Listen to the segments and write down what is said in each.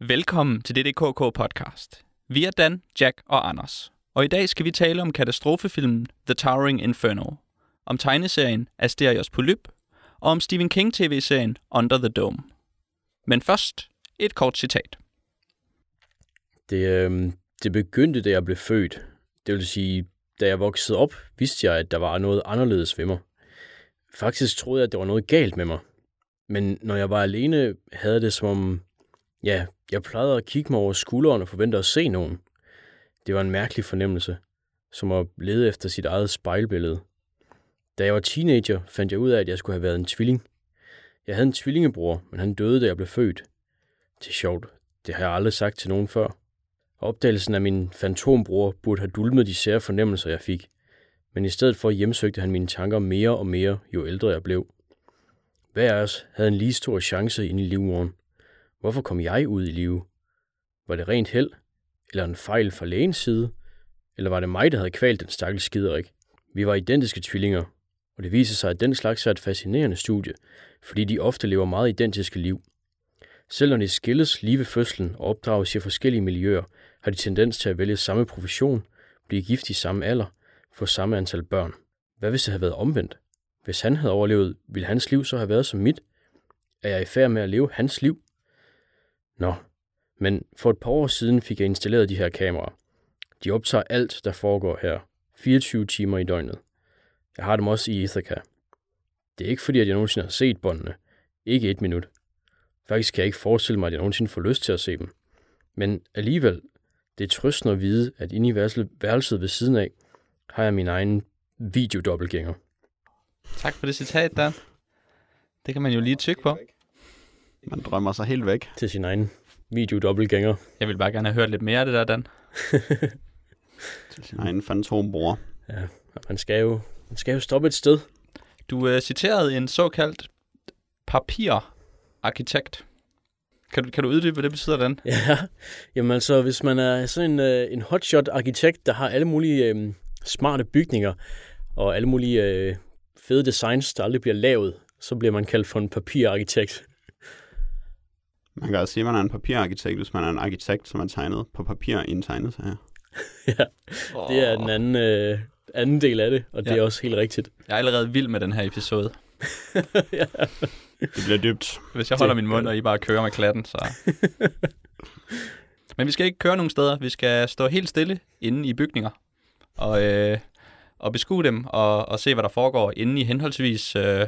Velkommen til DDKK podcast. Vi er Dan, Jack og Anders. Og i dag skal vi tale om katastrofefilmen The Towering Inferno, om tegneserien Asterios Polyp og om Stephen King tv-serien Under the Dome. Men først et kort citat. Det, øh, det begyndte, da jeg blev født. Det vil sige, da jeg voksede op, vidste jeg, at der var noget anderledes ved mig. Faktisk troede jeg, at der var noget galt med mig. Men når jeg var alene, havde det som om, ja, jeg plejede at kigge mig over skulderen og forvente at se nogen. Det var en mærkelig fornemmelse, som at lede efter sit eget spejlbillede. Da jeg var teenager, fandt jeg ud af, at jeg skulle have været en tvilling. Jeg havde en tvillingebror, men han døde, da jeg blev født. Det er sjovt. Det har jeg aldrig sagt til nogen før. Opdagelsen af min fantombror burde have dulmet de sære fornemmelser, jeg fik. Men i stedet for hjemsøgte han mine tanker mere og mere, jo ældre jeg blev. Hver af os havde en lige stor chance ind i livmoren. Hvorfor kom jeg ud i live? Var det rent held? Eller en fejl fra lægens side? Eller var det mig, der havde kvalt den stakkels skiderik? Vi var identiske tvillinger, og det viser sig, at den slags er et fascinerende studie, fordi de ofte lever meget identiske liv. Selv når de skilles lige ved fødslen og opdrages i forskellige miljøer, har de tendens til at vælge samme profession, blive gift i samme alder, få samme antal børn. Hvad hvis det havde været omvendt? Hvis han havde overlevet, ville hans liv så have været som mit? Er jeg i færd med at leve hans liv? Nå, men for et par år siden fik jeg installeret de her kameraer. De optager alt, der foregår her. 24 timer i døgnet. Jeg har dem også i Ithaca. Det er ikke fordi, at jeg nogensinde har set båndene. Ikke et minut. Faktisk kan jeg ikke forestille mig, at jeg nogensinde får lyst til at se dem. Men alligevel, det er trøstende at vide, at inde i værelset ved siden af, har jeg min egen videodobbelgænger. Tak for det citat, Dan. Det kan man jo lige tykke på. Man drømmer sig helt væk. Til sin egen videodobbelgænger. Jeg vil bare gerne have hørt lidt mere af det der, Dan. Til sin egen fantombror. Ja, og man skal jo, man skal jo stoppe et sted. Du øh, citerede en såkaldt papirarkitekt. Kan du, kan du uddybe, hvad det betyder, Dan? Ja, jamen altså, hvis man er sådan en, øh, en hotshot-arkitekt, der har alle mulige øh, smarte bygninger, og alle mulige øh, fede designs, der aldrig bliver lavet, så bliver man kaldt for en papirarkitekt. Man kan også sige, at man er en papirarkitekt, hvis man er en arkitekt, som er tegnet på papir i en tegneserie. ja, det er den anden, øh, anden del af det, og det ja. er også helt rigtigt. Jeg er allerede vild med den her episode. ja. Det bliver dybt. Hvis jeg holder min mund, og I bare kører med klatten, så... Men vi skal ikke køre nogen steder. Vi skal stå helt stille inde i bygninger og, øh, og beskue dem og, og se, hvad der foregår inde i henholdsvis øh,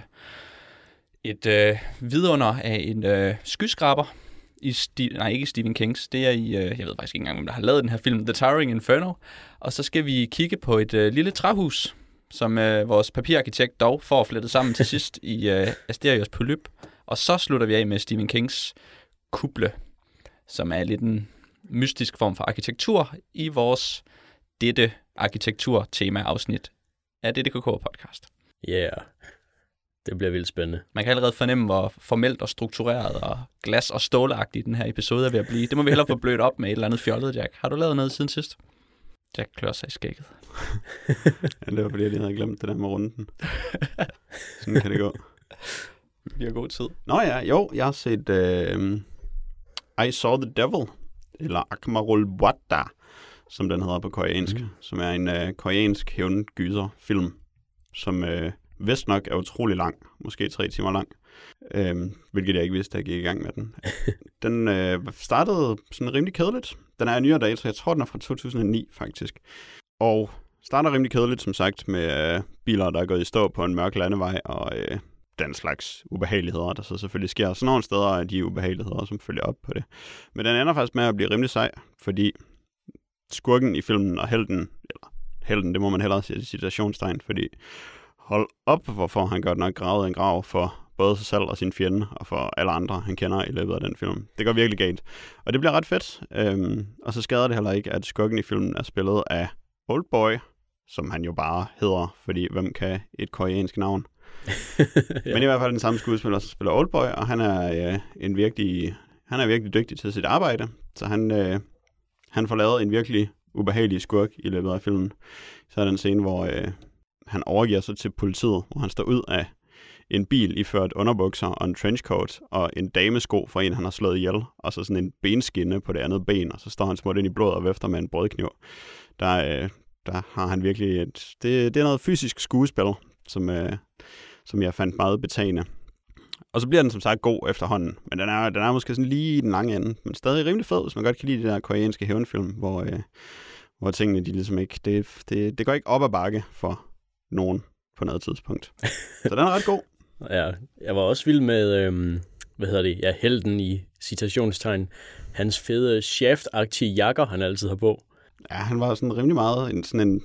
et øh, vidunder af en øh, skyskraber. I Sti- nej, ikke Stephen Kings. Det er i, øh, jeg ved faktisk ikke engang, hvem der har lavet den her film, The Towering Inferno. Og så skal vi kigge på et øh, lille træhus, som øh, vores papirarkitekt dog får flettet sammen til sidst i øh, Asterios Polyp. Og så slutter vi af med Stephen Kings kuble, som er lidt en mystisk form for arkitektur i vores dette arkitektur-tema-afsnit af DDKK-podcast. Yeah. Det bliver vildt spændende. Man kan allerede fornemme, hvor formelt og struktureret og glas- og stålagtigt den her episode er ved at blive. Det må vi hellere få blødt op med et eller andet fjollet, Jack. Har du lavet noget siden sidst? Jack klør sig i skægget. ja, det var fordi, jeg lige havde glemt det der med runden. Sådan kan det gå. Vi har god tid. Nå ja, jo, jeg har set uh, I Saw the Devil, eller Akmarul Wada, som den hedder på koreansk, mm. som er en uh, koreansk hævngyser-film, som uh, vist nok er utrolig lang, måske tre timer lang, uh, hvilket jeg ikke vidste, da jeg gik i gang med den. den uh, startede sådan rimelig kedeligt. Den er nyere dato, jeg tror, den er fra 2009 faktisk. Og starter rimelig kedeligt, som sagt, med uh, biler, der er gået i stå på en mørk landevej, og uh, den slags ubehageligheder, der så selvfølgelig sker. Så nogle steder er de ubehageligheder, som følger op på det. Men den ender faktisk med at blive rimelig sej, fordi skurken i filmen og helten, eller helten, det må man hellere sige citationstegn, fordi hold op, hvorfor han godt nok gravet en grav for både sig selv og sin fjende, og for alle andre, han kender i løbet af den film. Det går virkelig galt. Og det bliver ret fedt. Øhm, og så skader det heller ikke, at skurken i filmen er spillet af Oldboy, som han jo bare hedder, fordi hvem kan et koreansk navn? ja. Men i hvert fald den samme skuespiller, som spiller Oldboy, og han er øh, en virkelig, han er virkelig dygtig til sit arbejde, så han, øh, han får lavet en virkelig ubehagelig skurk i løbet af filmen. Så er der en scene, hvor øh, han overgiver sig til politiet, hvor han står ud af en bil iført underbukser og en trenchcoat og en damesko fra en, han har slået ihjel, og så sådan en benskinne på det andet ben, og så står han smurt ind i blod og væfter med en brødkniv. Der, øh, der har han virkelig et, det, det er noget fysisk skuespil, som, øh, som jeg fandt meget betagende. Og så bliver den som sagt god efterhånden, men den er, den er måske sådan lige i den lange ende, men stadig rimelig fed, hvis man godt kan lide de der koreanske hævnfilm, hvor, øh, hvor tingene de ligesom ikke, det, det, det går ikke op ad bakke for nogen på noget tidspunkt. Så den er ret god. Ja, jeg var også vild med, øhm, hvad hedder det, ja, helten i citationstegn. Hans fede shaft-agtige jakker, han altid har på. Ja, han var sådan rimelig meget en, sådan en,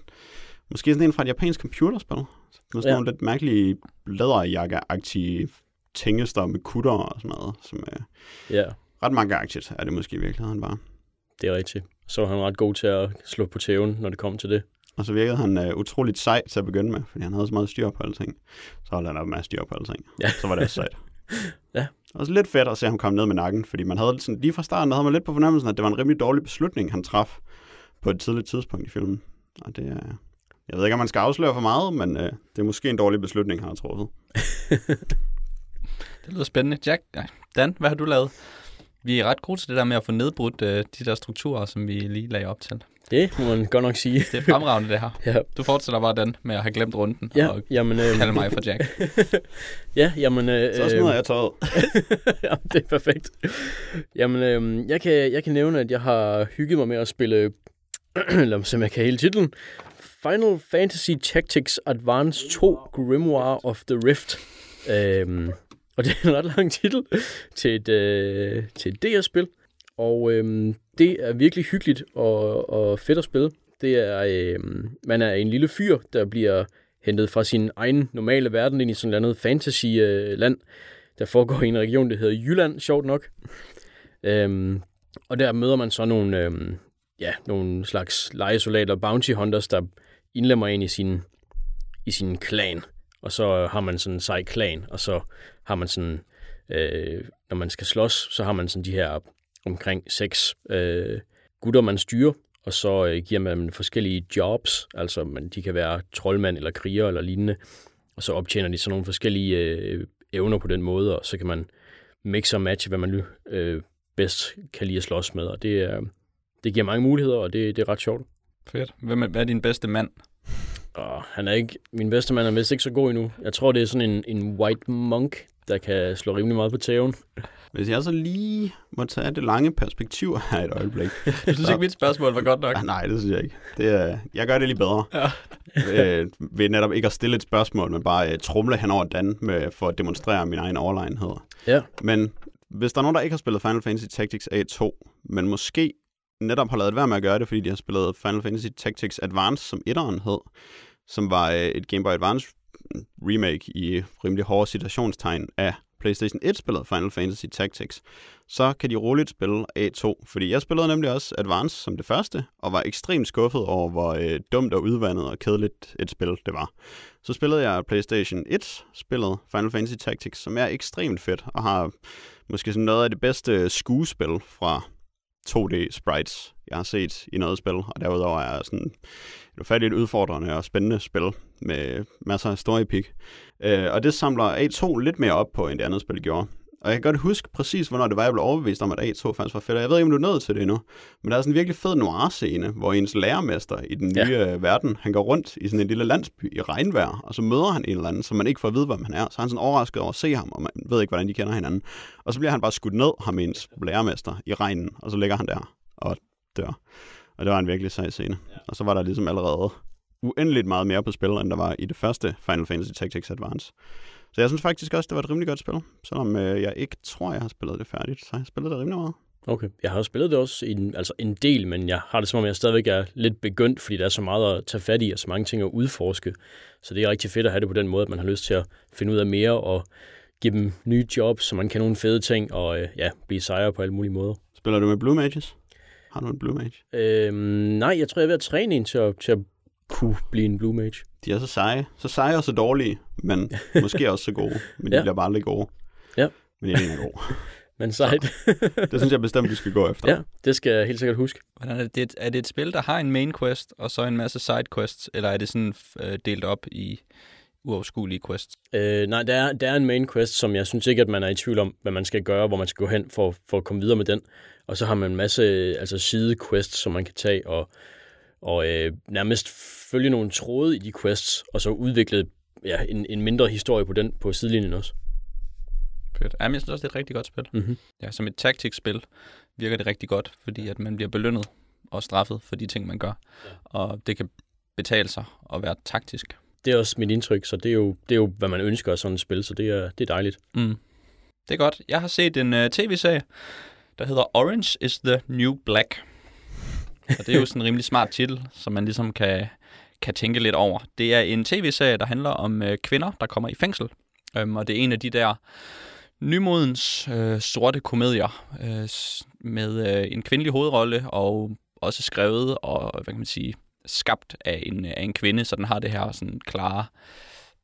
måske sådan en fra et japansk computerspil. Med sådan Ja. nogle lidt mærkelige læderjakke-agtige tingester med kutter og sådan noget, som er Ja, ret mangeagtigt er det måske i virkeligheden bare. det er rigtigt. Så var han ret god til at slå på tæven, når det kom til det. Og så virkede han uh, utroligt sej til at begynde med, fordi han havde så meget styr på alting. Så holdt han op med at styr på alting. Ja. Så var det også sejt. Ja. Og så lidt fedt at se ham komme ned med nakken, fordi man havde sådan, lige fra starten havde man lidt på fornemmelsen, at det var en rimelig dårlig beslutning, han traf på et tidligt tidspunkt i filmen. Og det er... Jeg ved ikke, om man skal afsløre for meget, men uh, det er måske en dårlig beslutning, han har truffet. Det lyder spændende. Jack, nej, Dan, hvad har du lavet? Vi er ret gode til det der med at få nedbrudt øh, de der strukturer, som vi lige lagde op til. Det må man godt nok sige. Det er fremragende, det her. Ja, Du fortsætter bare, Dan, med at have glemt runden ja og jamen... Øh, kalde mig for Jack. Ja, jamen... Øh, Så smider jeg tøjet. ja, det er perfekt. Jamen, øh, jeg, kan, jeg kan nævne, at jeg har hygget mig med at spille, eller som jeg kan hele titlen, Final Fantasy Tactics Advance 2 Grimoire of the Rift. Øhm, og det er en ret lang titel til et, øh, til et DS-spil. Og øhm, det er virkelig hyggeligt og, og fedt at spille. Det er, øhm, man er en lille fyr, der bliver hentet fra sin egen normale verden ind i sådan et andet fantasy-land, der foregår i en region, der hedder Jylland, sjovt nok. Øhm, og der møder man så nogle, øhm, ja, nogle slags legesoldater, bounty hunters, der indlemmer ind i sin, i sin klan. Og så har man sådan en sej klan, og så har man sådan, øh, når man skal slås, så har man sådan de her omkring seks øh, gutter, man styrer, og så øh, giver man dem forskellige jobs, altså man, de kan være troldmand eller kriger eller lignende, og så optjener de sådan nogle forskellige øh, evner på den måde, og så kan man mixe og matche, hvad man nu øh, bedst kan lide at slås med, og det, øh, det giver mange muligheder, og det, det er ret sjovt. Fedt. Hvem er, hvad er din bedste mand? Og han er ikke, min bedste mand er vist ikke så god endnu. Jeg tror, det er sådan en, en white monk, der kan slå rimelig meget på tæven. Hvis jeg så lige må tage det lange perspektiv her et øjeblik. Jeg synes ikke, mit spørgsmål var godt nok. Ah, nej, det synes jeg ikke. Det er, jeg gør det lige bedre. Ja. øh, ved netop ikke at stille et spørgsmål, men bare øh, trumle hen over Dan med, for at demonstrere min egen overlegenhed. Ja. Men hvis der er nogen, der ikke har spillet Final Fantasy Tactics A2, men måske netop har lavet være med at gøre det, fordi de har spillet Final Fantasy Tactics Advance, som etteren hed, som var øh, et Game Boy Advance remake i rimelig hårde citationstegn af PlayStation 1-spillet Final Fantasy Tactics, så kan de roligt spille A2. Fordi jeg spillede nemlig også Advance som det første, og var ekstremt skuffet over, hvor øh, dumt og udvandet og kedeligt et spil det var. Så spillede jeg PlayStation 1-spillet Final Fantasy Tactics, som er ekstremt fedt, og har måske sådan noget af det bedste skuespil fra 2D sprites, jeg har set i noget spil, og derudover er sådan et ufatteligt udfordrende og spændende spil med masser af story peak. Øh, og det samler A2 lidt mere op på, end det andet spil gjorde. Og jeg kan godt huske præcis, hvornår det var, jeg blev overbevist om, at A2 faktisk var fedt. Og jeg ved ikke, om du er nået til det endnu. Men der er sådan en virkelig fed noir-scene, hvor ens lærermester i den nye ja. verden, han går rundt i sådan en lille landsby i regnvejr, og så møder han en eller anden, som man ikke får at vide, hvem han er. Så er han sådan overrasket over at se ham, og man ved ikke, hvordan de kender hinanden. Og så bliver han bare skudt ned, ham ens lærermester, i regnen, og så ligger han der og dør. Og det var en virkelig sej scene. Ja. Og så var der ligesom allerede uendeligt meget mere på spil, end der var i det første Final Fantasy Tactics Advance. Så jeg synes faktisk også, det var et rimelig godt spil. Selvom øh, jeg ikke tror, jeg har spillet det færdigt, så har jeg spillet det rimelig meget. Okay. Jeg har spillet det også en, altså en del, men jeg har det som om, jeg stadigvæk er lidt begyndt, fordi der er så meget at tage fat i, og så mange ting at udforske. Så det er rigtig fedt at have det på den måde, at man har lyst til at finde ud af mere, og give dem nye jobs, så man kan nogle fede ting, og øh, ja, blive sejre på alle mulige måder. Spiller du med Blue Mages? Har du en Blue Mage? Øhm, nej, jeg tror, jeg er ved at træne en til at, til at kunne blive en Blue Mage. De er så seje. Så seje og så dårlige, men måske også så gode. Men de Ja. bliver bare aldrig gode. Ja. Men ingen er god. Men sejt. Det synes jeg bestemt, du skal gå efter. ja, det skal jeg helt sikkert huske. Hvordan er, det, det, er det et spil, der har en main quest, og så en masse side quests, eller er det sådan øh, delt op i, uoverskuelige quests. Øh, nej, der er, der er en main quest, som jeg synes ikke, at man er i tvivl om, hvad man skal gøre, hvor man skal gå hen for, for at komme videre med den. Og så har man en masse altså side quests, som man kan tage og, og øh, nærmest følge nogle tråde i de quests, og så udvikle ja, en, en mindre historie på den på sidelinjen også. Fedt. Jamen, jeg synes også, det er et rigtig godt spil. Mm-hmm. Ja, som et taktikspil virker det rigtig godt, fordi at man bliver belønnet og straffet for de ting, man gør. Ja. Og det kan betale sig at være taktisk. Det er også mit indtryk, så det er jo, det er jo hvad man ønsker af sådan et spil, så det er, det er dejligt. Mm. Det er godt. Jeg har set en uh, tv-serie, der hedder Orange is the New Black. Og det er jo sådan en rimelig smart titel, som man ligesom kan, kan tænke lidt over. Det er en tv-serie, der handler om uh, kvinder, der kommer i fængsel. Um, og det er en af de der nymodens uh, sorte komedier uh, med uh, en kvindelig hovedrolle og også skrevet og, hvad kan man sige, skabt af en, af en kvinde, så den har det her sådan klare,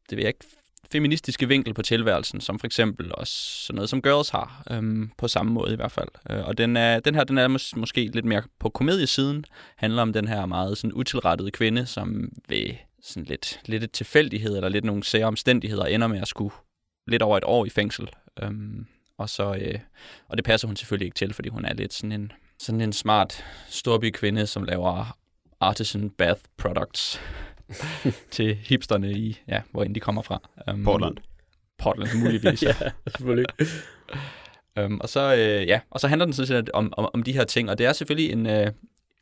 det ved jeg ikke, feministiske vinkel på tilværelsen, som for eksempel også sådan noget som Girls har, øhm, på samme måde i hvert fald. Øh, og den, er, den her, den er mås- måske lidt mere på komediesiden, handler om den her meget sådan utilrettede kvinde, som ved sådan lidt, lidt et tilfældighed, eller lidt nogle sære omstændigheder, ender med at skulle lidt over et år i fængsel. Øhm, og, så, øh, og det passer hun selvfølgelig ikke til, fordi hun er lidt sådan en, sådan en smart storby kvinde, som laver artisan bath products til hipsterne i, ja, hvor end de kommer fra. Um, Portland. Portland, muligvis. ja, selvfølgelig. um, og, så, øh, ja, og så handler den sådan set om, om, om de her ting, og det er selvfølgelig en, øh,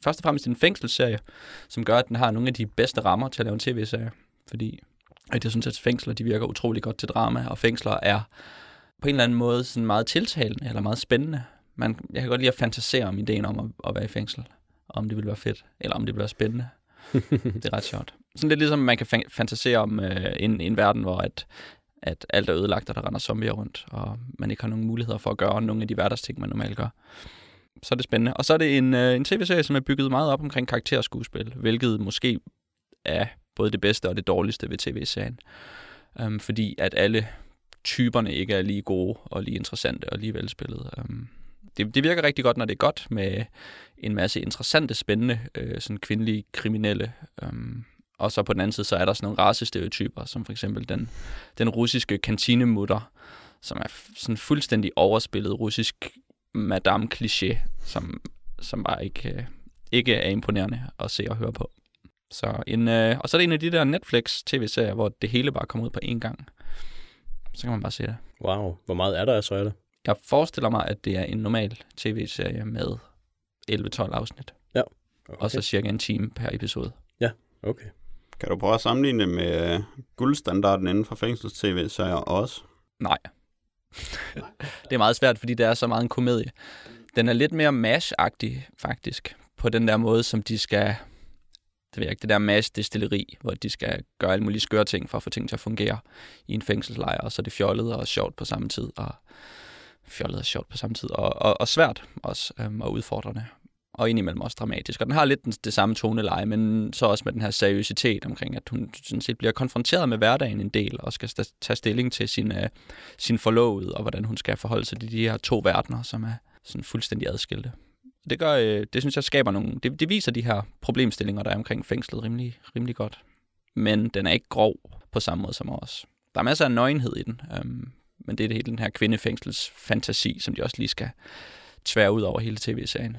først og fremmest en fængselsserie, som gør, at den har nogle af de bedste rammer til at lave en tv-serie, fordi at jeg synes, at fængsler de virker utrolig godt til drama, og fængsler er på en eller anden måde sådan meget tiltalende, eller meget spændende. Man, jeg kan godt lide at fantasere om ideen om at, at være i fængsel, om det vil være fedt, eller om det vil være spændende. det er ret sjovt. Sådan lidt ligesom, man kan fan- fantasere om øh, en, en verden, hvor at, at alt er ødelagt, og der render zombier rundt, og man ikke har nogen muligheder for at gøre nogle af de hverdagsting, man normalt gør. Så er det spændende. Og så er det en, øh, en tv-serie, som er bygget meget op omkring karakterskuespil, hvilket måske er både det bedste og det dårligste ved tv-serien. Um, fordi at alle typerne ikke er lige gode og lige interessante og lige velspillede. Um, det, det virker rigtig godt, når det er godt med en masse interessante, spændende øh, sådan kvindelige kriminelle. Øhm, og så på den anden side, så er der sådan nogle racestereotyper, som for eksempel den, den russiske kantinemutter, som er sådan fuldstændig overspillet russisk madame cliché, som, som bare ikke, øh, ikke er imponerende at se og høre på. Så en, øh, og så er det en af de der Netflix tv-serier, hvor det hele bare kommer ud på én gang. Så kan man bare se det. Wow, hvor meget er der så er det? Jeg forestiller mig, at det er en normal tv-serie med 11-12 afsnit. Okay. Og så cirka en time per episode. Okay. Kan du prøve at sammenligne det med øh, guldstandarden inden for fængsels-tv-serier også? Nej. det er meget svært, fordi det er så meget en komedie. Den er lidt mere mash-agtig, faktisk. På den der måde, som de skal... Det ved jeg ikke, det der mash-destilleri, hvor de skal gøre alle mulige skøre ting for at få ting til at fungere i en fængselslejr, og så er det fjollet og sjovt på samme tid, og fjollet og sjovt på samme tid, og, og, og svært også, øhm, og udfordrende og indimellem også dramatisk. Og den har lidt den, det samme toneleje, men så også med den her seriøsitet omkring, at hun sådan set bliver konfronteret med hverdagen en del, og skal tage stilling til sin, øh, sin forlovede, og hvordan hun skal forholde sig til de her to verdener, som er sådan fuldstændig adskilte. Det, gør, øh, det synes jeg skaber nogle... Det, det viser de her problemstillinger, der er omkring fængslet rimelig, rimelig godt. Men den er ikke grov på samme måde som os. Der er masser af nøgenhed i den, øhm, men det er det hele den her kvindefængsels fantasi, som de også lige skal tvære ud over hele tv-serien.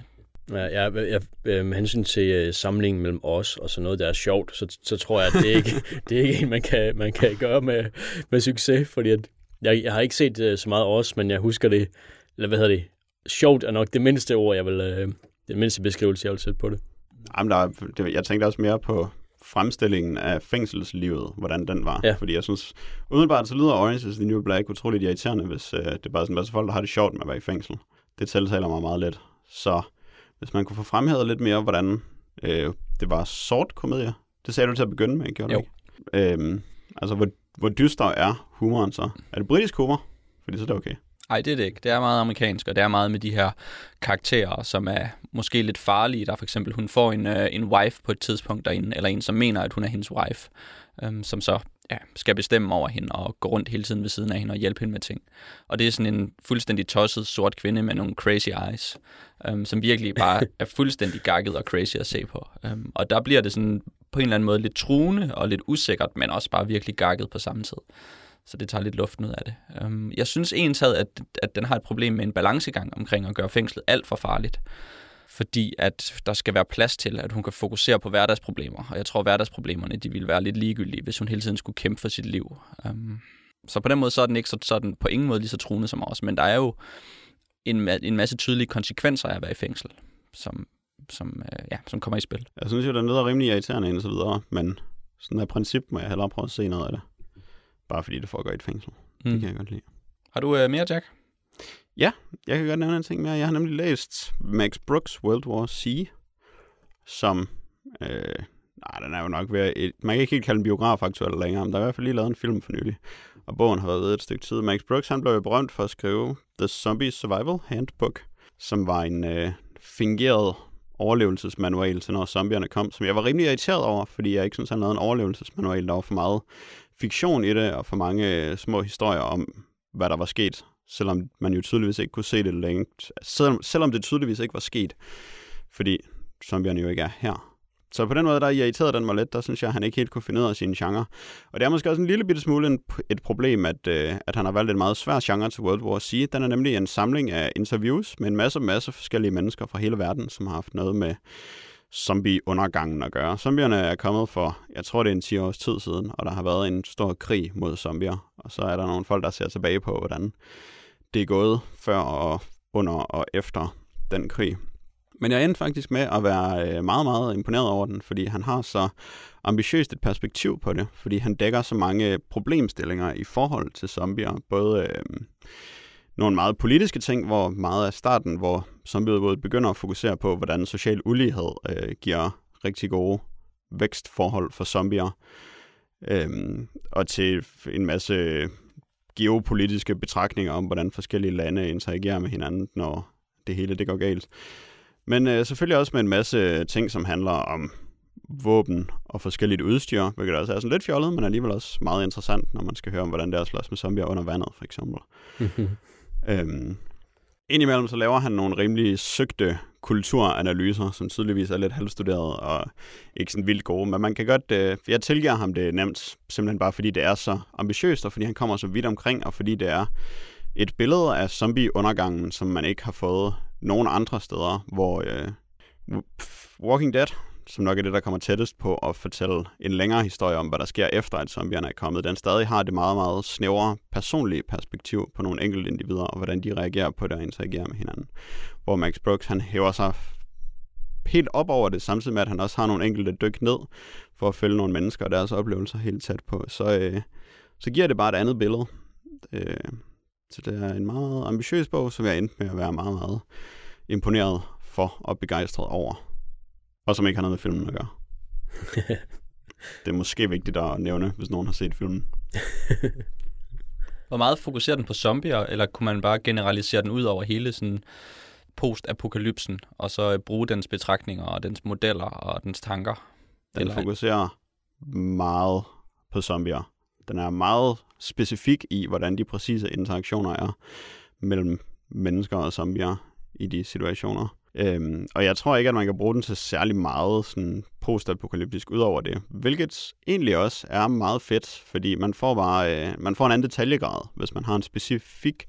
Ja, jeg, jeg, øh, med hensyn til uh, samlingen mellem os og sådan noget, der er sjovt, så, så tror jeg, at det er ikke, det er ikke en, man kan, man kan gøre med, med succes, fordi at jeg, jeg har ikke set uh, så meget os, men jeg husker det, eller hvad hedder det, sjovt er nok det mindste ord, jeg vil, uh, den mindste beskrivelse, jeg vil sætte på det. Jamen, der, er- det, jeg tænkte også mere på fremstillingen af fængselslivet, hvordan den var. Ja. Fordi jeg synes, umiddelbart så lyder Orange is the New Black utroligt irriterende, hvis øh, det er bare sådan, hvad så folk, der har det sjovt med at være i fængsel. Det tiltaler mig meget lidt. Så hvis man kunne få fremhævet lidt mere, hvordan øh, det var sort komedie. Det sagde du til at begynde med, gjorde du Jo. ikke? Øhm, altså, hvor, hvor dyster er humoren så? Er det britisk humor? Fordi så er det okay. Nej, det er det ikke. Det er meget amerikansk, og det er meget med de her karakterer, som er måske lidt farlige. Der er for eksempel, hun får en, øh, en wife på et tidspunkt derinde, eller en, som mener, at hun er hendes wife, øhm, som så ja, skal bestemme over hende og gå rundt hele tiden ved siden af hende og hjælpe hende med ting. Og det er sådan en fuldstændig tosset sort kvinde med nogle crazy eyes, øhm, som virkelig bare er fuldstændig gakket og crazy at se på. Øhm, og der bliver det sådan på en eller anden måde lidt truende og lidt usikkert, men også bare virkelig gakket på samme tid. Så det tager lidt luften ud af det. Øhm, jeg synes ensad, at, at den har et problem med en balancegang omkring at gøre fængslet alt for farligt. Fordi at der skal være plads til, at hun kan fokusere på hverdagsproblemer. Og jeg tror, at hverdagsproblemerne de ville være lidt ligegyldige, hvis hun hele tiden skulle kæmpe for sit liv. Øhm, så på den måde så er den ikke så, så den på ingen måde lige så truende som os. Men der er jo en, en masse tydelige konsekvenser af at være i fængsel, som, som, øh, ja, som kommer i spil. Jeg synes jo, der er noget rimelig irriterende og så videre, men sådan af princip må jeg hellere prøve at se noget af det. Bare fordi det foregår i et fængsel. Mm. Det kan jeg godt lide. Har du øh, mere, Jack? Ja, jeg kan godt nævne en ting mere. Jeg har nemlig læst Max Brooks World War C, som... Øh, nej, den er jo nok ved et, Man kan ikke helt kalde den biograf aktuelt længere, men der er i hvert fald lige lavet en film for nylig. Og bogen har været ved et stykke tid. Max Brooks, han blev jo berømt for at skrive The Zombie Survival Handbook, som var en øh, fingeret overlevelsesmanual til når zombierne kom, som jeg var rimelig irriteret over, fordi jeg ikke synes, han lavede en overlevelsesmanual. Der var for meget fiktion i det, og for mange øh, små historier om, hvad der var sket, selvom man jo tydeligvis ikke kunne se det længe. Selvom, selvom det tydeligvis ikke var sket, fordi zombierne jo ikke er her. Så på den måde, der irriterede den mig lidt, der synes jeg, at han ikke helt kunne finde ud af sin genre. Og det er måske også en lille bitte smule en, et problem, at, øh, at han har valgt en meget svær genre til World War C. Den er nemlig en samling af interviews med en masse, masse forskellige mennesker fra hele verden, som har haft noget med zombie-undergangen at gøre. Zombierne er kommet for, jeg tror det er en 10 års tid siden, og der har været en stor krig mod zombier. Og så er der nogle folk, der ser tilbage på, hvordan det er gået før og under og efter den krig. Men jeg endte faktisk med at være øh, meget, meget imponeret over den, fordi han har så ambitiøst et perspektiv på det, fordi han dækker så mange problemstillinger i forhold til zombier. Både øh, nogle meget politiske ting, hvor meget af starten, hvor zombieudbruddet begynder at fokusere på, hvordan social ulighed øh, giver rigtig gode vækstforhold for zombier, øh, og til en masse geopolitiske betragtninger om, hvordan forskellige lande interagerer med hinanden, når det hele det går galt. Men øh, selvfølgelig også med en masse ting, som handler om våben og forskelligt udstyr, hvilket også er sådan lidt fjollet, men alligevel også meget interessant, når man skal høre om, hvordan det er at slås med zombier under vandet, for eksempel. øhm, indimellem så laver han nogle rimelig søgte kulturanalyser, som tydeligvis er lidt halvstuderet og ikke sådan vildt gode, men man kan godt, øh, jeg tilgiver ham det nemt, simpelthen bare fordi det er så ambitiøst, og fordi han kommer så vidt omkring, og fordi det er et billede af zombie-undergangen, som man ikke har fået nogen andre steder, hvor øh, Walking Dead, som nok er det, der kommer tættest på at fortælle en længere historie om, hvad der sker efter, at zombierne er kommet, den stadig har det meget, meget snævre personlige perspektiv på nogle enkelte individer, og hvordan de reagerer på det og interagerer med hinanden. Hvor Max Brooks, han hæver sig helt op over det, samtidig med, at han også har nogle enkelte dyk ned, for at følge nogle mennesker og deres oplevelser helt tæt på. Så, øh, så giver det bare et andet billede. Øh, så det er en meget ambitiøs bog, som jeg endte med at være meget, meget imponeret for og begejstret over. Og som ikke har noget med filmen at gøre. det er måske vigtigt at nævne, hvis nogen har set filmen. Hvor meget fokuserer den på zombier, eller kunne man bare generalisere den ud over hele sådan post-apokalypsen, og så bruge dens betragtninger og dens modeller og dens tanker? Den eller... fokuserer meget på zombier. Den er meget specifik i, hvordan de præcise interaktioner er mellem mennesker og zombier i de situationer. Øhm, og jeg tror ikke, at man kan bruge den til særlig meget sådan postapokalyptisk ud over det, hvilket egentlig også er meget fedt, fordi man får bare øh, man får en anden detaljegrad, hvis man har en specifik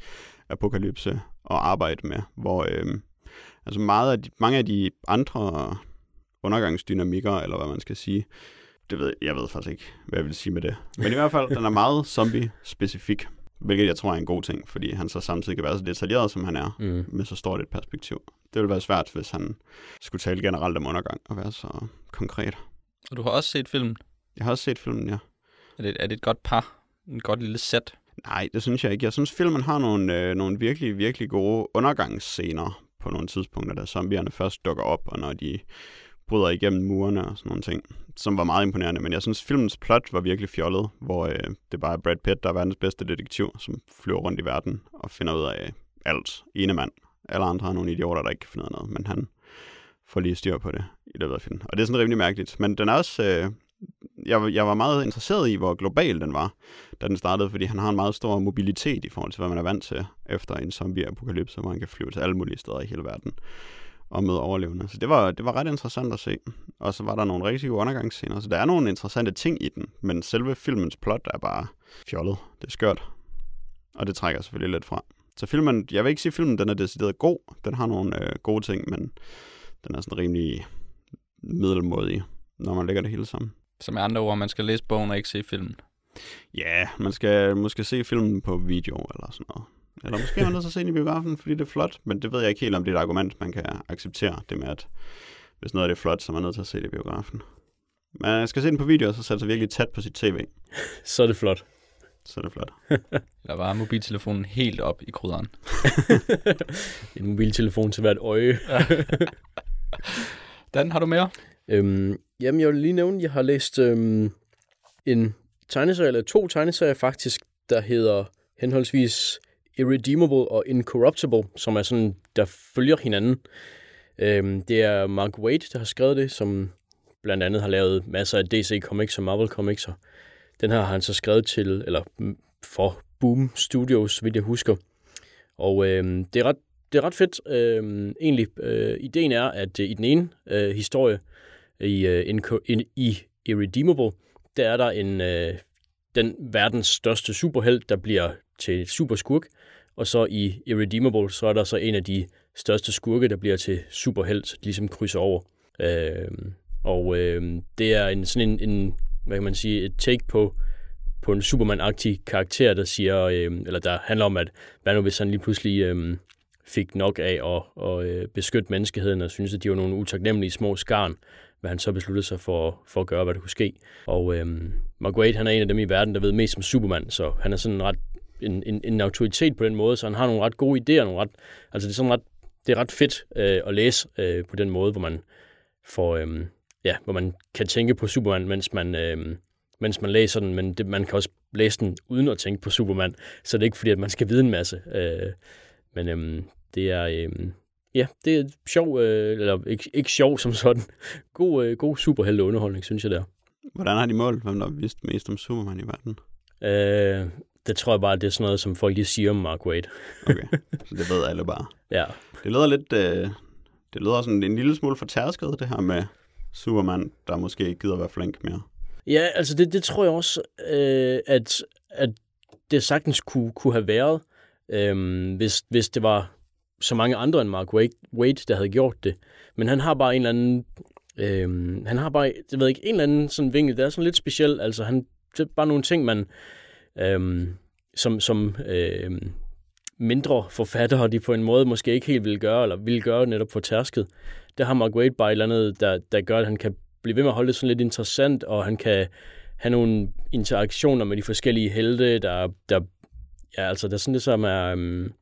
apokalypse at arbejde med, hvor øh, altså meget af de, mange af de andre undergangsdynamikker, eller hvad man skal sige, det ved jeg ved faktisk ikke, hvad jeg vil sige med det. Men i hvert fald, den er meget zombie-specifik, hvilket jeg tror er en god ting, fordi han så samtidig kan være så detaljeret, som han er, mm. med så stort et perspektiv. Det ville være svært, hvis han skulle tale generelt om undergang og være så konkret. Og du har også set filmen? Jeg har også set filmen, ja. Er det, er det et godt par? En godt lille sæt? Nej, det synes jeg ikke. Jeg synes, filmen har nogle, øh, nogle virkelig, virkelig gode undergangsscener på nogle tidspunkter, da zombierne først dukker op, og når de bryder igennem murene og sådan nogle ting, som var meget imponerende. Men jeg synes, filmens plot var virkelig fjollet, hvor øh, det bare er Brad Pitt, der er verdens bedste detektiv, som flyver rundt i verden og finder ud af alt. Ene mand. Alle andre har nogle idioter, der ikke kan finde ud af noget, men han får lige styr på det i løbet af filmen. Og det er sådan rimelig mærkeligt. Men den er også... Øh, jeg, jeg var meget interesseret i, hvor global den var, da den startede, fordi han har en meget stor mobilitet i forhold til, hvad man er vant til efter en zombie-apokalypse, hvor han kan flyve til alle mulige steder i hele verden og møde overlevende. Så det var, det var ret interessant at se. Og så var der nogle rigtig gode undergangsscener. Så der er nogle interessante ting i den, men selve filmens plot er bare fjollet. Det er skørt. Og det trækker selvfølgelig lidt fra. Så filmen, jeg vil ikke sige, at filmen den er decideret god. Den har nogle øh, gode ting, men den er sådan rimelig middelmodig, når man lægger det hele sammen. Som er andre ord, man skal læse bogen og ikke se filmen. Ja, man skal måske se filmen på video eller sådan noget. Eller måske er man nødt til at se den i biografen, fordi det er flot, men det ved jeg ikke helt, om det er et argument, man kan acceptere, det med, at hvis noget er det flot, så er man nødt til at se det i biografen. Man skal se den på video, og så sætte sig virkelig tæt på sit tv, Så er det flot. så er det flot. Der var mobiltelefonen helt op i krydderen. En mobiltelefon til hvert øje. Dan, har du mere? Øhm, jamen, jeg vil lige nævne, at jeg har læst øhm, en tegneserie, eller to tegneserier faktisk, der hedder henholdsvis Irredeemable og Incorruptible, som er sådan, der følger hinanden. Øhm, det er Mark Waid, der har skrevet det, som blandt andet har lavet masser af DC Comics og Marvel Comics. Og den her har han så skrevet til, eller mm, for Boom Studios, vil jeg husker. Og øhm, det, er ret, det er ret fedt, øhm, egentlig. Øh, ideen er, at øh, i den ene øh, historie, i, øh, Inco- in, i Irredeemable, der er der en, øh, den verdens største superhelt, der bliver til superskurk, og så i Irredeemable, så er der så en af de største skurke, der bliver til superhelt, de ligesom krydser over. Øh, og øh, det er en sådan en, en, hvad kan man sige, et take på, på en Superman-agtig karakter, der siger, øh, eller der handler om, at hvad nu hvis han lige pludselig øh, fik nok af at, at øh, beskytte menneskeheden, og synes, at de var nogle utaknemmelige små skarn, hvad han så besluttede sig for, for at gøre, hvad der kunne ske. Og øhm, Mark han er en af dem i verden, der ved mest om Superman, så han er sådan ret en, en, en autoritet på den måde, så han har nogle ret gode idéer, nogle ret, altså det er sådan ret, det er ret fedt øh, at læse øh, på den måde, hvor man får, øh, ja, hvor man kan tænke på Superman, mens man, øh, mens man læser den, men det, man kan også læse den uden at tænke på Superman, så det er ikke fordi, at man skal vide en masse. Øh, men øh, det er, øh, ja, det er sjov, øh, eller ikke, ikke sjov som sådan, god, øh, god superhelte underholdning, synes jeg der. Hvordan har de målt, hvem der har vidst mest om Superman i verden? Øh, det tror jeg bare, det er sådan noget, som folk lige siger om Mark Waid. Okay, så det ved alle bare. Ja, Det lyder lidt, øh, det lyder sådan en lille smule fortærsket, det her med Superman, der måske ikke gider være flink mere. ja altså det, det tror jeg også, øh, at, at det sagtens kunne, kunne have været, øh, hvis, hvis det var så mange andre end Mark Waid, der havde gjort det. Men han har bare en eller anden, øh, han har bare, jeg ved ikke, en eller anden sådan vinkel, der er sådan lidt speciel, altså han, det er bare nogle ting, man, øh, som, som øh, mindre forfattere, de på en måde måske ikke helt vil gøre, eller vil gøre netop på tærsket. Der har Mark Waid bare et eller andet, der, der gør, at han kan blive ved med at holde det sådan lidt interessant, og han kan have nogle interaktioner med de forskellige helte, der, der ja, altså, der er sådan det, som er, øhm,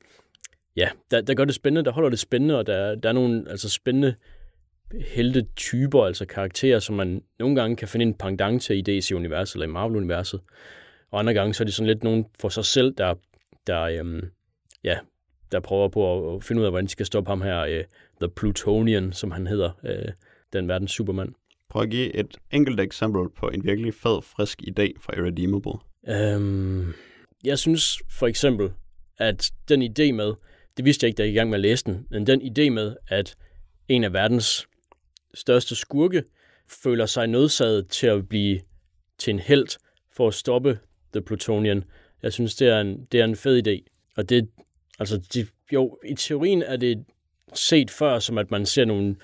ja, der, der gør det spændende, der holder det spændende, og der, der er nogle altså, spændende heltetyper, altså karakterer, som man nogle gange kan finde en pendant til i DC-universet eller i Marvel-universet. Og andre gange, så er det sådan lidt nogen for sig selv, der, der, um, ja, der prøver på at finde ud af, hvordan de skal stoppe ham her, uh, The Plutonian, som han hedder, uh, den verdens Superman. Prøv at give et enkelt eksempel på en virkelig fed, frisk idé fra Irredeemable. Um, jeg synes for eksempel, at den idé med, det vidste jeg ikke, da jeg i gang med at læse den, men den idé med, at en af verdens største skurke føler sig nødsaget til at blive til en held for at stoppe The Plutonian. Jeg synes, det er en, det er en fed idé. Og det, altså, de, jo, i teorien er det set før, som at man ser nogle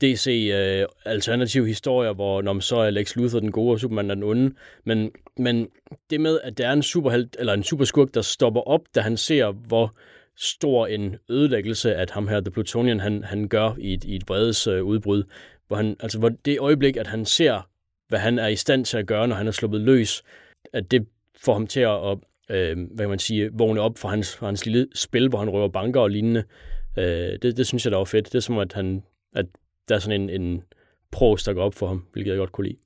DC øh, alternative historier, hvor når man så er Lex Luthor den gode, og Superman er den onde. Men, men det med, at der er en superhelt, eller en superskurk, der stopper op, da han ser, hvor stor en ødelæggelse, at ham her, The Plutonian, han, han gør i et, i et vredes øh, udbrud. Hvor han, altså, hvor det øjeblik, at han ser, hvad han er i stand til at gøre, når han er sluppet løs, at det får ham til at, øh, hvad kan man sige, vågne op for hans, for hans lille spil, hvor han røver banker og lignende. Øh, det, det synes jeg, der var fedt. Det er som, at, han, at der er sådan en, en pros, der går op for ham, hvilket jeg godt kunne lide.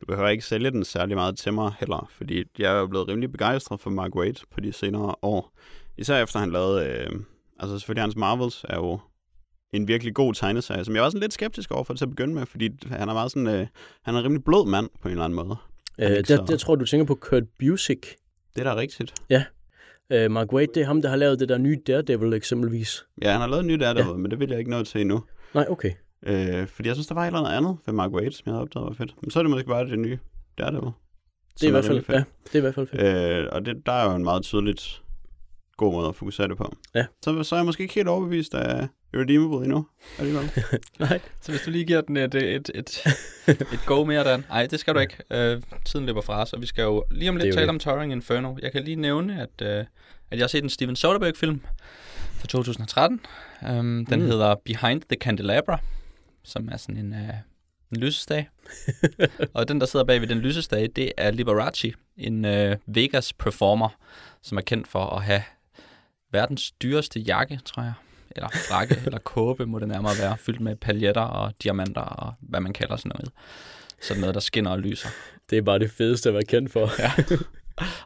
Du behøver ikke sælge den særlig meget til mig heller, fordi jeg er jo blevet rimelig begejstret for Mark Waid på de senere år. Især efter han lavede, øh, altså selvfølgelig hans Marvels er jo en virkelig god tegneserie, som jeg var sådan lidt skeptisk over for til at begynde med, fordi han er meget sådan, øh, han er en rimelig blød mand på en eller anden måde. Øh, der, der tror du tænker på Kurt Busiek. Det er da rigtigt. Uh, Mark Waid, det er ham, der har lavet det der nye Daredevil eksempelvis. Ja, han har lavet en ny der, ja. men det vil jeg ikke nå til endnu. Nej, okay. Øh, fordi jeg synes, der var et eller andet andet ved Mark Waid, som jeg havde opdaget var fedt. Men så er det måske bare det nye Daredevil. Det er, i hvert fald, ja, det er i hvert fald fedt. Øh, og det, der er jo en meget tydeligt god måde at fokusere det på. Ja. Så, så er jeg måske ikke helt overbevist af Irredeemable endnu. Alligevel. Nej. Så hvis du lige giver den et, et, et, et go mere, Dan. Nej, det skal du ikke. Øh, tiden løber fra os, og vi skal jo lige om Det er lidt tale det. om Towering Inferno. Jeg kan lige nævne, at, øh, at jeg har set en Steven Soderbergh-film fra 2013. Um, den Mm. hedder Behind the Candelabra, som er sådan en, øh, en lysestage. og den, der sidder bag ved den lysestage, det er Liberace, en øh, Vegas-performer, som er kendt for at have verdens dyreste jakke, tror jeg. Eller frakke, eller kåbe må det nærmere være, fyldt med paljetter og diamanter og hvad man kalder sådan noget. Sådan noget, der skinner og lyser. Det er bare det fedeste at være kendt for. Ja.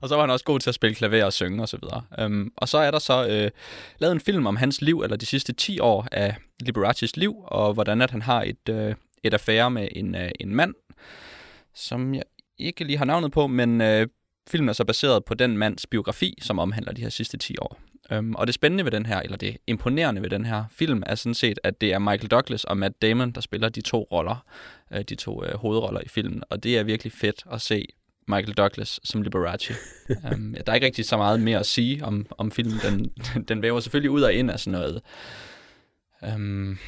Og så var han også god til at spille klaver og synge osv. Og, um, og så er der så øh, lavet en film om hans liv, eller de sidste 10 år af Liberaces liv, og hvordan at han har et, øh, et affære med en, øh, en mand, som jeg ikke lige har navnet på, men øh, filmen er så baseret på den mands biografi, som omhandler de her sidste 10 år. Um, og det spændende ved den her, eller det imponerende ved den her film, er sådan set, at det er Michael Douglas og Matt Damon, der spiller de to roller, øh, de to øh, hovedroller i filmen. Og det er virkelig fedt at se Michael Douglas som Liberace. um, der er ikke rigtig så meget mere at sige om, om filmen. Den, den væver selvfølgelig ud og ind af sådan noget, um,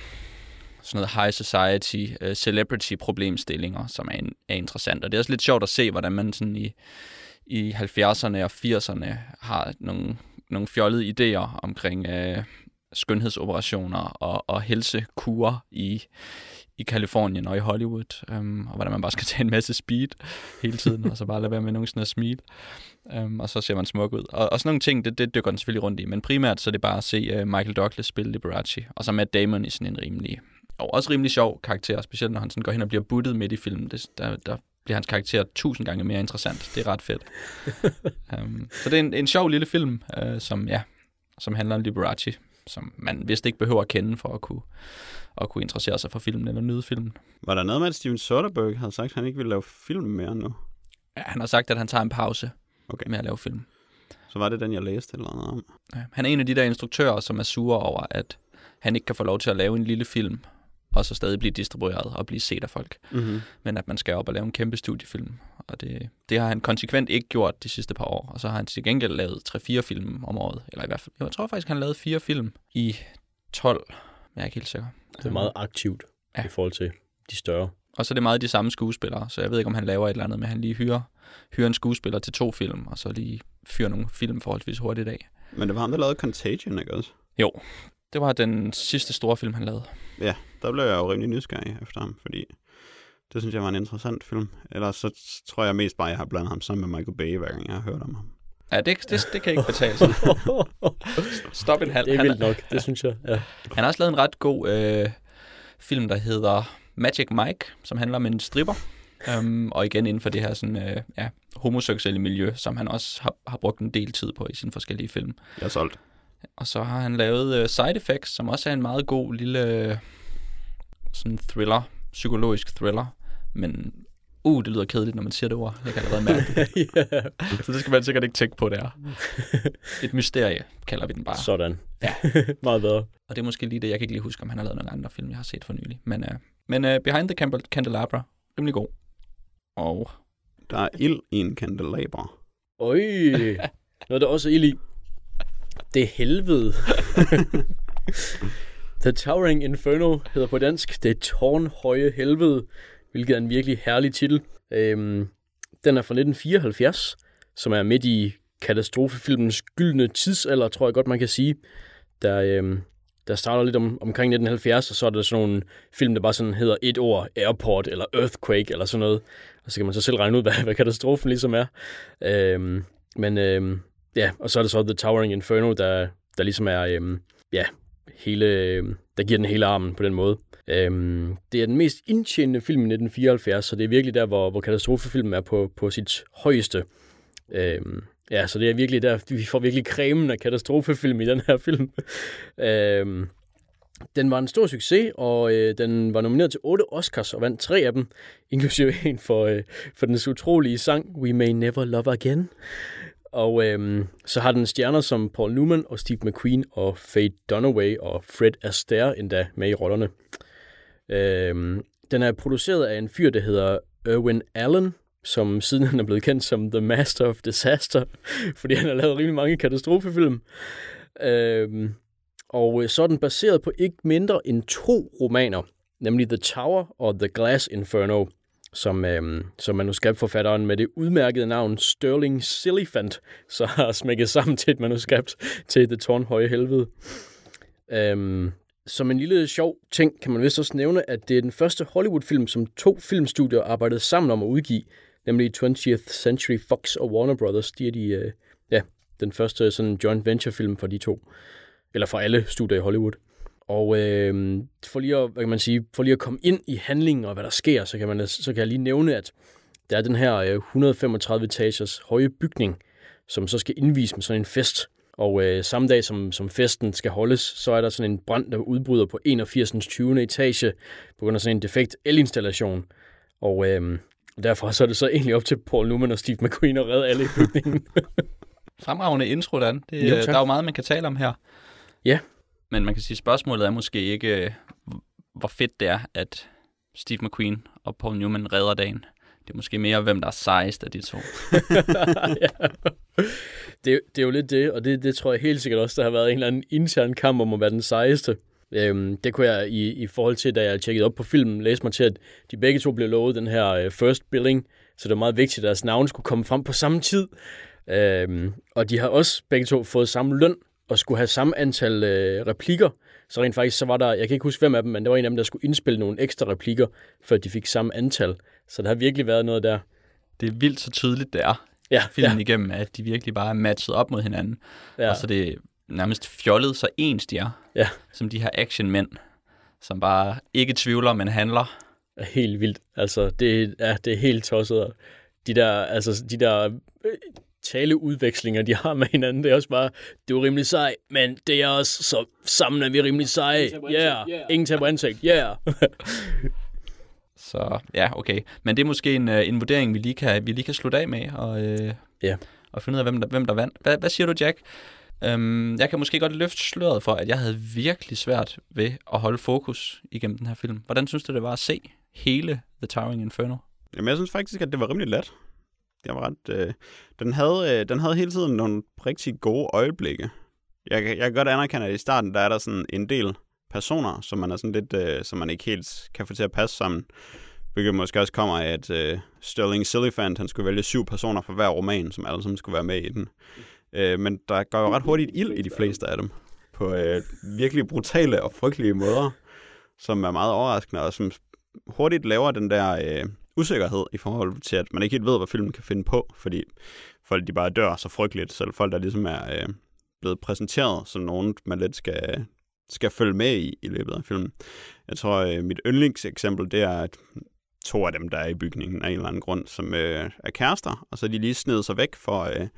sådan noget high society, uh, celebrity problemstillinger, som er, en, er interessant. Og det er også lidt sjovt at se, hvordan man sådan i, i 70'erne og 80'erne har nogle, nogle fjollede idéer omkring øh, skønhedsoperationer og, og helsekurer i, i Kalifornien og i Hollywood, øhm, og hvordan man bare skal tage en masse speed hele tiden, og så bare lade være med nogensinde at smile, øhm, og så ser man smuk ud. Og, og sådan nogle ting, det, det dykker den selvfølgelig rundt i, men primært så er det bare at se øh, Michael Douglas spille Liberace, og så Matt Damon i sådan en rimelig, og også rimelig sjov karakter, specielt når han sådan går hen og bliver buttet midt i filmen. Det, der, der bliver hans karakter tusind gange mere interessant. Det er ret fedt. um, så det er en, en sjov lille film, uh, som, ja, som handler om Liberace, som man vist ikke behøver at kende for at kunne, at kunne interessere sig for filmen eller nyde filmen. Var der noget med, at Steven Soderbergh havde sagt, at han ikke ville lave film mere nu? Ja, han har sagt, at han tager en pause Okay. med at lave film. Så var det den, jeg læste eller noget om. Ja, han er en af de der instruktører, som er sure over, at han ikke kan få lov til at lave en lille film, og så stadig blive distribueret og blive set af folk. Mm-hmm. Men at man skal op og lave en kæmpe studiefilm. Og det, det har han konsekvent ikke gjort de sidste par år. Og så har han til gengæld lavet 3-4 film om året. Eller i hvert fald, jeg tror faktisk, han lavede fire film i 12. Men jeg er ikke helt sikker. Det er meget aktivt Ja. i forhold til de større. Og så er det meget de samme skuespillere, så jeg ved ikke, om han laver et eller andet, men han lige hyrer, hyrer en skuespiller til to film, og så lige fyrer nogle film forholdsvis hurtigt af. Men det var ham, der lavede Contagion, ikke også? Det var den sidste store film, han lavede. Der blev jeg jo rimelig nysgerrig efter ham, fordi det synes jeg var en interessant film. Ellers så tror jeg mest bare, at jeg har blandet ham sammen med Michael Bay, hver gang jeg har hørt om ham. Ja, det, det, det kan ikke betale sig. Stop en halv. det er vildt nok, det synes jeg. Ja. han har også lavet en ret god øh, film, der hedder Magic Mike, som handler om en stripper. Um, og igen inden for det her sådan, øh, ja, homoseksuelle miljø, som han også har, har brugt en del tid på i sine forskellige film. Jeg er solgt. Og så har han lavet øh, Side Effects, som også er en meget god lille øh, sådan thriller, psykologisk thriller. Men uh, det lyder kedeligt, når man siger det ord. Jeg kan allerede mærke det. Så det skal man sikkert ikke tænke på, det er. Et mysterie, kalder vi den bare. Sådan. Ja. Meget bedre. Og det er måske lige det, jeg kan ikke lige huske, om han har lavet nogle andre film, jeg har set for nylig. Men, uh, men uh, Behind the Candel- Candelabra, rimelig god. Og Der er ild i en kandelaber. Øj, noget der også er ild i. Det er helvede. The Towering Inferno hedder på dansk Det tårnhøje helvede, hvilket er en virkelig herlig titel. Øhm, den er fra 1974, som er midt i katastrofefilmens gyldne tidsalder, tror jeg godt, man kan sige. Der, øhm, der starter lidt om, omkring 1970, og så er der sådan nogle film, der bare sådan hedder et ord, Airport eller Earthquake eller sådan noget. Og så kan man så selv regne ud, hvad, hvad katastrofen ligesom er. Øhm, men øhm, ja, og så er det så The Towering Inferno, der, der ligesom er, øhm, ja, hele, øhm, der giver den hele armen på den måde. Øhm, det er den mest indtjenende film i 1974, så det er virkelig der, hvor, hvor katastrofefilmen er på, på sit højeste. Øhm, ja, så det er virkelig der, vi får virkelig cremen af katastrofefilm i den her film. øhm, den var en stor succes, og øh, den var nomineret til otte Oscars og vandt tre af dem, inklusive en for, øh, for den utrolige sang We May Never Love Again. Og øhm, så har den stjerner som Paul Newman og Steve McQueen og Faye Dunaway og Fred Astaire endda med i rollerne. Øhm, den er produceret af en fyr, der hedder Erwin Allen, som siden han er blevet kendt som The Master of Disaster, fordi han har lavet rimelig mange katastrofefilm. Øhm, og øh, så er den baseret på ikke mindre end to romaner, nemlig The Tower og The Glass Inferno, som, øh, som manuskriptforfatteren med det udmærkede navn Sterling Silliphant så har smækket sammen til et manuskript til The Tårnhøje Helvede. Øhm, som en lille sjov ting kan man vist også nævne, at det er den første Hollywood-film, som to filmstudier arbejdede sammen om at udgive, nemlig 20th Century Fox og Warner Brothers. De er de, øh, ja, den første sådan joint venture-film for de to. Eller for alle studier i Hollywood. Og øh, for, lige at, hvad kan man sige, for lige at komme ind i handlingen og hvad der sker, så kan, man, så kan jeg lige nævne, at der er den her øh, 135 etagers høje bygning, som så skal indvise med sådan en fest. Og øh, samme dag, som, som festen skal holdes, så er der sådan en brand, der udbryder på 81. 20. etage på grund af sådan en defekt elinstallation. Og øh, derfor så er det så egentlig op til Paul Newman og Steve McQueen at redde alle i bygningen. Fremragende intro, Dan. Det, Jo, jo, tak. der er jo meget, man kan tale om her. Ja. Men man kan sige, at spørgsmålet er måske ikke, øh, hvor fedt det er, at Steve McQueen og Paul Newman redder dagen. Det er måske mere, hvem der er sejest af de to. ja. det, det er jo lidt det, og det, det tror jeg helt sikkert også, der har været en eller anden intern kamp om at være den sejeste. Øhm, det kunne jeg i, i forhold til, da jeg tjekkede op på filmen, læse mig til, at de begge to blev lovet den her uh, first billing, så det var meget vigtigt, at deres navn skulle komme frem på samme tid. Øhm, og de har også begge to fået samme løn, og skulle have samme antal øh, replikker. Så rent faktisk, så var der, jeg kan ikke huske hvem af dem, men der var en af dem, der skulle indspille nogle ekstra replikker, før de fik samme antal. Så der har virkelig været noget der. Det er vildt så tydeligt, det er Ja, filmen ja, igennem, at de virkelig bare er matchet op mod hinanden. Ja. ja. Og så det nærmest fjollet så ens de er. Ja. Som de her actionmænd, som bare ikke tvivler, men handler. er helt vildt. Altså, det, er, det er helt tosset. De der, altså, de der øh, taleudvekslinger, de har med hinanden, det er også bare, det er rimelig sej, men det er også, så sammen er vi rimelig seje. Yeah. Ingen taber ansigt. Yeah. Så ja, okay. Men det er måske en, øh, en vurdering, vi lige kan, vi lige kan slutte af med, og, øh, Ja. og finde ud af, hvem der, hvem der vandt. Hvad, hvad siger du, Jack? Øhm, jeg kan måske godt løfte sløret for, at jeg havde virkelig svært ved at holde fokus igennem den her film. Hvordan synes du, det var at se hele The Towering Inferno? Jamen, jeg synes faktisk, at det var rimelig let. Det var ret... Øh, den, havde, øh, den havde hele tiden nogle rigtig gode øjeblikke. Jeg, jeg kan godt anerkende, at i starten, der er der sådan en del personer, som man er sådan lidt, øh, som man ikke helt kan få til at passe sammen. Hvilket måske også kommer af, at øh, Sterling Silliphant, han skulle vælge syv personer for hver roman, som alle sammen skulle være med i den. Øh, men der går jo ret hurtigt ild i de fleste af dem. På øh, virkelig brutale og frygtelige måder, som er meget overraskende, og som hurtigt laver den der øh, usikkerhed i forhold til, at man ikke helt ved, hvad filmen kan finde på, fordi folk de bare dør så frygteligt, så folk, der ligesom er øh, blevet præsenteret som nogen, man lidt skal, skal følge med i i løbet af filmen. Jeg tror, øh, mit yndlingseksempel, det er, at to af dem, der er i bygningen af en eller anden grund, som øh, er kærester, og så er de lige snedet sig væk for at øh,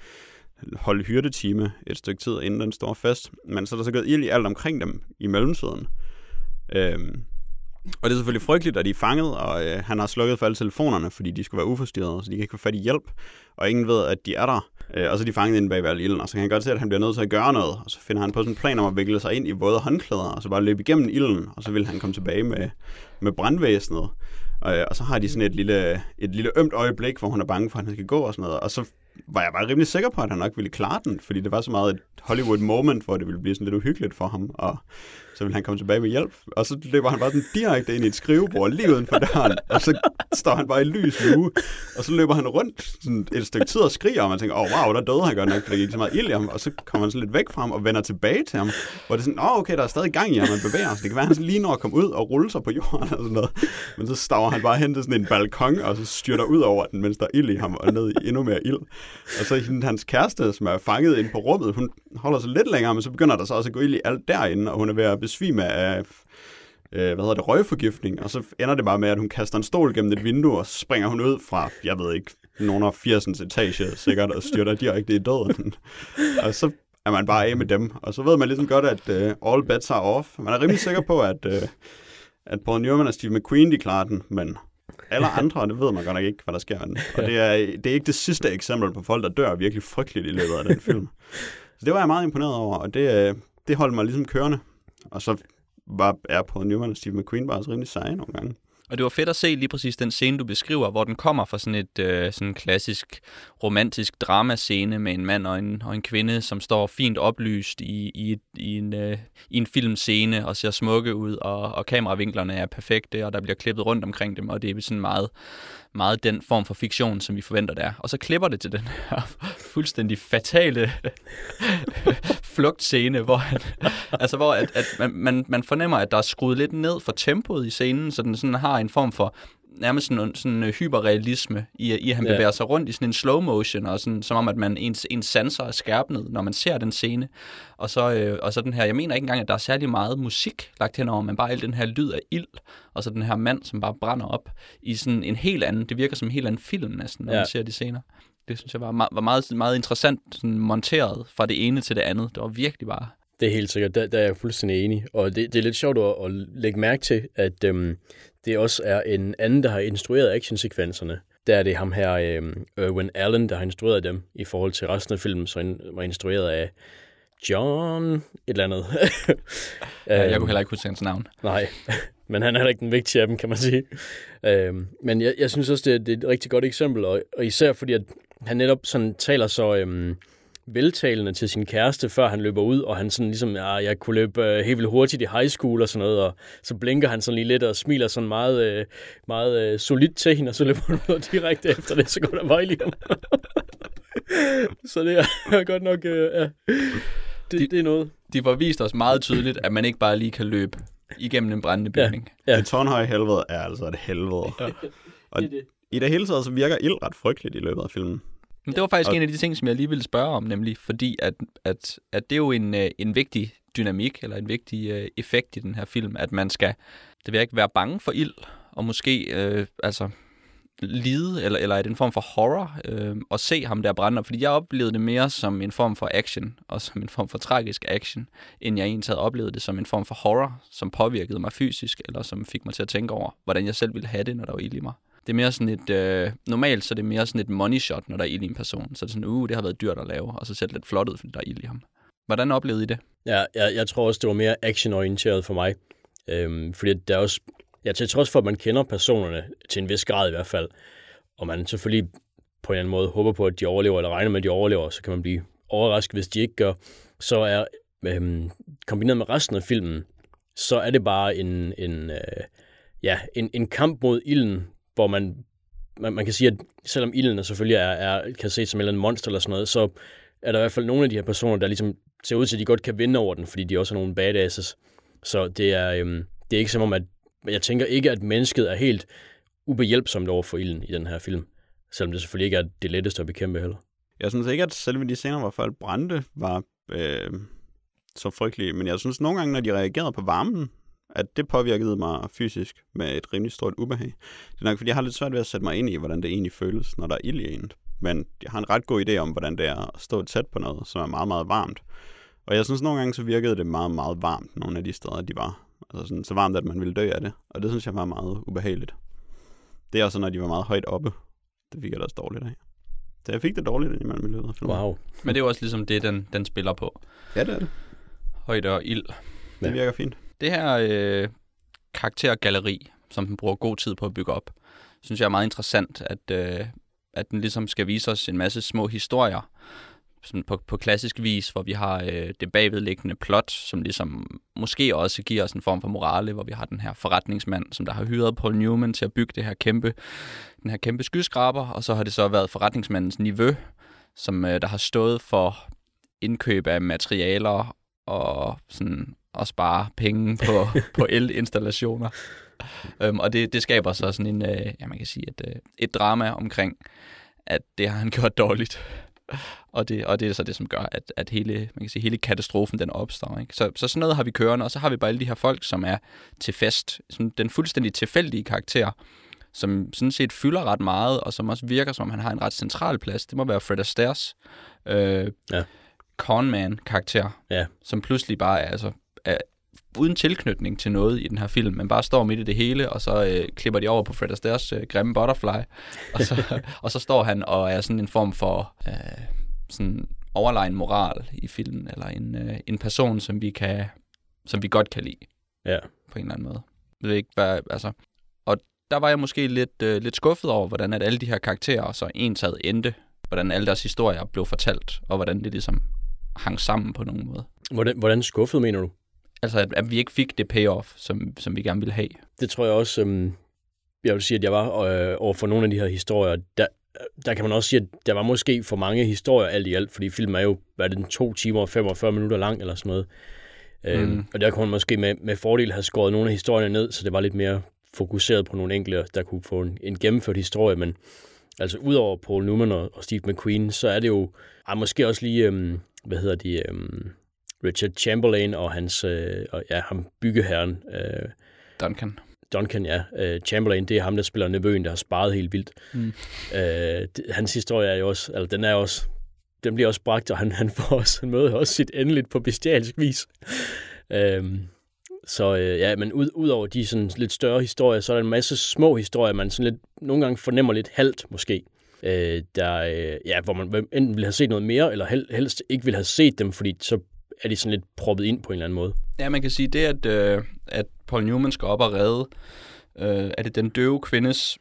holde hyrdetime et stykke tid inden den store fest. Men så er der så gået ild i alt omkring dem i mellemtiden. Øhm, og det er selvfølgelig frygteligt, at de er fanget, og øh, han har slukket for alle telefonerne, fordi de skulle være uforstyrrede, så de kan ikke få fat i hjælp, og ingen ved, at de er der. Øh, og så er de fanget inde bag ved ilden, og så kan han godt se, at han bliver nødt til at gøre noget, og så finder han på sådan en plan om at vikle sig ind i våde håndklæder, og så bare løbe igennem ilden, og så vil han komme tilbage med, med brandvæsenet. Og, øh, og så har de sådan et lille, et lille ømt øjeblik, hvor hun er bange for, at han skal gå og sådan noget, og så var jeg bare rimelig sikker på, at han nok ville klare den, fordi det var så meget et Hollywood moment, hvor det ville blive sådan lidt uhyggeligt for ham, og så ville han komme tilbage med hjælp. Og så løber han bare sådan direkte ind i et skrivebord lige uden for døren, og så står han bare i lys nu, og så løber han rundt sådan et stykke tid og skriger, og man tænker, åh oh, wow, der døde han godt nok, fordi der gik så meget ild i ham, og så kommer han så lidt væk fra ham og vender tilbage til ham, hvor det er sådan, åh oh, okay, der er stadig gang i ham, man bevæger sig. Det kan være, at han sådan lige når at komme ud og rulle sig på jorden og sådan noget. Men så staver han bare hen til sådan en balkon, og så styrter ud over den, mens der er ild i ham, og ned i endnu mere ild. Og så hende, hans kæreste, som er fanget ind på rummet, hun holder sig lidt længere, men så begynder der så også at gå ild i alt derinde, og hun er ved at besvime af øh, hvad hedder det, røgforgiftning, og så ender det bare med, at hun kaster en stol gennem et vindue, og så springer hun ud fra, jeg ved ikke, nogen af 80. etage sikkert, og styrter direkte i døden. og så er man bare af med dem, og så ved man ligesom godt, at uh, all bets are off. Man er rimelig sikker på, at, uh, at Paul Newman og Steve McQueen, de klarer den, men alle andre, det ved man godt nok ikke, hvad der sker. med. Og det er, det er ikke det sidste eksempel på folk, der dør virkelig frygteligt i løbet af den film. Så det var jeg meget imponeret over, og det, øh, det holdt mig ligesom kørende. Og så var er på Newman og Steve McQueen bare også rimelig seje nogle gange. Og det var fedt at se lige præcis den scene, du beskriver, hvor den kommer fra sådan et øh, sådan klassisk romantisk dramascene med en mand og en, og en kvinde, som står fint oplyst i, i, i, en, øh, i en filmscene og ser smukke ud, og, og kameravinklerne er perfekte, og der bliver klippet rundt omkring dem, og det er sådan meget, meget den form for fiktion, som vi forventer, det er. Og så klipper det til den her fuldstændig fatale flugtscene, hvor, han, altså hvor at, at man, man, man fornemmer, at der er skruet lidt ned for tempoet i scenen, så den sådan har en form for nærmest sådan, sådan uh, hyperrealisme i, i at han Ja. bevæger sig rundt i sådan en slow motion, og sådan, som om at man ens, ens sanser er skærpnet, når man ser den scene. Og så, øh, og så den her, jeg mener ikke engang, at der er særlig meget musik lagt henover, men bare al den her lyd af ild, og så den her mand, som bare brænder op i sådan en helt anden, det virker som en helt anden film næsten, når. Ja. man ser de scener. Det synes jeg var, meget, var meget, meget interessant sådan monteret fra det ene til det andet. Det var virkelig bare... Det er helt sikkert, der, der er jeg fuldstændig enig. Og det, det er lidt sjovt at, at lægge mærke til, at øhm, det også er en anden, der har instrueret actionsekvenserne. Der er det ham her, øhm, Erwin Allen, der har instrueret dem i forhold til resten af filmen, som var instrueret af John et eller andet. Ja, jeg kunne heller ikke huske hans navn. Nej, men han er heller ikke den vigtige af dem, kan man sige. Øhm, men jeg, jeg synes også, det er, det er et rigtig godt eksempel, og, og især fordi, at han netop sådan taler så øhm, veltalende til sin kæreste, før han løber ud, og han sådan ligesom, ja, jeg kunne løbe øh, helt vildt hurtigt i high school og sådan noget, og så blinker han sådan lige lidt og smiler sådan meget, øh, meget øh, solidt til hende, og så løber hun ud direkte efter det, så går der vej lige så det er godt nok, øh, ja, det, det er noget. De var vist os meget tydeligt, at man ikke bare lige kan løbe igennem en brændende Ja. bygning. Ja. Det tårnhøje helvede er altså et helvede. Ja. Og Det er det. i det hele taget så virker ild ret frygteligt i løbet af filmen. Men det var faktisk Og- en af de ting, som jeg lige ville spørge om, nemlig fordi, at, at, at det er jo en, øh, en vigtig dynamik, eller en vigtig øh, effekt i den her film, at man skal, det vil ikke være bange for ild, og måske øh, altså lide, eller, eller er det en form for horror, øh, at se ham der brænde op? Fordi jeg oplevede det mere som en form for action, og som en form for tragisk action, end jeg egentlig havde oplevet det som en form for horror, som påvirkede mig fysisk, eller som fik mig til at tænke over, hvordan jeg selv ville have det, når der var ild i mig. Det er mere sådan et, øh, normalt så er det mere sådan et money shot, når der er ild i en person. Så er det sådan, uh, det har været dyrt at lave, og så ser det lidt flot ud, fordi der er ild i ham. Hvordan oplevede I det? Ja, jeg, jeg tror også, det var mere actionorienteret for mig. Øhm, fordi der er også, ja, til trods for, at man kender personerne til en vis grad i hvert fald, og man selvfølgelig på en eller anden måde håber på, at de overlever, eller regner med, at de overlever, så kan man blive overrasket, hvis de ikke gør, så er øhm, kombineret med resten af filmen, så er det bare en, en, øh, ja, en, en kamp mod ilden, hvor man, man, man kan sige, at selvom ilden selvfølgelig er, er, kan ses som et eller andet monster eller sådan noget, så er der i hvert fald nogle af de her personer, der ligesom ser ud til, at de godt kan vinde over den, fordi de også er nogle badasses. Så det er, øhm, det er ikke som om, at jeg tænker ikke, at mennesket er helt ubehjælpsomt over for ilden i den her film. Selvom det selvfølgelig ikke er det letteste at bekæmpe heller. Jeg synes ikke, at selve de scener, hvor folk brændte, var øh, så frygtelige. Men jeg synes nogle gange, når de reagerede på varmen, at det påvirkede mig fysisk med et rimelig stort ubehag. Det er nok, fordi jeg har lidt svært ved at sætte mig ind i, hvordan det egentlig føles, når der er ild i en. Men jeg har en ret god idé om, hvordan det er at stå tæt på noget, som er meget, meget varmt. Og jeg synes nogle gange, så virkede det meget, meget varmt, nogle af de steder, de var. Altså sådan, så varmt, at man ville dø af det. Og det synes jeg var meget ubehageligt. Det er også, når de var meget højt oppe. Det fik jeg da også dårligt af. Så jeg fik det dårligt indimellem i løbet af filmen. Wow. Men det er jo også ligesom det, den, den spiller på. Ja, det er det. Højde og ild. Det virker fint. Det her øh, karaktergalleri, som den bruger god tid på at bygge op, synes jeg er meget interessant, at, øh, at den ligesom skal vise os en masse små historier, sådan på, på klassisk vis, hvor vi har øh, det bagvedliggende plot, som ligesom måske også giver os en form for morale, hvor vi har den her forretningsmand, som der har hyret Paul Newman til at bygge det her kæmpe, den her kæmpe skyskraber, og så har det så været forretningsmandens niveau, som øh, der har stået for indkøb af materialer og sådan at spare penge på, på elinstallationer. Um, og det, det skaber så sådan en, øh, ja, man kan sige, et, øh, et drama omkring, at det har han gjort dårligt. Og det, og det er så det, som gør, at, at hele, man kan sige, hele katastrofen den opstår. Ikke? Så, så sådan noget har vi kørende, og så har vi bare alle de her folk, som er til fest. Sådan den fuldstændig tilfældige karakter, som sådan set fylder ret meget, og som også virker, som om han har en ret central plads. Det må være Fred Astaires øh, Ja. conman-karakter, Ja. som pludselig bare er, altså, er uden tilknytning til noget i den her film, men bare står midt i det hele, og så øh, klipper de over på Fred Astaire's øh, grimme butterfly, og så, og så står han og er sådan en form for øh, sådan overlegen moral i filmen, eller en, øh, en person, som vi kan, som vi godt kan lide Ja. på en eller anden måde. Jeg ved ikke, hvad, altså, og der var jeg måske lidt, øh, lidt skuffet over, hvordan at alle de her karakterer så ensad endte, hvordan alle deres historier blev fortalt, og hvordan det ligesom hang sammen på nogen måde. Hvordan, hvordan skuffet, mener du? Altså, at, at vi ikke fik det payoff, som, som vi gerne ville have. Det tror jeg også, øhm, jeg vil sige, at jeg var øh, over for nogle af de her historier, der, der kan man også sige, at der var måske for mange historier alt i alt, fordi filmen er jo, hvad er det, den to timer og 45 minutter lang eller sådan noget. Øhm, Mm. Og der kunne man måske med, med fordel have skåret nogle af historierne ned, så det var lidt mere fokuseret på nogle enkelte, der kunne få en, en gennemført historie, men altså udover Paul Newman og, og Steve McQueen, så er det jo ej, måske også lige, øhm, hvad hedder de, øhm, Richard Chamberlain og hans, øh, og ja, ham byggeherren, øh, Duncan. Duncan, ja. Øh, Chamberlain, det er ham, der spiller nevøen, der har sparet helt vildt. Mm. Øh, hans historie er jo også, eller den er også, den bliver også bragt, og han, han får også, han møder også sit endeligt på bestialsk vis. Øh, så øh, ja, men ud, ud over de sådan lidt større historier, så er der en masse små historier, man sådan lidt, nogle gange fornemmer lidt halvt måske. Øh, der, øh, ja, hvor man enten vil have set noget mere, eller hel, helst ikke vil have set dem, fordi så er de sådan lidt proppet ind på en eller anden måde. Ja, man kan sige det, at, øh, at Paul Newman skal op og redde, øh, er det den døve kvindes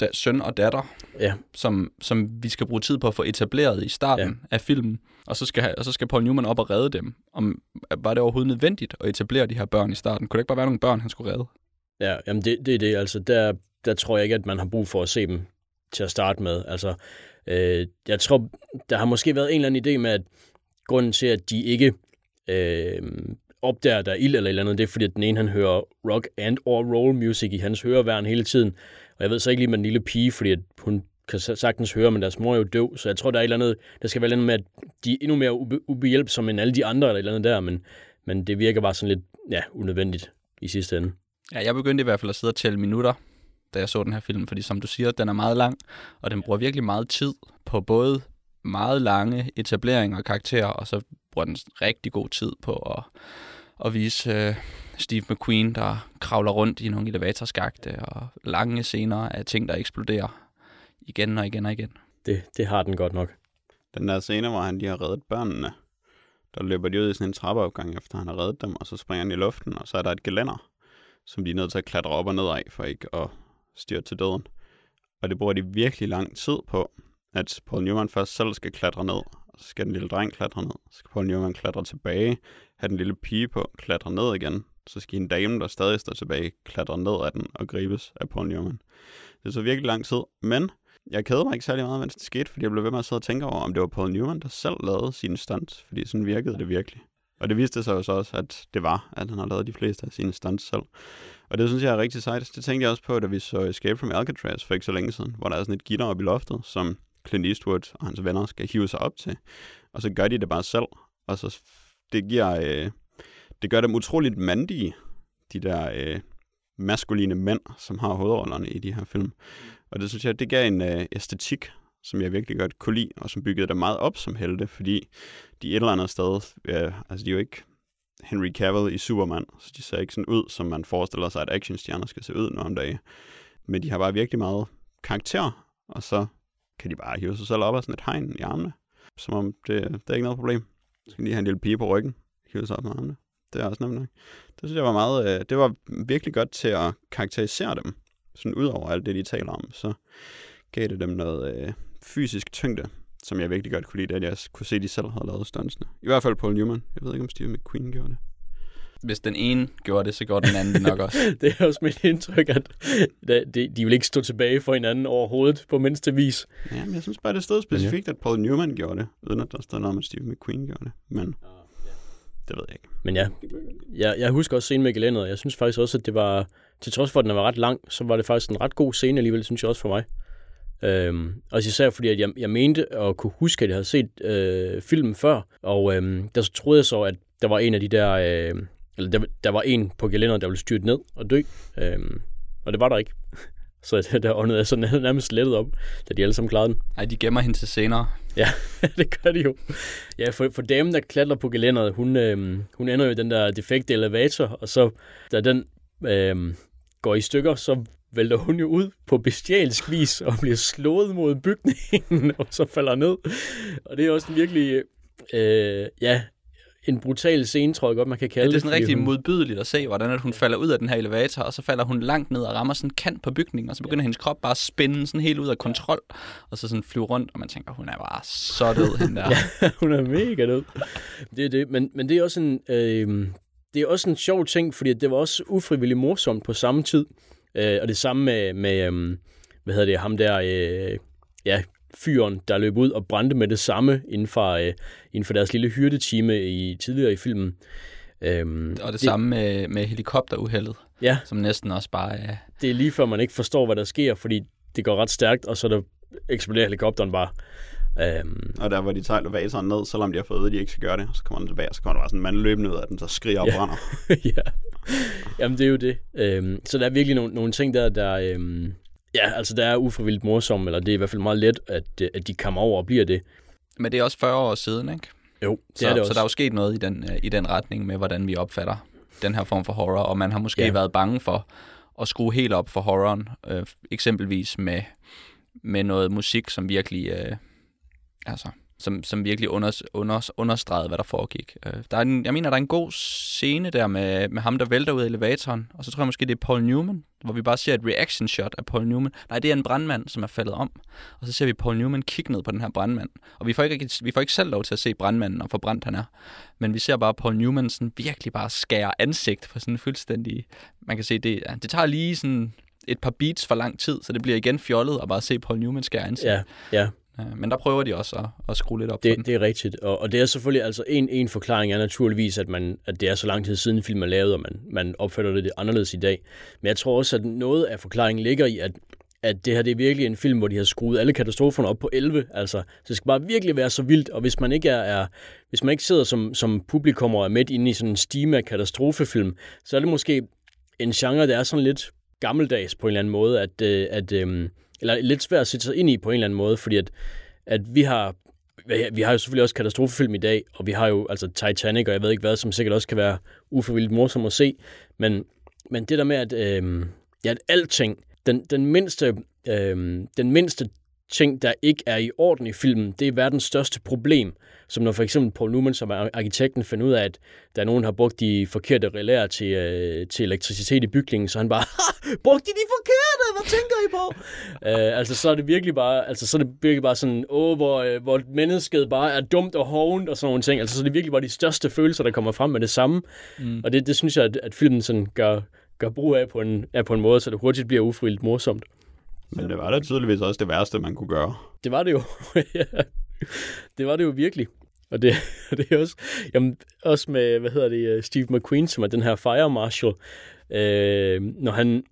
da, søn og datter, Ja. som, som vi skal bruge tid på at få etableret i starten ja. af filmen, og så, skal, og så skal Paul Newman op og redde dem. Om, var det overhovedet nødvendigt at etablere de her børn i starten? Kunne det ikke bare være nogle børn, han skulle redde? Ja, jamen det, det er det. Altså, der, der tror jeg ikke, at man har brug for at se dem til at starte med. Altså, øh, jeg tror, der har måske været en eller anden idé med, at grunden til, at de ikke øh, opdager, der er ild eller et eller andet, det er fordi, at den ene, han hører rock and or roll music i hans høreværn hele tiden. Og jeg ved så ikke lige med den lille pige, fordi at hun kan sagtens høre, men deres mor er jo døv, så jeg tror, der er et eller andet, der skal være noget med, at de er endnu mere ube, ubehjælpsomme end alle de andre, eller et eller andet der, men, men det virker bare sådan lidt, ja, unødvendigt i sidste ende. Ja, jeg begyndte i hvert fald at sidde og tælle minutter, da jeg så den her film, fordi som du siger, den er meget lang, og den bruger virkelig meget tid på både meget lange etableringer og karakterer, og så bruger den rigtig god tid på at, at vise øh, Steve McQueen, der kravler rundt i nogle elevatorskagte, og lange scener af ting, der eksploderer igen og igen og igen. Det, det har den godt nok. Den der scene, hvor han lige har reddet børnene, der løber de ud i sådan en trappeopgang, efter han har reddet dem, og så springer han i luften, og så er der et gelænder, som de er nødt til at klatre op og ned af, for ikke at styre til døden. Og det bruger de virkelig lang tid på, at Paul Newman først selv skal klatre ned, så skal den lille dreng klatre ned, så skal Paul Newman klatre tilbage, have den lille pige på, klatre ned igen, så skal en dame, der stadig står tilbage, klatre ned af den og gribes af Paul Newman. Det så virkelig lang tid, men jeg kædede mig ikke særlig meget, mens det skete, fordi jeg blev ved med at sidde og tænke over, om det var Paul Newman, der selv lavede sine stunts, fordi sådan virkede det virkelig. Og det viste sig jo så også, at det var, at han har lavet de fleste af sine stunts selv. Og det synes jeg er rigtig sejt. Det tænkte jeg også på, da vi så Escape from Alcatraz for ikke så længe siden, hvor der er sådan et gitter oppe i loftet, som Clint Eastwood og hans venner skal hive sig op til. Og så gør de det bare selv. Og så det giver, øh, det gør dem utroligt mandige, de der øh, maskuline mænd, som har hovedrollerne i de her film. Og det synes jeg, det gav en øh, æstetik, som jeg virkelig godt kunne lide, og som byggede dem meget op som helte, fordi de et eller andet sted, øh, altså de er jo ikke Henry Cavill i Superman, så de ser ikke sådan ud, som man forestiller sig, at actionstjerner skal se ud nu om dagen. Men de har bare virkelig meget karakter, og så kan de bare hive sig selv op af sådan et hegn i armene, som om det, det er ikke noget problem. Så kan de have en lille pige på ryggen, hive sig op med armene. Det er også nemt nok. Det synes jeg var meget, øh, det var virkelig godt til at karakterisere dem. Sådan ud over alt det, de taler om, så gav det dem noget øh, fysisk tyngde, som jeg virkelig godt kunne lide, at jeg kunne se, at de selv havde lavet stuntsene. I hvert fald Paul Newman. Jeg ved ikke, om Steve McQueen gjorde det. Hvis den ene gjorde det, så gjorde den anden det nok også. det er også mit indtryk, at de, de vil ikke stå tilbage for hinanden overhovedet på mindste vis. Ja, men jeg synes bare, det stod specifikt, at Paul Newman gjorde det, uden at der stod noget om, at Steve McQueen gjorde det. Men det ved jeg ikke. Men ja, jeg, jeg husker også scenen med gelænderet. Jeg synes faktisk også, at det var, til trods for, at den var ret lang, så var det faktisk en ret god scene alligevel, synes jeg også for mig. Øhm, også især fordi, at jeg, jeg mente at kunne huske, at jeg havde set øh, filmen før, og øhm, der så troede jeg så, at der var en af de der, øh, eller der, der var en på gelænderet, der ville styrte ned og dø, øhm, og det var der ikke. Så der åndet er så nærmest lettet op, da de alle sammen klarede den. Ej, de gemmer hende til senere. Ja, det gør de jo. Ja, for, for damen, der klatrer på gelænderet, hun, øh, hun ender jo i den der defekte elevator, og så da den øh, går i stykker, så vælter hun jo ud på bestialsk vis og bliver slået mod bygningen, og så falder ned. Og det er også en virkelig, øh, ja, en brutal scene, tror jeg godt, man kan kalde Ja, det er sådan fordi rigtig hun- modbydeligt at se, hvordan at hun falder ud af den her elevator, og så falder hun langt ned og rammer sådan en kant på bygningen, og så begynder hendes krop bare at spænde sådan helt ud af kontrol, og så sådan flyve rundt, og man tænker, hun er bare så død, hende der. hun er mega død. Det er det, men, men det er også en, øh, det er også en sjov ting, fordi det var også ufrivilligt morsomt på samme tid. Øh, og det samme med, med øh, hvad hedder det, ham der, øh, ja, fyren, der løb ud og brændte med det samme inden for, øh, inden for deres lille hyrdetime i, tidligere i filmen. Øhm, Og det, samme med, med helikopteruheldet, Ja, som næsten også bare er... det er lige før man ikke forstår, hvad der sker, fordi det går ret stærkt, og så der eksploderer helikopteren bare. Øhm, Og der, hvor de tager elevatoren ned, selvom de har fået at de ikke skal gøre det, så kommer den tilbage, og så kommer der bare sådan en mand løbende ud af den, så skriger og Ja. brænder. ja. Jamen, det er jo det. Øhm, så der er virkelig nogle, nogle ting der, der... Øhm, ja, altså, der er ufrivilligt morsomme, eller det er i hvert fald meget let, at, øh, at de kommer over og bliver det. Men det er også 40 år siden, ikke? Jo, det Så, er det så også. der er jo sket noget i den, øh, i den retning med, hvordan vi opfatter den her form for horror, og man har måske ja. været bange for at skrue helt op for horroren, øh, eksempelvis med, med noget musik, som virkelig, øh, altså, som, som virkelig under, under, understregede, hvad der foregik. Øh, der er en, jeg mener, der er en god scene der med, med ham, der vælter ud af elevatoren, og så tror jeg måske, det er Paul Newman, hvor vi bare ser et reaction shot af Paul Newman. Nej, det er en brandmand, som er faldet om, og så ser vi Paul Newman kigge ned på den her brandmand. Og vi får ikke, vi får ikke selv lov til at se brandmanden, og hvor brændt han er. Men vi ser bare Paul Newman sådan virkelig bare skære ansigt på sådan en fuldstændig... Man kan se, det, det tager lige sådan et par beats for lang tid, så det bliver igen fjollet at bare se Paul Newman skære ansigt. Ja, ja. Øh, Men der prøver de også at, at skrue lidt op Det, det er rigtigt. Og, og det er selvfølgelig, altså en, en forklaring er naturligvis, at, man, at det er så lang tid siden filmen er lavet, og man, man opfatter det anderledes i dag. Men jeg tror også, at noget af forklaringen ligger i, at, at det her det er virkelig en film, hvor de har skruet alle katastroferne op på 11. Altså, så det skal bare virkelig være så vildt, og hvis man ikke er, er hvis man ikke sidder som, som publikum og er midt inde i sådan en stime af katastrofefilm, så er det måske en genre, der er sådan lidt gammeldags på en eller anden måde, at, øh, at øh, eller lidt svært at sætte sig ind i på en eller anden måde, fordi at, at vi har vi har jo selvfølgelig også katastrofefilm i dag, og vi har jo altså Titanic, og jeg ved ikke hvad, som sikkert også kan være ufrivilligt morsomt at se. Men, men det der med, at, øh, ja, at alting, den, den, mindste, øh, den mindste ting, der ikke er i orden i filmen, det er verdens største problem. Som når for eksempel Paul Newman, som er arkitekten, finder ud af, at der er nogen, der har brugt de forkerte relæer til, øh, til elektricitet i bygningen, så han bare, "Ha! brugte de de forkerte? Hvad tænker I på? øh, altså, så er det virkelig bare, altså, så er det virkelig bare sådan, åh, hvor, øh, hvor mennesket bare er dumt og hovent og sådan nogle ting. Altså, så er det virkelig bare de største følelser, der kommer frem med det samme. Mm. Og det, det synes jeg, at, at filmen sådan gør, gør brug af på, en, af på en måde, så det hurtigt bliver ufrivilligt morsomt. Men det var da tydeligvis også det værste, man kunne gøre. Det var det jo. Det var det jo virkelig. Og det, det er også, jamen, også med, hvad hedder det, øh, Steve McQueen, som er den her fire marshal, øh, når han,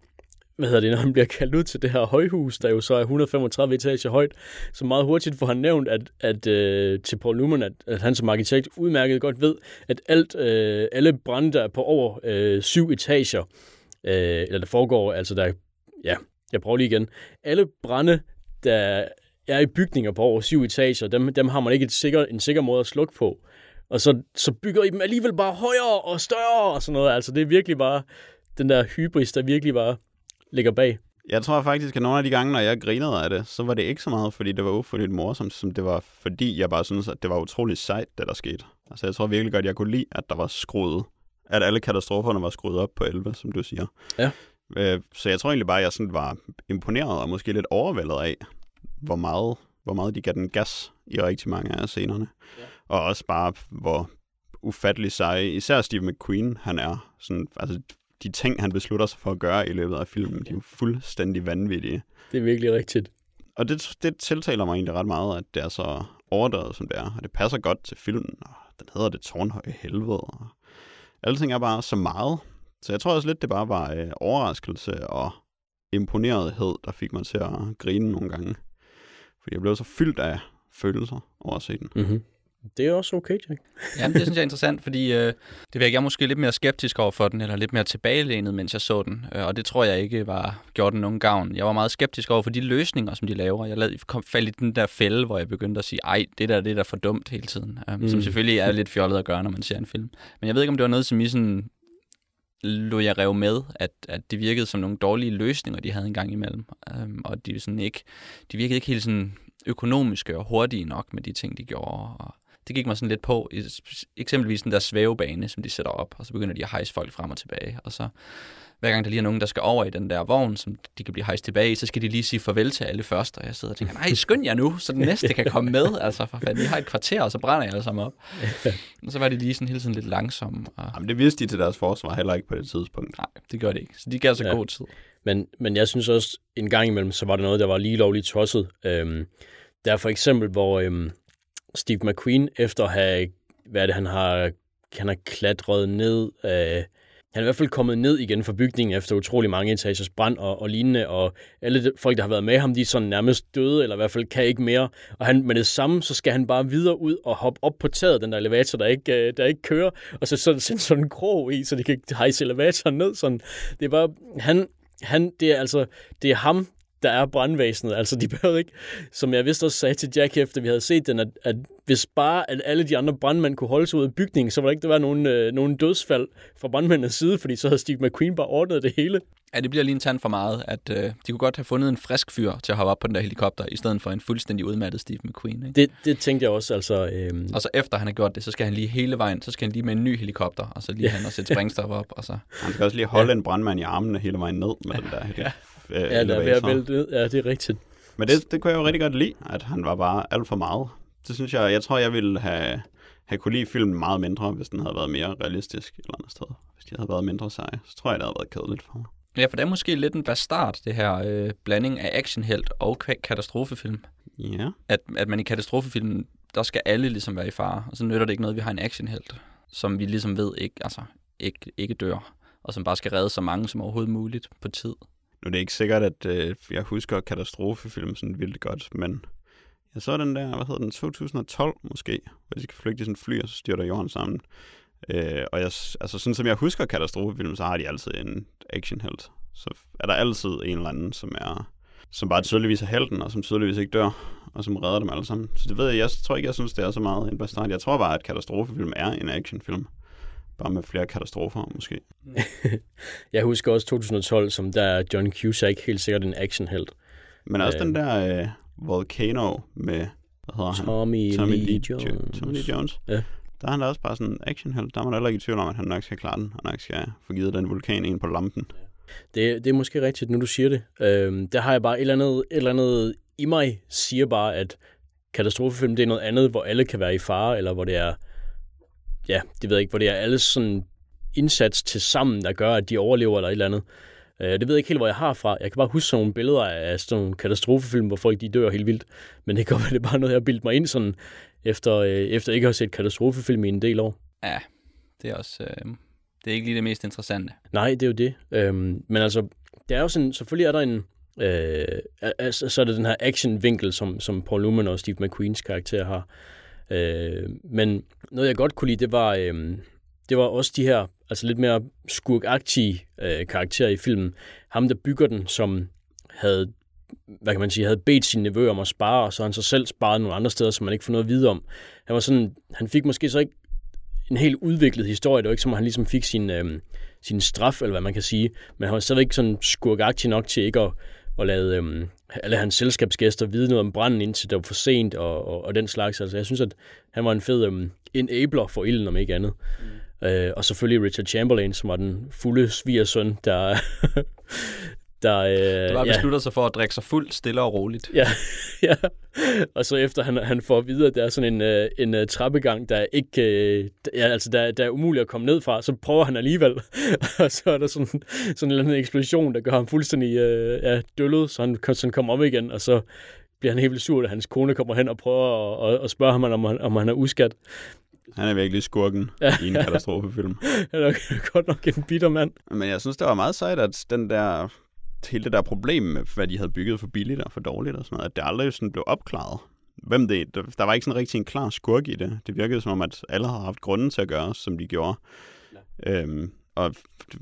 hvad hedder det, når han bliver kaldt ud til det her højhus, der jo så er 135 etager højt, så meget hurtigt får han nævnt at, at, øh, til Paul Newman, at, at han som arkitekt udmærket godt ved, at alt, øh, alle brænde, der er på over øh, syv etager, øh, eller der foregår, altså der, ja, jeg prøver lige igen, alle brænde, der er i bygninger på over syv etager, dem, dem har man ikke et sikker, en sikker måde at slukke på. Og så, så bygger I dem alligevel bare højere og større og sådan noget. Altså det er virkelig bare den der hybris, der virkelig bare ligger bag. Jeg tror faktisk, at nogle af de gange, når jeg grinede af det, så var det ikke så meget, fordi det var uforligt morsomt, som det var, fordi jeg bare synes, at det var utroligt sejt, det der skete. Altså jeg tror virkelig godt, jeg kunne lide, at der var skruet, at alle katastroferne var skruet op på 11, som du siger. Ja. Øh, Så jeg tror egentlig bare, at jeg sådan var imponeret og måske lidt overvældet af, hvor meget, hvor meget de gav den gas i rigtig mange af scenerne. Ja. Og også bare, hvor ufattelig seje, især Steve McQueen, han er. Sådan, altså, de ting, han beslutter sig for at gøre i løbet af filmen, de er jo fuldstændig vanvittige. Det er virkelig rigtigt. Og det, det tiltaler mig egentlig ret meget, at det er så overdrevet, som det er. Og det passer godt til filmen, og den hedder det tårnhøje helvede. Og alting er bare så meget. Så jeg tror også lidt, det bare var øh, overraskelse og imponerethed, der fik mig til at grine nogle gange. Fordi jeg blev så fyldt af følelser over at se den. Mm-hmm. Det er også okay, Jack. Jamen, det synes jeg er interessant, fordi øh, det virker jeg måske lidt mere skeptisk over for den, eller lidt mere tilbagelænet, mens jeg så den. Øh, og det tror jeg ikke var gjort den nogen gavn. Jeg var meget skeptisk over for de løsninger, som de laver. Jeg lad, kom faldt i den der fælde, hvor jeg begyndte at sige, ej, det der, det er da for dumt hele tiden. Øh, mm. Som selvfølgelig er lidt fjollet at gøre, når man ser en film. Men jeg ved ikke, om det var noget, som I sådan lå jeg rev med, at, at det virkede som nogle dårlige løsninger, de havde en gang imellem. Øhm, og de, sådan ikke, de virkede ikke helt sådan økonomiske og hurtige nok med de ting, de gjorde. Og det gik mig sådan lidt på. Eksempelvis den der svævebane, som de sætter op, og så begynder de at hejse folk frem og tilbage. Og så hver gang der lige er nogen, der skal over i den der vogn, som de kan blive hejst tilbage så skal de lige sige farvel til alle først. Og jeg sidder og tænker, nej, skynd jer nu, så den næste kan komme med. Altså, for fanden, vi har et kvarter, og så brænder jeg alle sammen op. og så var de lige sådan hele tiden lidt langsomme. Og... Jamen, det vidste de til deres forsvar heller ikke på det tidspunkt. Nej, det gør det ikke. Så de gav så ja. god tid. Men, men jeg synes også, en gang imellem, så var der noget, der var lige lovligt tosset. Øhm, der er for eksempel, hvor øhm, Steve McQueen, efter at have, hvad er det, han har, han har klatret ned af, han er i hvert fald kommet ned igen fra bygningen efter utrolig mange etagers brand og, og lignende, og alle de, folk, der har været med ham, de er sådan nærmest døde, eller i hvert fald kan ikke mere. Og han, med det samme, så skal han bare videre ud og hoppe op på taget, den der elevator, der ikke, øh, der ikke kører, og så, så sådan, sådan en krog i, så de kan hejse elevatoren ned. Sådan. Det er bare, han, han, det er altså, det er ham, der er brandvæsenet. Altså, de behøver ikke, som jeg vist også sagde til Jack, efter vi havde set den, at, at hvis bare at alle de andre brandmænd kunne holde sig ud af bygningen, så var der ikke der være nogen, øh, nogen dødsfald fra brandmændenes side, fordi så havde Steve McQueen bare ordnet det hele. Ja, det bliver lige en tand for meget, at øh, de kunne godt have fundet en frisk fyr til at hoppe op på den der helikopter, i stedet for en fuldstændig udmattet Steve McQueen. Ikke? Det, det tænkte jeg også, altså... Øh... Og så efter han har gjort det, så skal han lige hele vejen, så skal han lige med en ny helikopter, og så lige hen og sætte sprængstof op, og så... Han skal også lige holde ja. en brandmand i armene hele vejen ned med den der ja øh, Ja, der er ved at vælte Ja, det er rigtigt. Men det, det kunne jeg jo rigtig godt lide, at han var bare alt for meget. Det synes jeg, jeg tror, jeg ville have, have kunne lide filmen meget mindre, hvis den havde været mere realistisk et eller andet sted. Hvis de havde været mindre seje, så tror jeg, det havde været kedeligt for mig. Ja, for det er måske lidt en bastard, det her øh, blanding af actionhelt og katastrofefilm. Ja. At, at man i katastrofefilmen, der skal alle ligesom være i fare, og så nytter det ikke noget, at vi har en actionhelt, som vi ligesom ved ikke, altså, ikke, ikke dør, og som bare skal redde så mange som overhovedet muligt på tid. Nu er det ikke sikkert, at øh, jeg husker katastrofefilm sådan vildt godt, men jeg så den der, hvad hedder den, 2012 måske, hvor de skal flygte i sådan en fly, og så styrter jorden sammen. Øh, og jeg, altså sådan som jeg husker katastrofefilm, så har de altid en actionhelt. Så er der altid en eller anden, som er som bare tydeligvis er helten, og som tydeligvis ikke dør, og som redder dem alle sammen. Så det ved jeg, jeg tror ikke, jeg synes, det er så meget en bastard. Jeg tror bare, at katastrofefilm er en actionfilm. Bare med flere katastrofer, måske. jeg husker også 2012, som der John Cusack helt sikkert en actionhelt. Men også øh, den der uh, Volcano med, hvad hedder Tommy, han? Tommy Lee, Lee Jones. Jo, Tommy Lee Jones. Ja. Der er han da også bare sådan en actionhelt. Der er man heller ikke i tvivl om, at han nok skal klare den, og nok skal få givet den vulkan ind på lampen. Det, det er måske rigtigt, nu du siger det. Øhm, der har jeg bare et eller, andet, et eller andet i mig, siger bare, at katastrofefilm, det er noget andet, hvor alle kan være i fare, eller hvor det er ja, det ved jeg ikke, hvor det er alles sådan indsats til sammen, der gør, at de overlever eller et eller andet. Uh, det ved jeg ikke helt, hvor jeg har fra. Jeg kan bare huske sådan nogle billeder af sådan nogle katastrofefilm, hvor folk de dør helt vildt. Men det kan være, det er bare noget, jeg har bildet mig ind sådan, efter, uh, efter ikke at have set katastrofefilm i en del år. Ja, det er også... Uh, det er ikke lige det mest interessante. Nej, det er jo det. Uh, men altså, det er jo sådan, selvfølgelig er der en... Uh, altså, så er det den her action-vinkel, som, som Paul Newman og Steve McQueens karakter har. Øh, men noget, jeg godt kunne lide, det var, øh, det var også de her altså lidt mere skurkagtige øh, karakterer i filmen. Ham, der bygger den, som havde hvad kan man sige, havde bedt sine nevøer om at spare, og så han så selv sparet nogle andre steder, som man ikke får noget at vide om. Han, var sådan, han fik måske så ikke en helt udviklet historie. Det var ikke som, at han ligesom fik sin, øh, sin straf, eller hvad man kan sige. Men han var stadigvæk sådan skurkagtig nok til ikke at, at lade øhm, alle hans selskabsgæster vide noget om branden, indtil det var for sent og, og, og den slags. Altså, jeg synes, at han var en fed øhm, enabler for ilden, om ikke andet. Mm. Øh, og selvfølgelig Richard Chamberlain, som var den fulde svigersøn, der, der, øh, der bare beslutter ja. sig for at drikke sig fuldt stille og roligt. Ja, ja. og så efter han, han får at vide, at der er sådan en, øh, en uh, trappegang, der ikke, øh, ja, altså der, der er umuligt at komme ned fra, så prøver han alligevel. og så er der sådan, sådan en eller anden eksplosion, der gør ham fuldstændig øh, ja, døllet, så han sådan kommer om igen, og så bliver han helt vildt sur, at hans kone kommer hen og prøver at, at, at spørge ham, om han, om han er uskat. Han er virkelig skurken ja, i en katastrofefilm. han er godt nok en bitter mand. Men jeg synes, det var meget sejt, at den der hele det der problem med, hvad de havde bygget for billigt og for dårligt og sådan noget, at det aldrig sådan blev opklaret. hvem det der, var ikke sådan rigtig en klar skurk i det. Det virkede som om, at alle havde haft grunden til at gøre, som de gjorde. Ja. Øhm, og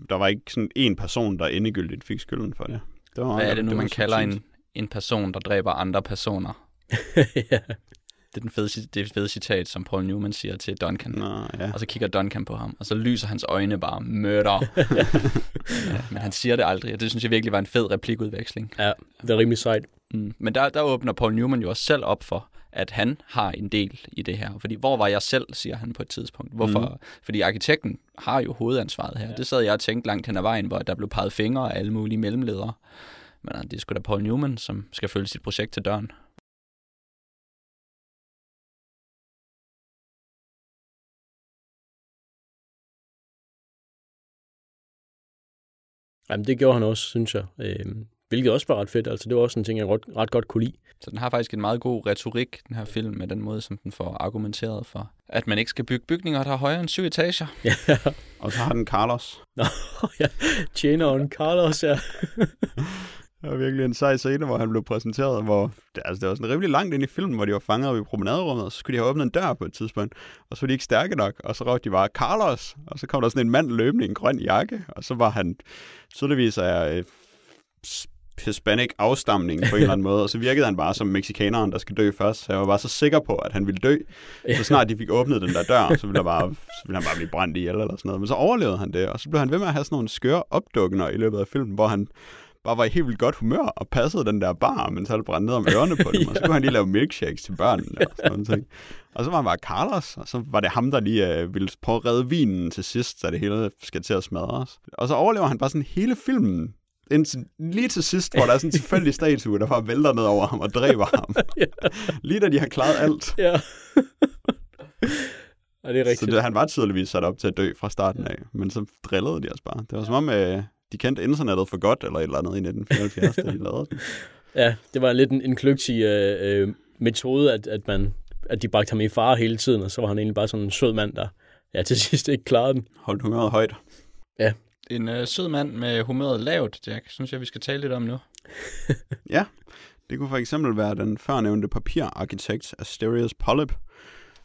der var ikke sådan en person, der endegyldigt fik skylden for det. det var, Hvad er det nu, var man kalder en, en person, der dræber andre personer? ja. Det er den fede, det fede citat, som Paul Newman siger til Duncan. Nå, ja. Og så kigger Duncan på ham, og så lyser hans øjne bare mørder. ja, men han siger det aldrig, og det synes jeg virkelig var en fed replikudveksling. ja, det er rimelig sejt. Mm. Men der, der åbner Paul Newman jo også selv op for, at han har en del i det her. Fordi hvor var jeg selv, siger han på et tidspunkt. Hvorfor? Mm. Fordi arkitekten har jo hovedansvaret her. Ja. Det sad jeg og tænkte langt hen ad vejen, hvor der blev peget fingre af alle mulige mellemledere. Men øh, det er sgu da Paul Newman, som skal følge sit projekt til døren. Jamen, det gjorde han også, synes jeg. Øhm, hvilket også var ret fedt. Altså, det var også en ting, jeg ret, ret godt kunne lide. Så den har faktisk en meget god retorik, den her film, med den måde, som den får argumenteret for. At man ikke skal bygge bygninger, der har højere end syv etager. Ja, Og så har den Carlos. ja. tjeneren Carlos, ja. Det var virkelig en sej scene, hvor han blev præsenteret, hvor det, altså, det var sådan rimelig langt ind i filmen, hvor de var fanget op i promenaderummet, og så skulle de have åbnet en dør på et tidspunkt, og så var de ikke stærke nok, og så råbte de bare, Carlos! Og så kom der sådan en mand løbende i en grøn jakke, og så var han tydeligvis af øh, hispanic afstamning på en eller anden måde, og så virkede han bare som mexikaneren, der skal dø først, så jeg var bare så sikker på, at han ville dø. Så snart de fik åbnet den der dør, så ville, der bare, så ville han bare blive brændt ihjel eller sådan noget. Men så overlevede han det, og så blev han ved med at have sådan nogle skøre opdukkener i løbet af filmen, hvor han bare var i helt vildt godt humør og passede den der bar, men så havde det brændt ned om ørerne på dem, og så kunne han lige lave milkshakes til børnene og sådan noget. ting. Og så var han bare Carlos, og så var det ham, der lige øh, ville prøve at redde vinen til sidst, så det hele skal til at smadres. Og så overlever han bare sådan hele filmen, indtil, lige til sidst, hvor der er sådan en tilfældig statue, der bare vælter ned over ham og dræber ham. lige da de har klaret alt. ja. ja, det er Så rigtigt. det, han var tydeligvis sat op til at dø fra starten af, men så drillede de os bare. Det var som om, øh, de kendte internettet for godt, eller et eller andet i 1974, da de lavede det. Ja, det var lidt en, en kløgtig øh, øh, metode, at, at, man, at de bragte ham i fare hele tiden, og så var han egentlig bare sådan en sød mand, der ja, til sidst ikke klarede den. Holdt humøret højt. En øh, sød mand med humøret lavt, Jack, synes jeg, vi skal tale lidt om nu. Ja, det kunne for eksempel være den førnævnte papirarkitekt Asterius Polyp,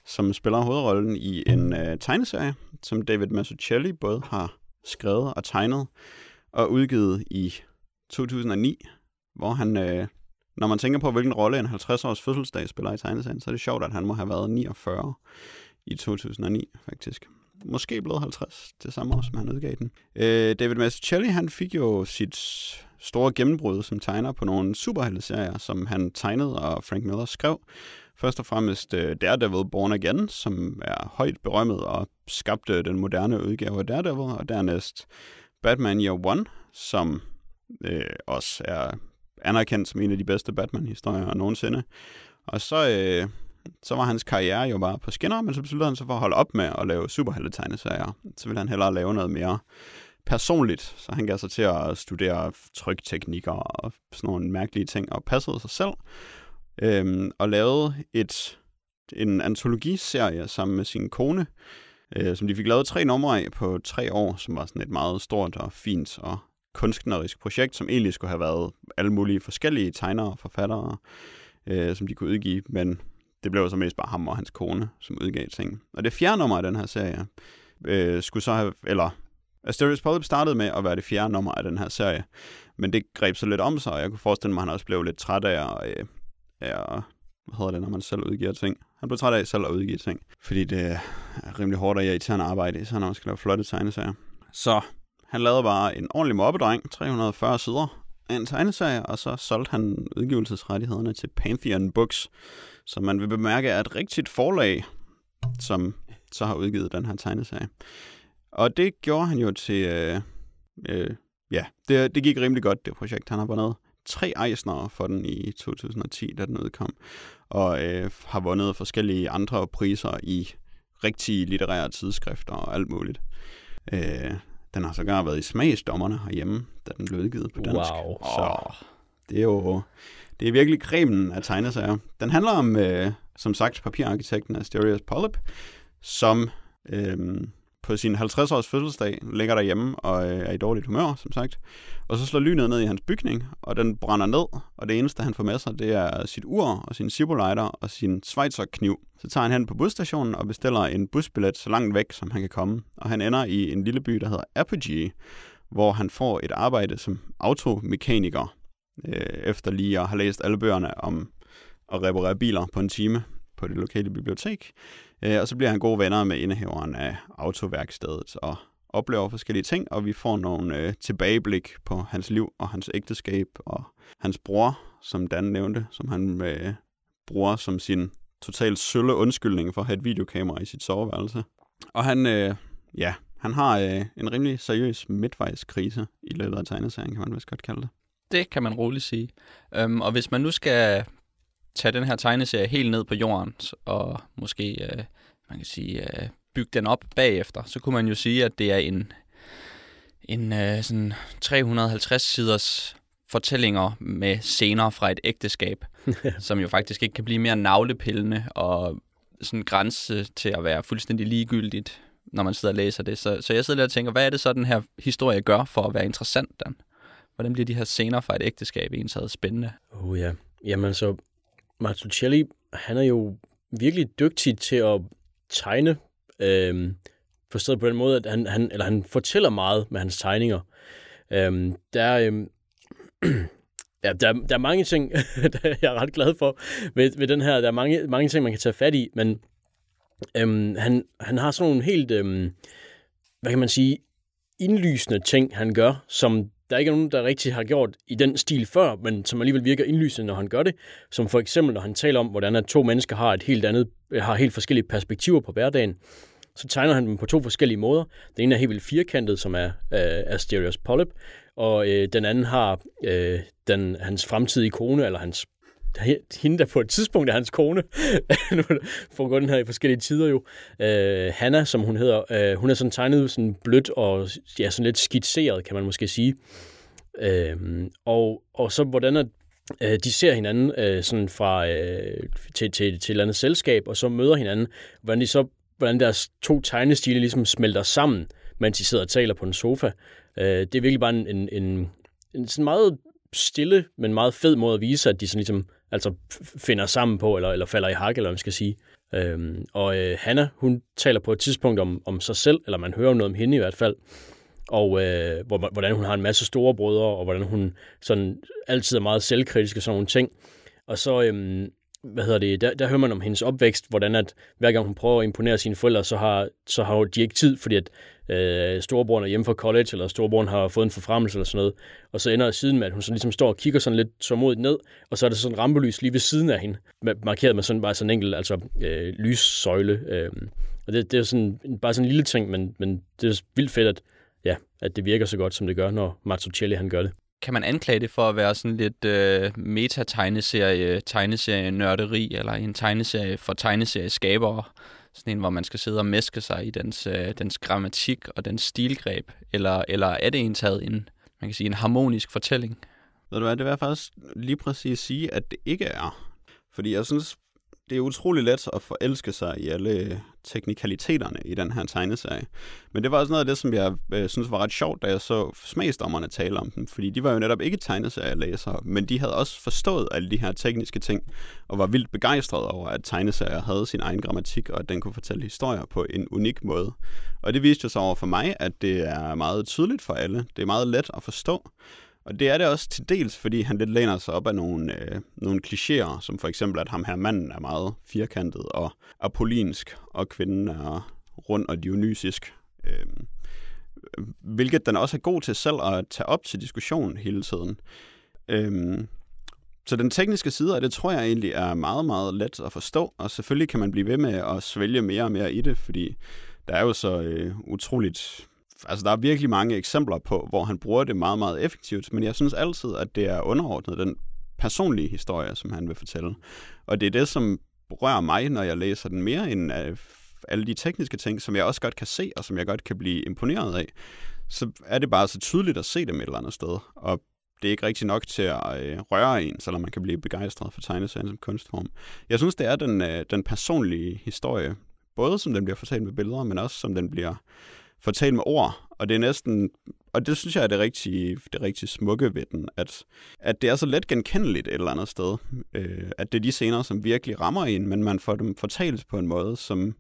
som spiller hovedrollen i en øh, tegneserie, som David Mazzucchelli både har skrevet og tegnet og udgivet i 2009, hvor han, øh, når man tænker på, hvilken rolle en 50-års fødselsdag spiller i tegneserien, så er det sjovt, at han må have været 49 i 2009, faktisk. Måske blevet 50 det samme år, som han udgav den. Øh, David Mazzucchelli, han fik jo sit store gennembrud som tegner på nogle superhelteserier, som han tegnede og Frank Miller skrev. Først og fremmest uh, Daredevil Born Again, som er højt berømmet og skabte den moderne udgave af Daredevil, og dernæst Batman Year One, som øh, også er anerkendt som en af de bedste Batman-historier nogensinde. Og så, øh, så var hans karriere jo bare på skinner, men så besluttede han sig for at holde op med at lave superhelte-tegneserier. Så ville han hellere lave noget mere personligt, så han gav sig til at studere trykteknikker og sådan nogle mærkelige ting, og passede sig selv, øhm, og lavede et, en antologiserie sammen med sin kone, øh, som de fik lavet tre numre af på tre år, som var sådan et meget stort og fint og kunstnerisk projekt, som egentlig skulle have været alle mulige forskellige tegnere og forfattere, øh, som de kunne udgive, men det blev så mest bare ham og hans kone, som udgav ting. Og det fjerde nummer af den her serie, øh, skulle så have, eller Asterius Polyp startede med at være det fjerde nummer af den her serie, men det greb så lidt om sig, og jeg kunne forestille mig, at han også blev lidt træt af at, øh, af hvad hedder det, når man selv udgiver ting. Han blev træt af selv at udgive ting, fordi det er rimelig hårdt og irriterende arbejde, så når man skal lave flotte tegneserier. Så han lavede bare en ordentlig mobbedreng, 340 sider af en tegneserie, og så solgte han udgivelsesrettighederne til Pantheon Books, som man vil bemærke er et rigtigt forlag, som så har udgivet den her tegneserie. Og det gjorde han jo til, øh, øh, ja, det, det gik rimelig godt, det projekt. Han har vundet tre Eisner for den i 2010, da den udkom, og øh, har vundet forskellige andre priser i rigtige litterære tidsskrifter og alt muligt. Øh, den har sågar været i smagsdommerne herhjemme, da den blev udgivet på dansk. Wow. Så det er jo det er virkelig kremen af tegneserier. Den handler om, øh, som sagt, papirarkitekten Asterius Polyp, som øh, på sin 50-års fødselsdag ligger derhjemme og øh, er i dårligt humør, som sagt. Og så slår lynet ned i hans bygning, og den brænder ned, og det eneste, han får med sig, det er sit ur og sin Zippo-lighter og sin Schweizer-kniv. Så tager han hen på busstationen og bestiller en busbillet så langt væk, som han kan komme. Og han ender i en lille by, der hedder Apogee, hvor han får et arbejde som automekaniker, øh, efter lige at have læst alle bøgerne om at reparere biler på en time på det lokale bibliotek. Øh, og så bliver han gode venner med indehaveren af autoværkstedet og oplever forskellige ting, og vi får nogle øh, tilbageblik på hans liv og hans ægteskab og hans bror, som Dan nævnte, som han øh, bruger som sin totalt sølle undskyldning for at have et videokamera i sit soveværelse. Og han, øh, ja, han har øh, en rimelig seriøs midtvejskrise i løbet af tegneserien, kan man vist godt kalde det. Det kan man roligt sige. Øhm, og hvis man nu skal tage den her tegneserie helt ned på jorden, og måske, øh, man kan sige, øh, bygge den op bagefter, så kunne man jo sige, at det er en, en øh, sådan 350 siders fortællinger med scener fra et ægteskab, som jo faktisk ikke kan blive mere navlepillende og sådan grænse til at være fuldstændig ligegyldigt, når man sidder og læser det. Så, så jeg sidder der og tænker, hvad er det så, den her historie gør for at være interessant, Dan? Hvordan bliver de her scener fra et ægteskab ensat spændende? Oh ja, jamen så Martuccelli, han er jo virkelig dygtig til at tegne, øh, forstået på den måde, at han, han, eller han fortæller meget med hans tegninger. Øhm, der, øhm, ja, der, der er mange ting, der jeg er ret glad for ved, ved den her. Der er mange, mange ting, man kan tage fat i, men øhm, han, han har sådan nogle helt, øhm, hvad kan man sige, indlysende ting, han gør, som der ikke er nogen, der rigtig har gjort i den stil før, men som alligevel virker indlysende, når han gør det. Som for eksempel, når han taler om, hvordan at to mennesker har et helt andet, øh, har helt forskellige perspektiver på hverdagen, så tegner han dem på to forskellige måder. Den ene er helt vildt firkantet, som er øh, Asterios Polyp, og øh, den anden har øh, den, hans fremtidige kone, eller hans hende, der på et tidspunkt er hans kone, nu foregår den her i forskellige tider jo, øh, Hanna, som hun hedder, øh, hun er sådan tegnet sådan blødt og ja, sådan lidt skitseret, kan man måske sige. Øh, og, og så hvordan at, øh, de ser hinanden øh, sådan fra øh, til, til, til et eller andet selskab, og så møder hinanden, hvordan de så hvordan deres to tegnestile ligesom smelter sammen, mens de sidder og taler på en sofa. Øh, det er virkelig bare en, en, en, en sådan meget stille, men meget fed måde at vise, at de sådan ligesom altså finder sammen på, eller, eller falder i hak, eller man skal sige. Øhm, og øh, Hanna, hun taler på et tidspunkt om, om sig selv, eller man hører noget om hende i hvert fald, og øh, hvordan hun har en masse store brødre, og hvordan hun sådan altid er meget selvkritisk og sådan nogle ting. Og så, øhm, hvad hedder det, der, der hører man om hendes opvækst, hvordan at hver gang hun prøver at imponere sine forældre, så har, så har de ikke tid, fordi at øh, storebroren er hjemme fra college, eller storebroren har fået en forfremmelse eller sådan noget. Og så ender det siden med, at hun så ligesom står og kigger sådan lidt så modigt ned, og så er der sådan en rampelys lige ved siden af hende, markeret med sådan bare sådan en enkelt altså, øh, lyssøjle. Øh. Og det, det er sådan, bare sådan en lille ting, men, men det er vildt fedt, at, ja, at det virker så godt, som det gør, når Mazzucchelli han gør det kan man anklage det for at være sådan lidt øh, meta-tegneserie, tegneserie-nørderi, eller en tegneserie for tegneserieskabere? Sådan en, hvor man skal sidde og meske sig i dens, øh, dens grammatik og dens stilgreb? Eller, eller er det en en, man kan sige, en harmonisk fortælling? Ved du hvad, det vil jeg faktisk lige præcis sige, at det ikke er. Fordi jeg synes, det er utrolig let at forelske sig i alle øh, teknikaliteterne i den her tegneserie. Men det var også noget af det, som jeg øh, synes var ret sjovt, da jeg så smagsdommerne tale om dem. Fordi de var jo netop ikke tegneserielæsere, men de havde også forstået alle de her tekniske ting, og var vildt begejstrede over, at tegneserier havde sin egen grammatik, og at den kunne fortælle historier på en unik måde. Og det viste jo så over for mig, at det er meget tydeligt for alle. Det er meget let at forstå. Og det er det også til dels, fordi han lidt læner sig op af nogle, øh, nogle klichéer, som for eksempel, at ham her manden er meget firkantet og apollinsk, og kvinden er rund og dionysisk. Øh, hvilket den også er god til selv at tage op til diskussion hele tiden. Øh, så den tekniske side af det, tror jeg egentlig er meget, meget let at forstå, og selvfølgelig kan man blive ved med at svælge mere og mere i det, fordi der er jo så øh, utroligt altså der er virkelig mange eksempler på, hvor han bruger det meget, meget effektivt, men jeg synes altid, at det er underordnet den personlige historie, som han vil fortælle. Og det er det, som rører mig, når jeg læser den mere end øh, alle de tekniske ting, som jeg også godt kan se, og som jeg godt kan blive imponeret af. Så er det bare så tydeligt at se dem et eller andet sted. Og det er ikke rigtig nok til at øh, røre en, selvom man kan blive begejstret for tegneserien som kunstform. Jeg synes, det er den, øh, den personlige historie, både som den bliver fortalt med billeder, men også som den bliver fortalt med ord, og det er næsten, og det synes jeg er det rigtig, det rigtig smukke ved den, at, at det er så let genkendeligt et eller andet sted, øh, at det er de scener, som virkelig rammer en, men man får dem fortalt på en måde, som,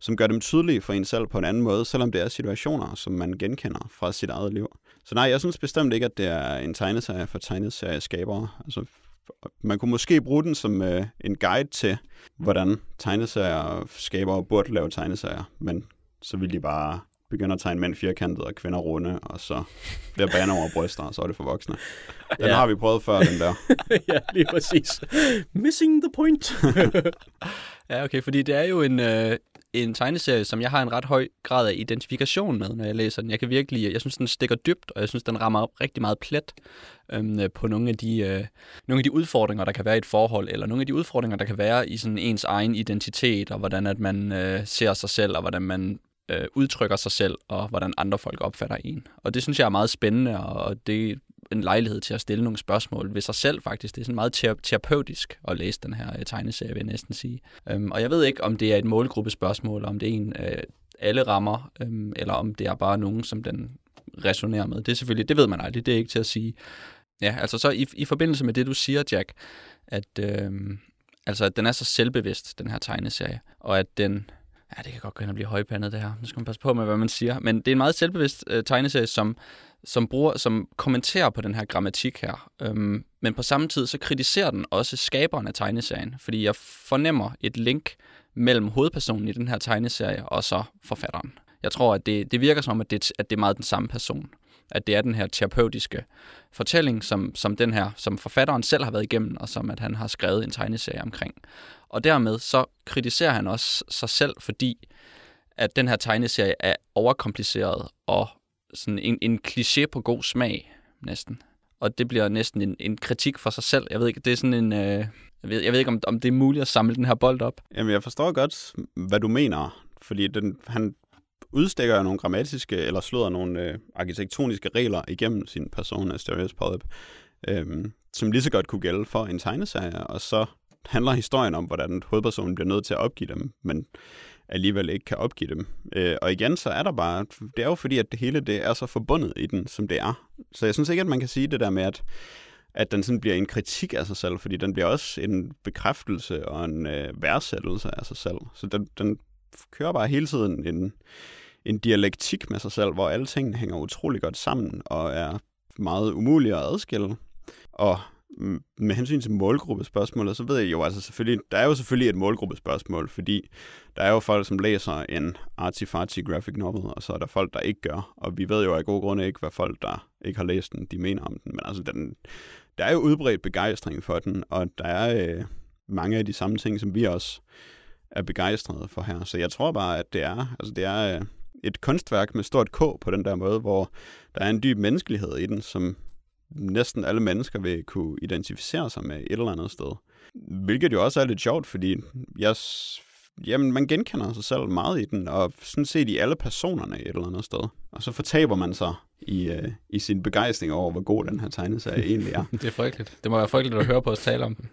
som gør dem tydelige for en selv på en anden måde, selvom det er situationer, som man genkender fra sit eget liv. Så nej, jeg synes bestemt ikke, at det er en tegneserie for tegneserieskabere. Altså, man kunne måske bruge den som øh, en guide til, hvordan tegneserier skabere burde lave tegneserier, men så ville de bare begynde at tegne mænd firkantet og kvinder runde, og så flere baner over bryster, og så er det for voksne. Den ja. har vi prøvet før, den der. ja, lige præcis. Missing the point. ja, okay, fordi det er jo en, øh, en tegneserie, som jeg har en ret høj grad af identifikation med, når jeg læser den. Jeg kan virkelig, jeg synes, den stikker dybt, og jeg synes, den rammer rigtig meget plet øhm, på nogle af, de, øh, nogle af de udfordringer, der kan være i et forhold, eller nogle af de udfordringer, der kan være i sådan ens egen identitet, og hvordan at man øh, ser sig selv, og hvordan man øh, udtrykker sig selv, og hvordan andre folk opfatter en. Og det synes jeg er meget spændende, og det er en lejlighed til at stille nogle spørgsmål ved sig selv faktisk. Det er sådan meget terapeutisk at læse den her øh, tegneserie, vil jeg næsten sige. Øhm, og jeg ved ikke, om det er et målgruppespørgsmål, om det er en, øh, alle rammer, øhm, eller om det er bare nogen, som den resonerer med. Det er selvfølgelig, det ved man aldrig, det er ikke til at sige. Ja, altså så i, i forbindelse med det, du siger, Jack, at, øh, altså, at den er så selvbevidst, den her tegneserie, og at den Ja, det kan godt gå hen og blive højpandet, det her. Nu skal man passe på med, hvad man siger. Men det er en meget selvbevidst øh, tegneserie, som, som, bruger, som kommenterer på den her grammatik her. Øhm, men på samme tid, så kritiserer den også skaberen af tegneserien. Fordi jeg fornemmer et link mellem hovedpersonen i den her tegneserie og så forfatteren. Jeg tror, at det, det virker som, at det, at det er meget den samme person. At det er den her terapeutiske fortælling, som, som den her, som forfatteren selv har været igennem, og som at han har skrevet en tegneserie omkring. Og dermed så kritiserer han også sig selv, fordi at den her tegneserie er overkompliceret og sådan en, en kliché på god smag, næsten. Og det bliver næsten en, en kritik for sig selv. Jeg ved ikke, det er sådan en... Øh, jeg, ved, jeg ved ikke, om, om det er muligt at samle den her bold op. Jamen, jeg forstår godt, hvad du mener. Fordi den, han udstikker nogle grammatiske, eller slår nogle øh, arkitektoniske regler igennem sin person af Stereos Polyp, øh, som lige så godt kunne gælde for en tegneserie, og så handler historien om, hvordan hovedpersonen bliver nødt til at opgive dem, men alligevel ikke kan opgive dem. Øh, og igen, så er der bare, det er jo fordi, at det hele det er så forbundet i den, som det er. Så jeg synes ikke, at man kan sige det der med, at, at den sådan bliver en kritik af sig selv, fordi den bliver også en bekræftelse og en øh, værdsættelse af sig selv. Så den, den kører bare hele tiden en, en dialektik med sig selv, hvor alle tingene hænger utrolig godt sammen og er meget umulige at adskille. Og med hensyn til målgruppespørgsmålet, så ved jeg jo, altså selvfølgelig, der er jo selvfølgelig et målgruppespørgsmål, fordi der er jo folk, som læser en arty graphic novel, og så er der folk, der ikke gør. Og vi ved jo af gode grunde ikke, hvad folk, der ikke har læst den, de mener om den. Men altså, den, der er jo udbredt begejstring for den, og der er øh, mange af de samme ting, som vi også er begejstrede for her. Så jeg tror bare, at det er, altså det er øh, et kunstværk med stort K på den der måde, hvor der er en dyb menneskelighed i den, som næsten alle mennesker vil kunne identificere sig med et eller andet sted. Hvilket jo også er lidt sjovt, fordi jeg, jamen, man genkender sig selv meget i den, og sådan set i alle personerne et eller andet sted. Og så fortaber man sig i, uh, i sin begejstring over, hvor god den her tegneserie egentlig er. det er frygteligt. Det må være frygteligt at høre på os tale om den.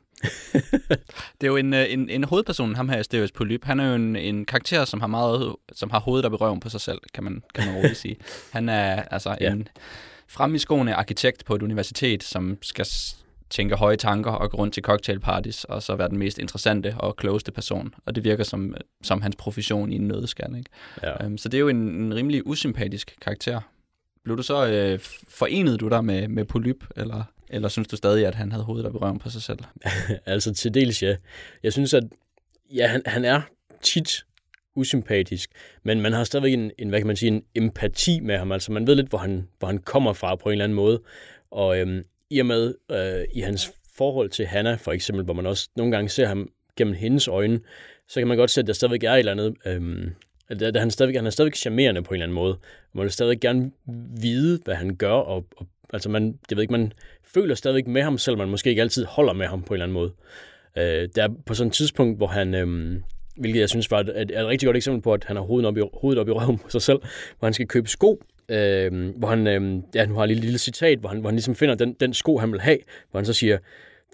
det er jo en, øh, en, en hovedperson, ham her, Stereos Polyp. Han er jo en, en karakter, som har meget, som har hovedet op i røven på sig selv, kan man, kan man roligt sige. Han er altså ja. en frem i skoene arkitekt på et universitet, som skal tænke høje tanker og gå rundt til cocktailparties, og så være den mest interessante og klogeste person. Og det virker som, som hans profession i en nødskal. Ikke? Ja. Um, så det er jo en, en rimelig usympatisk karakter. Blev du så øh, forenet du dig med, med Polyp, eller, eller synes du stadig, at han havde hovedet op i røven på sig selv? altså til dels ja. Jeg synes, at ja, han, han er tit usympatisk, men man har stadigvæk en, en, hvad kan man sige, en empati med ham, altså man ved lidt, hvor han, hvor han kommer fra på en eller anden måde, og øhm, i og med øh, i hans forhold til Hanna, for eksempel, hvor man også nogle gange ser ham gennem hendes øjne, så kan man godt se, at der stadigvæk er et eller andet, øhm, at, at han, stadigvæk, han er stadigvæk charmerende på en eller anden måde. Man vil stadigvæk gerne vide, hvad han gør, og, og altså man, det ved ikke, man føler stadigvæk med ham, selvom man måske ikke altid holder med ham på en eller anden måde. Øh, der er på sådan et tidspunkt, hvor han, øhm, hvilket jeg synes var et, et, et rigtig godt eksempel på, at han har hovedet op i, hovedet op i røven på sig selv, hvor han skal købe sko, øh, hvor han, øh, ja, nu har et lille, lille citat, hvor han, hvor han ligesom finder den, den sko, han vil have, hvor han så siger,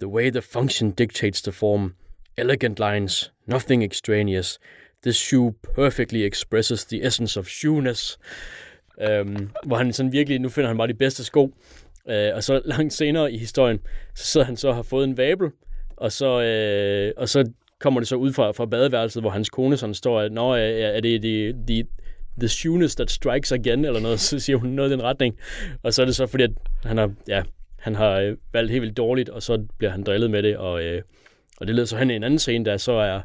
The way the function dictates the form, elegant lines, nothing extraneous, This shoe perfectly expresses the essence of shoeness. øh, hvor han sådan virkelig, nu finder han bare de bedste sko. øh, og så langt senere i historien, så sidder han så og har fået en vabel, og så, øh, og så kommer det så ud fra, fra badeværelset, hvor hans kone sådan står, at Nå, er, er det de, de, the shoeness that strikes again, eller noget, så siger hun noget i den retning. Og så er det så, fordi at han har, ja, han har øh, valgt helt vildt dårligt, og så bliver han drillet med det, og, øh, og det leder så hen i en anden scene, der så er,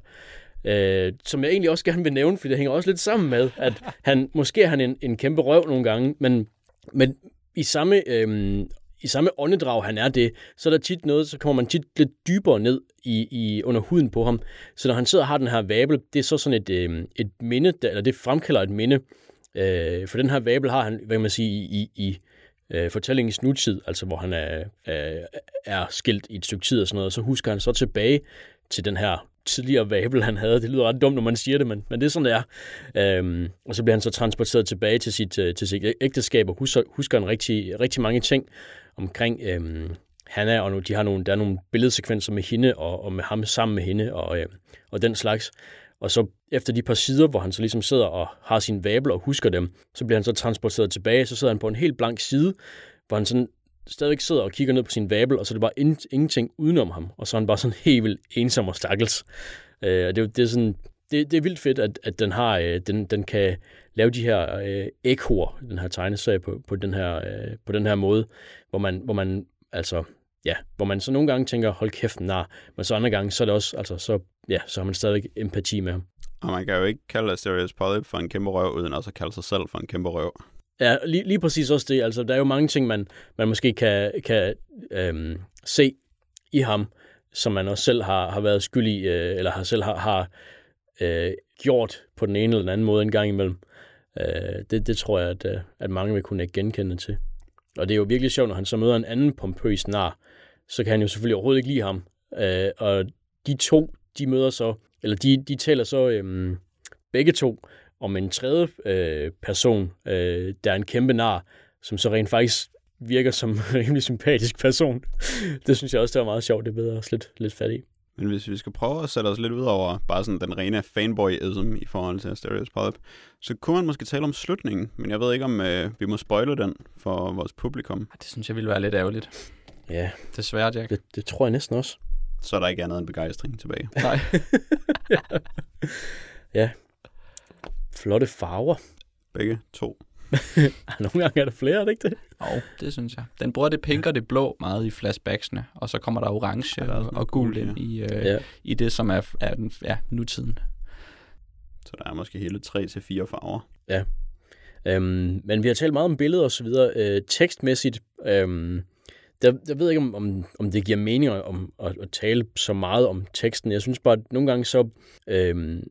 øh, som jeg egentlig også gerne vil nævne, fordi det hænger også lidt sammen med, at han, måske er han en, en kæmpe røv nogle gange, men, men i samme, øh, i samme åndedrag han er det, så er der tit noget, så kommer man tit lidt dybere ned i, i under huden på ham. Så når han sidder og har den her vabel, det er så sådan et, øh, et minde, der, eller det fremkalder et minde. Øh, for den her vabel har han, hvad kan man sige, i, i i øh, fortællingens nutid, altså hvor han er, er, er skilt i et stykke tid og sådan noget, og så husker han så tilbage til den her tidligere vabel, han havde. Det lyder ret dumt, når man siger det, men, men det er sådan, det er. Øhm, og så bliver han så transporteret tilbage til sit, øh, til sit ægteskab og husker, husker en rigtig, rigtig mange ting omkring øhm, Hanna, og nu, de har nogle, der er nogle billedsekvenser med hende og, og med ham sammen med hende og, øh, og den slags. Og så efter de par sider, hvor han så ligesom sidder og har sin vabler og husker dem, så bliver han så transporteret tilbage, så sidder han på en helt blank side, hvor han sådan stadigvæk sidder og kigger ned på sin vabel, og så er det bare in- ingenting udenom ham, og så er han bare sådan helt vildt ensom og stakkels. Øh, og det, det, er sådan, det, det er vildt fedt, at, at den, har, øh, den, den kan lave de her øh, ekoer, den her tegneserie, på, på, den her, øh, på den her måde, hvor man, hvor man altså ja, hvor man så nogle gange tænker, hold kæft, nar, men så andre gange, så er det også, altså, så, ja, så har man stadig empati med ham. Og man kan jo ikke kalde Asterius Polyp for en kæmpe røv, uden også at kalde sig selv for en kæmpe røv. Ja, lige, lige præcis også det. Altså, der er jo mange ting, man, man måske kan, kan øhm, se i ham, som man også selv har, har været skyld i, øh, eller har selv har, har øh, gjort på den ene eller den anden måde en gang imellem. Øh, det, det tror jeg, at, øh, at mange vil kunne genkende til. Og det er jo virkelig sjovt, når han så møder en anden pompøs nar, så kan han jo selvfølgelig overhovedet ikke lide ham. Øh, og de to, de møder så, eller de, de taler så øhm, begge to om en tredje øh, person, øh, der er en kæmpe nar, som så rent faktisk virker som en rimelig sympatisk person. det synes jeg også, det var meget sjovt. Det bedre også lidt, lidt fat i. Men hvis vi skal prøve at sætte os lidt ud over bare sådan den rene fanboyism i forhold til Asterios Polyp, så kunne man måske tale om slutningen, men jeg ved ikke, om øh, vi må spoile den for vores publikum. Det synes jeg ville være lidt ærgerligt. Ja, Desværre, Jack. det, det tror jeg næsten også. Så er der ikke andet end begejstring tilbage. Nej. Ja. Flotte farver. Begge to. Nogle gange er der flere, er det ikke det? Og det synes jeg. Den bruger det pink og det blå meget i flashbacksene, og så kommer der orange Ja, og, og gul ind i, øh, Ja. i det, som er, er den, ja, nutiden. Så der er måske hele tre til fire farver. Øhm, men vi har talt meget om billeder og så videre. Øh, tekstmæssigt, øhm, der, jeg ved ikke, om, om, om det giver mening om, at, at tale så meget om teksten. Jeg synes bare, at nogle gange så, øhm,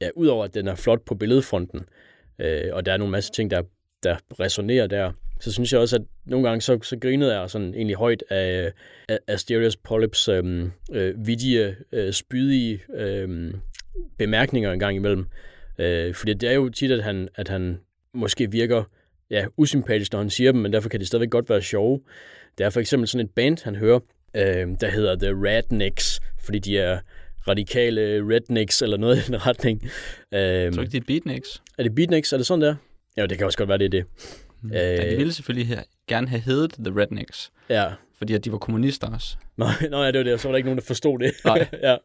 ja, udover at den er flot på billedfronten, øh, øh, og der er nogle masse ting, der, der resonerer der, så synes jeg også, at nogle gange så, så grinede jeg sådan egentlig højt af, af Asterios Polyps øhm, øh, øh, vidige, øh, spydige øh, bemærkninger en gang imellem. Øh, fordi det er jo tit, at han, at han måske virker ja, usympatisk, når han siger dem, men derfor kan det stadigvæk godt være sjove. Der er for eksempel sådan et band, han hører, øh, der hedder The Rednecks, fordi de er radikale rednecks eller noget i den retning. Øh, Jeg tror ikke, det er beatniks. er det beatniks? Er det sådan der? Ja, det kan også godt være, det er det. Mm. Ja, de ville selvfølgelig her, gerne have heddet The Rednecks, Ja. fordi at de var kommunister også. Nå, nå ja, det var det, og så var der ikke nogen, der forstod det. Nej.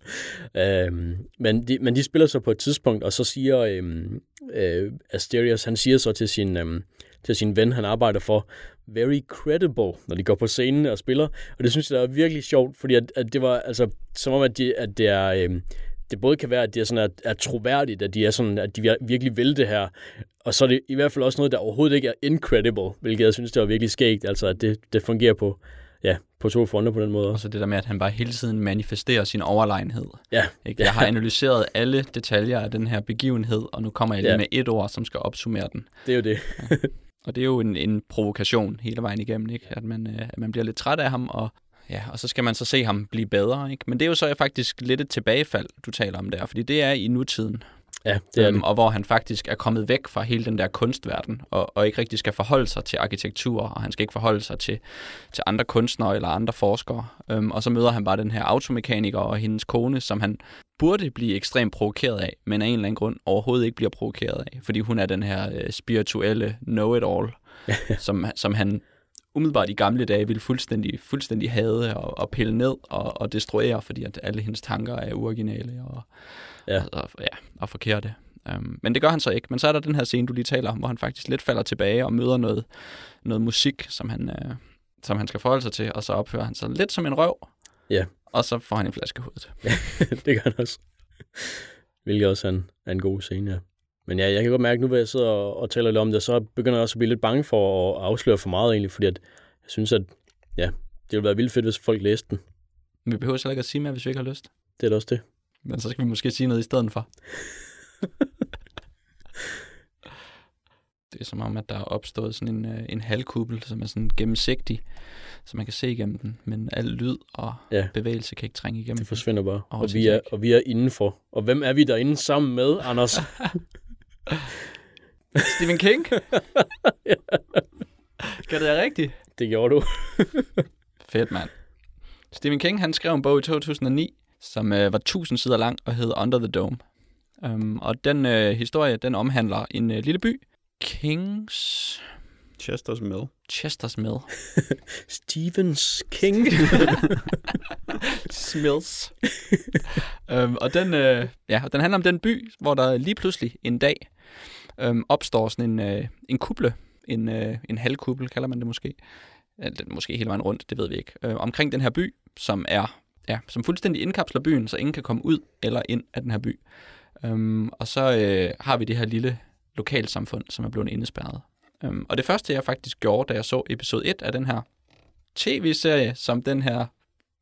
ja. øhm, men, de, men de spiller så på et tidspunkt, og så siger øhm, øh, Asterios, han siger så til sin, øhm, til sin ven, han arbejder for, very credible, når de går på scenen og spiller. Og det synes jeg er virkelig sjovt, fordi at, at det var altså, som om, at, de, at det er... Øhm, det både kan være, at det er, sådan, at, er troværdigt, at de, er sådan, at de vir- virkelig vil det her, og så er det i hvert fald også noget, der overhovedet ikke er incredible, hvilket jeg synes, det var virkelig skægt, altså at det, det fungerer på, ja, på to fronter på den måde Og så det der med, at han bare hele tiden manifesterer sin overlegenhed. Ja, Ikke? Jeg har analyseret alle detaljer af den her begivenhed, og nu kommer jeg lige Ja. med et ord, som skal opsummere den. det er jo det. Og det er jo en, en provokation hele vejen igennem, ikke? At, man, øh, at man bliver lidt træt af ham, og, ja, og så skal man så se ham blive bedre. Ikke? Men det er jo så faktisk lidt et tilbagefald, du taler om der, fordi det er i nutiden, Ja, det er øhm, det. og hvor han faktisk er kommet væk fra hele den der kunstverden, og, og ikke rigtig skal forholde sig til arkitektur, og han skal ikke forholde sig til, til andre kunstnere eller andre forskere. Øhm, og så møder han bare den her automekaniker og hendes kone, som han burde blive ekstremt provokeret af, men af en eller anden grund overhovedet ikke bliver provokeret af, fordi hun er den her øh, spirituelle know-it-all, som, som han umiddelbart i gamle dage ville fuldstændig, fuldstændig hade og, og pille ned og, og destruere, fordi at alle hendes tanker er uoriginale og, Ja. og, ja, og forkerte. Um, men det gør han så ikke. Men så er der den her scene, du lige taler om, hvor han faktisk lidt falder tilbage og møder noget, noget musik, som han, øh, som han skal forholde sig til, og så opfører han sig lidt som en røv. Ja. Og så får han en flaske hovedet. det gør han også. Hvilket også er en, er en god scene, ja. Men ja, jeg kan godt mærke, nu hvor jeg sidder og, og taler lidt om det, så begynder jeg også at blive lidt bange for at afsløre for meget egentlig, fordi at jeg synes, at ja, det ville være vildt fedt, hvis folk læste den. Men vi behøver heller ikke at sige mere, hvis vi ikke har lyst. Det er da også det. Men så skal vi måske sige noget i stedet for. det er som om, at der er opstået sådan en, øh, en halvkuppel, som er sådan gennemsigtig, så man kan se igennem den, men al lyd og Ja. ja. bevægelse kan ikke trænge igennem. Det forsvinder bare. Og så vi, er, og vi er indenfor. Og hvem er vi derinde sammen med, Anders? Stephen King? Skal det være rigtigt? det gjorde du. Fedt, mand. Stephen King, han skrev en bog i 2009, som øh, var 1000 sider lang og hed Under the Dome. Um, og den øh, historie, den omhandler en øh, lille by, Kings Chester's Mill. Chester's Mill. Stevens King. Smills. um, og den, øh, ja, og den handler om den by, hvor der lige pludselig en dag øhm, opstår sådan en, øh, en kuble, en, øh, en halvkuppel kalder man det måske, Eller måske hele vejen rundt, det ved vi ikke, øh, omkring den her by, som er ja, som fuldstændig indkapsler byen, så ingen kan komme ud eller ind af den her by. Um, og så øh, har vi det her lille lokalsamfund, som er blevet indespærret. Um, og det første, jeg faktisk gjorde, da jeg så episode 1 af den her tv-serie, som den her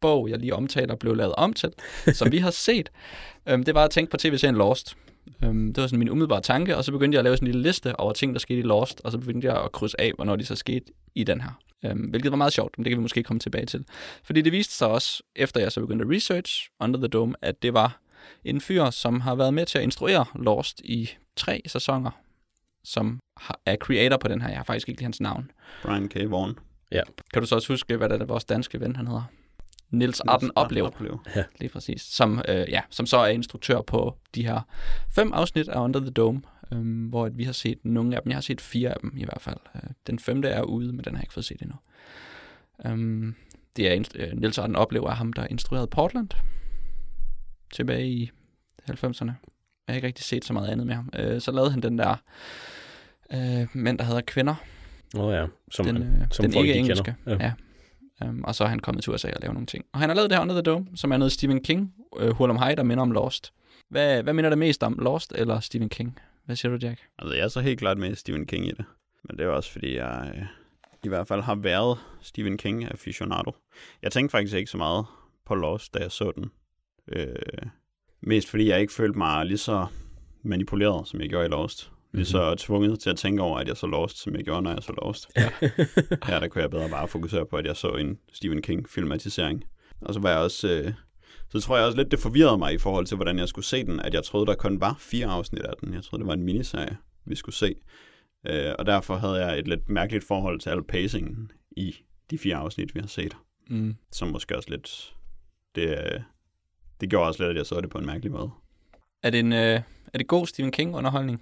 bog, jeg lige omtaler, blev lavet om til, som vi har set, øhm, det var at tænke på tv-serien Lost. Øhm, det var sådan min umiddelbare tanke, og så begyndte jeg at lave sådan en lille liste over ting, der skete i Lost, og så begyndte jeg at krydse af, hvornår de så skete i den her. Øhm, hvilket var meget sjovt, men det kan vi måske komme tilbage til. Fordi det viste sig også, efter jeg så begyndte at research Under the Dome, at det var en fyr, som har været med til at instruere Lost i tre sæsoner, som har- er creator på den her. Jeg har faktisk ikke lige hans navn. Brian K. Vaughan. Kan du så også huske, hvad det er, vores danske ven han hedder? Nils Arden Oplev, Oplev. lige præcis. Som, øh, ja, som så er instruktør på de her fem afsnit af Under the Dome, øh, hvor vi har set nogle af dem. Jeg har set fire af dem i hvert fald. Øh, den femte er ude, men den har jeg ikke fået set endnu. Um, det er øh, Nils Arden Oplev er ham, der instruerede Portland tilbage i 90'erne. Jeg har ikke rigtig set så meget andet med ham. Øh, så lavede han den der øh, mænd, der hedder Kvinder, Åh oh, ja, som, den, den, øh, som den folk ikke ikke engelske. kender. Ja. Ja. Um, og så er han kommet til USA og lave nogle ting. Og han har lavet det her Under the Dome, som er noget Stephen King, uh, Hurlum High, der minder om Lost. Hvad, hvad minder det mest om, Lost eller Stephen King? Hvad siger du, Jack? Altså, jeg er så helt klart med Stephen King i det. Men det er også, fordi jeg øh, i hvert fald har været Stephen King aficionado. Jeg tænkte faktisk ikke så meget på Lost, da jeg så den. Øh, mest fordi jeg ikke følte mig lige så manipuleret, som jeg gjorde i Lost. Lige så tvunget til at tænke over, at jeg så Lost, som jeg gjorde, når jeg så Lost. Ja. Her der kunne jeg bedre bare fokusere på, at jeg så en Stephen King-filmatisering. Og så var jeg også... Øh, så tror jeg også lidt, det forvirrede mig i forhold til, hvordan jeg skulle se den, at jeg troede, der kun var fire afsnit af den. Jeg troede, det var en miniserie, vi skulle se. Øh, og derfor havde jeg et lidt mærkeligt forhold til al pacingen i de fire afsnit, vi har set. Mm. Som måske også lidt... Det, øh, det gjorde også lidt, at jeg så det på en mærkelig måde. Er det en øh, er det god Stephen King-underholdning?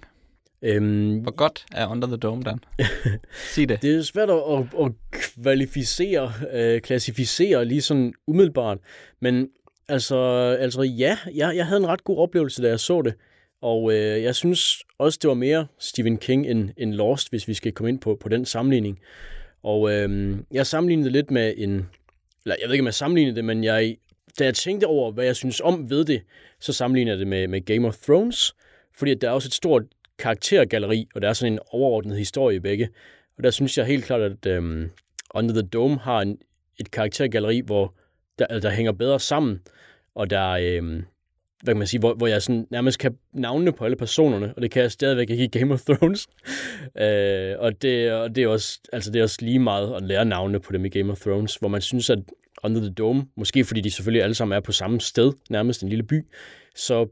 Øhm, Hvor godt er Under the Dome, Dan? Sig det. Det er svært at, at, at kvalificere, øh, klassificere lige sådan umiddelbart. Men altså, altså ja, jeg, jeg havde en ret god oplevelse, da jeg så det. Og øh, jeg synes også, det var mere Stephen King end, end Lost, hvis vi skal komme ind på, på den sammenligning. Og øh, jeg sammenlignede det lidt med en... Eller jeg ved ikke, om jeg sammenlignede det, men jeg, da jeg tænkte over, hvad jeg synes om ved det, så sammenligner jeg det med, med Game of Thrones. Fordi at der er også et stort karaktergalleri, og der er sådan en overordnet historie i begge. Og der synes jeg helt klart, at øhm, Under the Dome har en, et karaktergalleri, hvor der, altså, der hænger bedre sammen, og der øhm, hvad kan man sige, hvor, hvor jeg sådan nærmest kan navnene på alle personerne, og det kan jeg stadigvæk ikke i Game of Thrones. øh, og, det, og det, er også, altså det er også lige meget at lære navnene på dem i Game of Thrones, hvor man synes, at under the Dome, måske fordi de selvfølgelig alle sammen er på samme sted, nærmest en lille by, så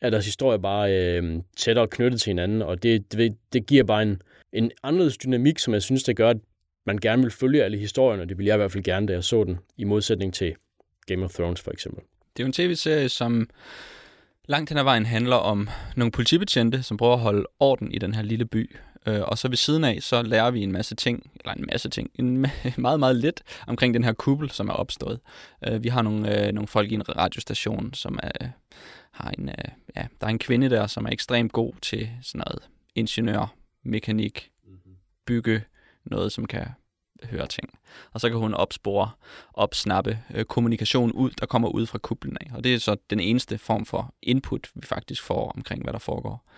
er deres historie bare øh, tættere knyttet til hinanden, og det, det, det giver bare en, en anderledes dynamik, som jeg synes, det gør, at man gerne vil følge alle historierne, og det ville jeg i hvert fald gerne, da jeg så den, i modsætning til Game of Thrones for eksempel. Det er jo en tv-serie, som Langt hen ad vejen handler om nogle politibetjente, som prøver at holde orden i den her lille by. Øh, og så ved siden af, så lærer vi en masse ting, eller en masse ting, en meget, meget lidt omkring den her kuppel, som er opstået. Øh, vi har nogle, øh, nogle folk i en radiostation, som er, har en, øh, ja, der er en kvinde der, som er ekstremt god til sådan noget ingeniør, mekanik, bygge noget, som kan høre ting. Og så kan hun opspore, opsnappe øh, kommunikation ud, der kommer ud fra kuplen af. Og det er så den eneste form for input, vi faktisk får omkring, hvad der foregår.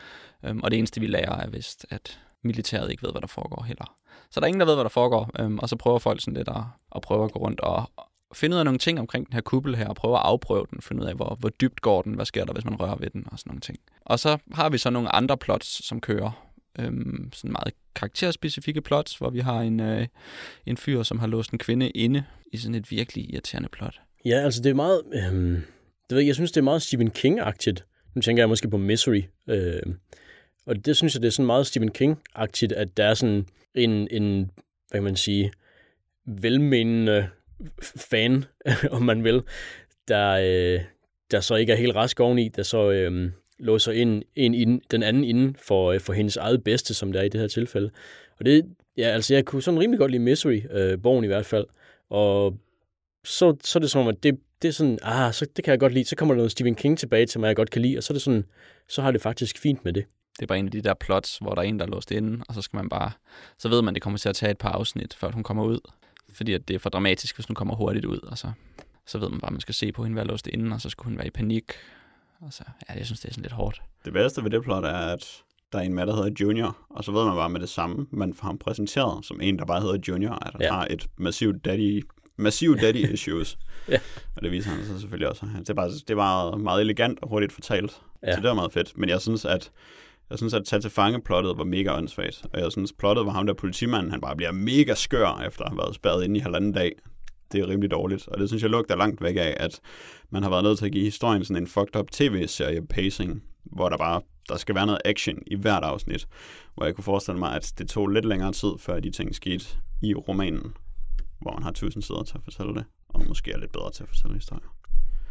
Øhm, og det eneste, vi lærer, er vist, at militæret ikke ved, hvad der foregår heller. Så der er ingen, der ved, hvad der foregår. Øhm, og så prøver folk sådan lidt at, at prøve at gå rundt og finde ud af nogle ting omkring den her kuppel her, og prøve at afprøve den, finde ud af, hvor, hvor dybt går den, hvad sker der, hvis man rører ved den, og sådan nogle ting. Og så har vi så nogle andre plots, som kører, øhm, sådan meget karakterspecifikke plots, hvor vi har en, øh, en fyr, som har låst en kvinde inde i sådan et virkelig irriterende plot. Ja, altså det er meget... Øhm, det ved jeg, jeg synes, det er meget Stephen King-agtigt. Nu tænker jeg måske på Misery. Øh, og det synes jeg, det er sådan meget Stephen King-agtigt, at der er sådan en, en hvad kan man sige, velmenende fan, om man vil, der, øh, der så ikke er helt rask oveni, der så øh, låser ind, en ind, den anden inden for, øh, for hendes eget bedste, som det er i det her tilfælde. Og det, ja, altså jeg kunne sådan rimelig godt lide Misery, øh, bogen i hvert fald, og så, så er det som om, at det, det er sådan, ah, så det kan jeg godt lide. Så kommer der noget Stephen King tilbage til mig, jeg godt kan lide, og så er det sådan, så har det faktisk fint med det. Det er bare en af de der plots, hvor der er en, der er låst inde, og så skal man bare, så ved man, det kommer til at tage et par afsnit, før hun kommer ud. Fordi at det er for dramatisk, hvis hun kommer hurtigt ud, og så, så ved man bare, at man skal se på hende være låst inde, og så skulle hun være i panik. Og så, ja, jeg synes, det er sådan lidt hårdt. Det bedste ved det plot er, at der er en med, der hedder Junior, og så ved man bare med det samme, man får ham præsenteret som en, der bare hedder Junior, at han ja. har et massivt daddy, massiv daddy issues. ja. Og det viser han så selvfølgelig også. Det er bare, det er meget elegant og hurtigt fortalt. Ja. Så det var meget fedt. Men jeg synes, at jeg synes, at tage til fange plottet var mega åndssvagt. Og jeg synes, plottet var ham der politimanden, han bare bliver mega skør, efter at have været spærret inde i halvanden dag. Det er rimelig dårligt. Og det synes jeg lugter langt væk af, at man har været nødt til at give historien sådan en fucked up tv-serie pacing, hvor der bare der skal være noget action i hvert afsnit, hvor jeg kunne forestille mig, at det tog lidt længere tid, før de ting skete i romanen, hvor man har tusind sider til at fortælle det, og måske er lidt bedre til at fortælle historier.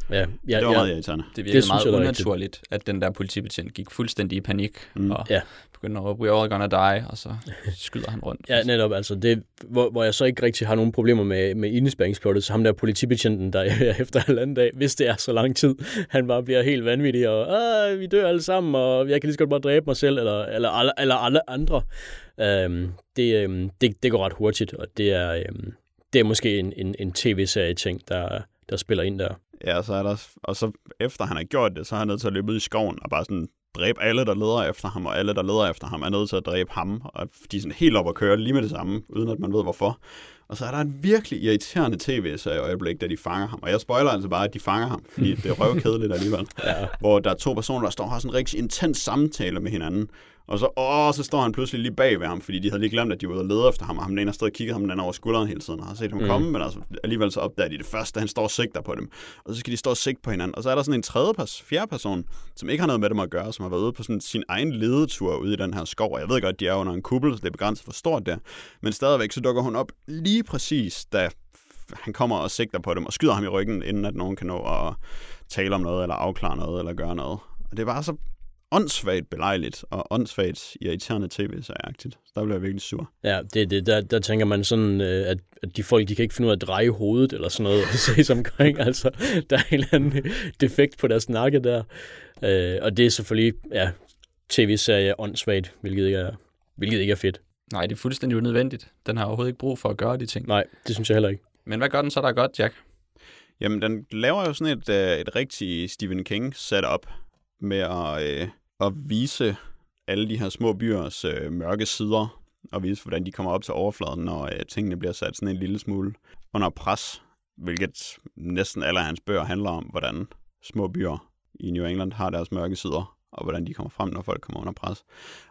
Ja, ja, det var ja, meget irriterende. Det virkede det meget unaturligt, at den der politibetjent gik fuldstændig i panik, mm. og ja. begyndte at råbe, we're all gonna die, og så skyder han rundt. Ja, netop, altså det, hvor, hvor jeg så ikke rigtig har nogen problemer med, med indespæringsplottet, så ham der politibetjenten, der efter en anden dag, hvis det er så lang tid, han bare bliver helt vanvittig, og vi dør alle sammen, og jeg kan lige så godt bare dræbe mig selv, eller, eller, eller, eller alle andre. Øhm, det, øhm, det, det går ret hurtigt, og det er, øhm, det er måske en, en, en tv-serie-ting, der, der spiller ind der. Ja, så er der, og så efter han har gjort det, så er han nødt til at løbe ud i skoven og bare sådan dræbe alle, der leder efter ham, og alle, der leder efter ham, er nødt til at dræbe ham, og de er sådan helt op at køre lige med det samme, uden at man ved hvorfor. Og så er der en virkelig irriterende tv-serie øjeblik, da de fanger ham. Og jeg spoiler altså bare, at de fanger ham, fordi det er røvkedeligt alligevel. ja. Hvor der er to personer, der står og har sådan en rigtig intens samtale med hinanden. Og så, åh, så står han pludselig lige bag ved ham, fordi de havde lige glemt, at de var ude og lede efter ham, og ham den ene og kigget ham den over skulderen hele tiden, og har set ham mm. komme, men altså, alligevel så opdager de det første, han står og sigter på dem. Og så skal de stå og sigte på hinanden. Og så er der sådan en tredje pers, fjerde person, som ikke har noget med dem at gøre, som har været ude på sådan sin egen ledetur ude i den her skov. Og jeg ved godt, de er under en kuppel, så det er begrænset for stort der. Men stadigvæk, så dukker hun op lige præcis, da han kommer og sigter på dem og skyder ham i ryggen, inden at nogen kan nå at tale om noget, eller afklare noget, eller gøre noget. Og det er bare så åndssvagt belejligt og åndssvagt irriterende tv-serieagtigt. Så der bliver jeg virkelig sur. Ja, det, det, der, der tænker man sådan, øh, at, at de folk, de kan ikke finde ud af at dreje hovedet eller sådan noget og se som omkring. Altså, der er en eller anden defekt på deres nakke der. Øh, og det er selvfølgelig, ja, tv-serie åndssvagt, hvilket ikke er, hvilket ikke er fedt. Nej, det er fuldstændig unødvendigt. Den har overhovedet ikke brug for at gøre de ting. Nej, det synes jeg heller ikke. Men hvad gør den så, der er godt, Jack? Jamen, den laver jo sådan et, øh, et rigtig Stephen King setup med at, øh, at vise alle de her små byers øh, mørke sider, og vise, hvordan de kommer op til overfladen, når øh, tingene bliver sat sådan en lille smule under pres, hvilket næsten alle hans bøger handler om, hvordan små byer i New England har deres mørke sider, og hvordan de kommer frem, når folk kommer under pres.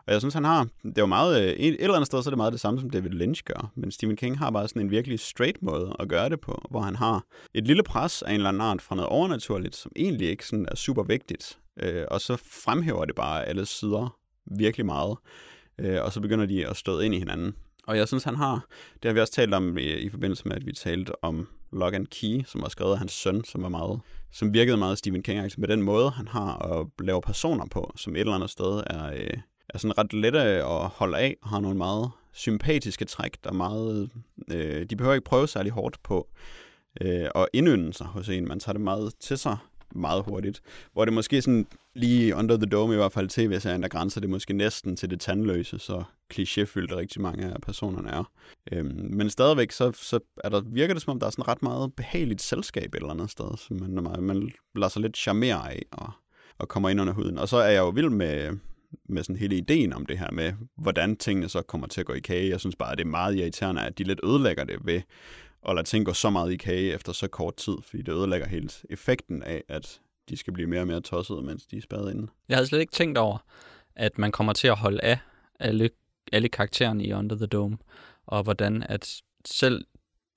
Og jeg synes, han har, det er jo meget, øh, et, et eller andet sted, så er det meget det samme, som David Lynch gør, men Stephen King har bare sådan en virkelig straight måde at gøre det på, hvor han har et lille pres af en eller anden art fra noget overnaturligt, som egentlig ikke sådan er super vigtigt, øh, og så fremhæver det bare alle sider virkelig meget, øh, og så begynder de at støde ind i hinanden. Og jeg synes, han har, det har vi også talt om i, i forbindelse med, at vi talte om Lock and Key, som var skrevet af hans søn, som var meget, som virkede meget Stephen king altså med den måde, han har at lave personer på, som et eller andet sted er, øh, er sådan ret lette at holde af, og har nogle meget sympatiske træk, der meget, øh, de behøver ikke prøve særlig hårdt på øh, at indynde sig hos en. Man tager det meget til sig meget hurtigt. Hvor det måske sådan lige under the dome, i hvert fald tv-serien, der grænser det måske næsten til det tandløse, så klichéfyldt rigtig mange af personerne er. Øhm, men stadigvæk, så, så er der, virker det som om, der er sådan ret meget behageligt selskab et eller andet sted, som man, man lader sig lidt charmere af og, og kommer ind under huden. Og så er jeg jo vild med, med sådan hele ideen om det her med, hvordan tingene så kommer til at gå i kage. Jeg synes bare, at det er meget irriterende, at de lidt ødelægger det ved at lade ting gå så meget i kage efter så kort tid, fordi det ødelægger helt effekten af, at de skal blive mere og mere tossede, mens de er spadet inde. Jeg havde slet ikke tænkt over, at man kommer til at holde af alle, alle karaktererne i Under the Dome, og hvordan at selv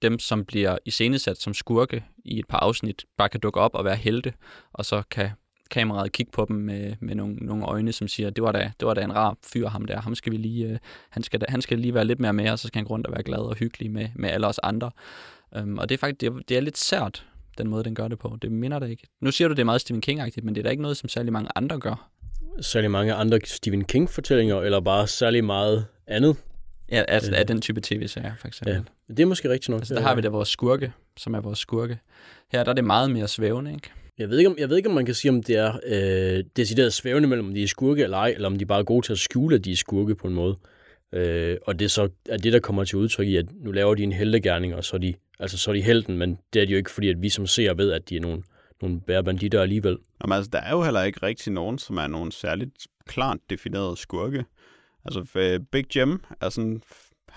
dem, som bliver iscenesat som skurke i et par afsnit, bare kan dukke op og være helte, og så kan kameraet kigge på dem med, med nogle, nogle øjne, som siger, det var, da, det var da en rar fyr, ham der. Ham skal vi lige, øh, han, skal, han skal lige være lidt mere med, og så skal han gå rundt og være glad og hyggelig med, med alle os andre. Um, og det er faktisk det er, det er lidt sært, den måde, den gør det på. Det minder det ikke. Nu siger du, det er meget Stephen King-agtigt, men det er da ikke noget, som særlig mange andre gør. Særlig mange andre Stephen King-fortællinger, eller bare særlig meget andet? Ja, altså af den type tv-serier, for eksempel. Ja, det er måske rigtigt nok. Altså, der har vi da vores skurke, som er vores skurke. Her der er det meget mere svævende, ikke? Jeg ved ikke, om, jeg ved ikke, om man kan sige, om det er øh, decideret svævende mellem, om de er skurke eller ej, eller om de bare er gode til at skjule, at de er skurke på en måde. Øh, og det er så er det, der kommer til udtryk i, at nu laver de en heldegærning, og så er de, altså, så er de helten, men det er de jo ikke, fordi at vi som ser ved, at de er nogle, nogle bære banditter alligevel. Jamen, altså, der er jo heller ikke rigtig nogen, som er nogen særligt klart definerede skurke. Altså, øh, Big Jim er sådan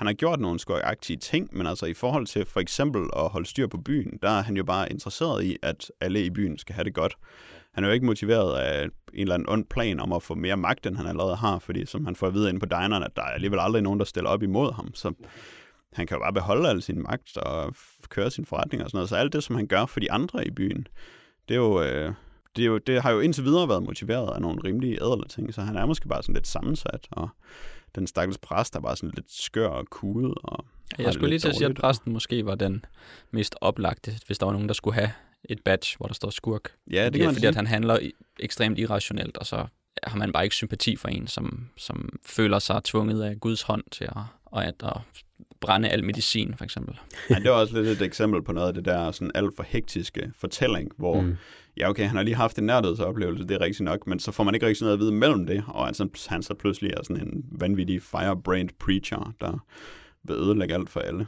han har gjort nogle skøjagtige ting, men altså i forhold til for eksempel at holde styr på byen, der er han jo bare interesseret i, at alle i byen skal have det godt. Han er jo ikke motiveret af en eller anden ond plan om at få mere magt, end han allerede har, fordi som han får at vide inde på dineren, at der er alligevel aldrig nogen, der stiller op imod ham. Så han kan jo bare beholde al sin magt og køre sin forretning og sådan noget. Så alt det, som han gør for de andre i byen, det er jo... Øh, det, er jo, det har jo indtil videre været motiveret af nogle rimelig ædle ting, så han er måske bare sådan lidt sammensat, og den stakkels præst er bare sådan lidt skør og kudet. Og jeg skulle lige til at sige, at præsten måske var den mest oplagte, hvis der var nogen, der skulle have et badge, hvor der står skurk. Ja, det, det kan man fordi, sige. at han handler ekstremt irrationelt, og så har man bare ikke sympati for en, som, som føler sig tvunget af Guds hånd til at, og at, at brænde al medicin, for eksempel. Ja, det er også lidt et eksempel på noget af det der sådan alt for hektiske fortælling, hvor mm ja okay, han har lige haft en nærdødsoplevelse, det er rigtigt nok, men så får man ikke rigtig noget at vide mellem det, og altså, han så pludselig er sådan en vanvittig firebrained preacher, der vil ødelægge alt for alle.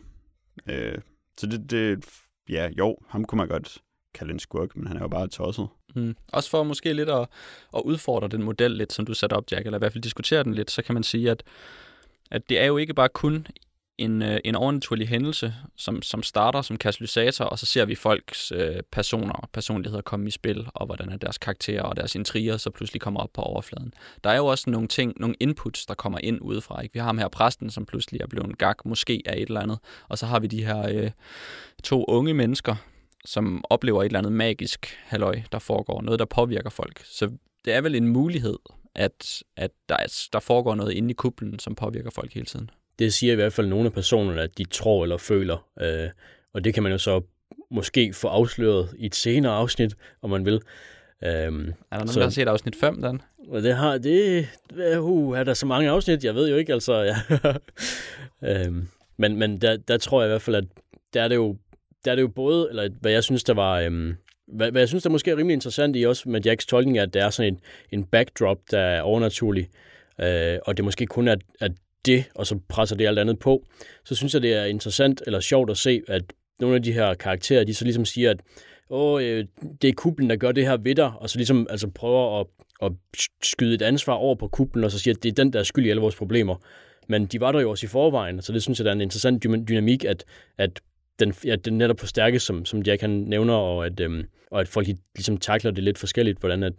Øh, så det, det, ja, jo, ham kunne man godt kalde en skurk, men han er jo bare tosset. Mm. Også for måske lidt at, at udfordre den model lidt, som du satte op, Jack, eller i hvert fald diskutere den lidt, så kan man sige, at, at det er jo ikke bare kun en, øh, en overnaturlig hændelse, som, som starter som katalysator, og så ser vi folks øh, personer og personligheder komme i spil, og hvordan er deres karakterer og deres intriger så pludselig kommer op på overfladen. Der er jo også nogle ting, nogle inputs, der kommer ind udefra. Ikke? Vi har ham her præsten, som pludselig er blevet en gag, måske af et eller andet, og så har vi de her øh, to unge mennesker, som oplever et eller andet magisk halløj, der foregår, noget, der påvirker folk. Så det er vel en mulighed, at, at der, er, der foregår noget inde i kublen, som påvirker folk hele tiden det siger i hvert fald nogle af personerne, at de tror eller føler. Øh, og det kan man jo så måske få afsløret i et senere afsnit, om man vil. Øhm, er der nogen, så, der har set afsnit 5, Dan? Det har, det, uh, er der så mange afsnit? Jeg ved jo ikke, altså. Ja. øhm, men men der, der tror jeg i hvert fald, at der er det jo, der er det jo både, eller hvad jeg synes, der var, øhm, hvad, hvad jeg synes, der måske er rimelig interessant i også med Jacks tolkning, at der er sådan en, en backdrop, der er overnaturlig, øh, og det måske kun er, at det, og så presser det alt andet på, så synes jeg, det er interessant eller sjovt at se, at nogle af de her karakterer, de så ligesom siger, at Åh, øh, det er kublen, der gør det her ved dig, og så ligesom altså prøver at, at skyde et ansvar over på kublen, og så siger, at det er den, der er skyld i alle vores problemer. Men de var der jo også i forvejen, så det synes jeg, der er en interessant dynamik, at, at den, ja, den netop forstærkes, som, som Jack han nævner, og at, øhm, og at folk ligesom takler det lidt forskelligt, hvordan at,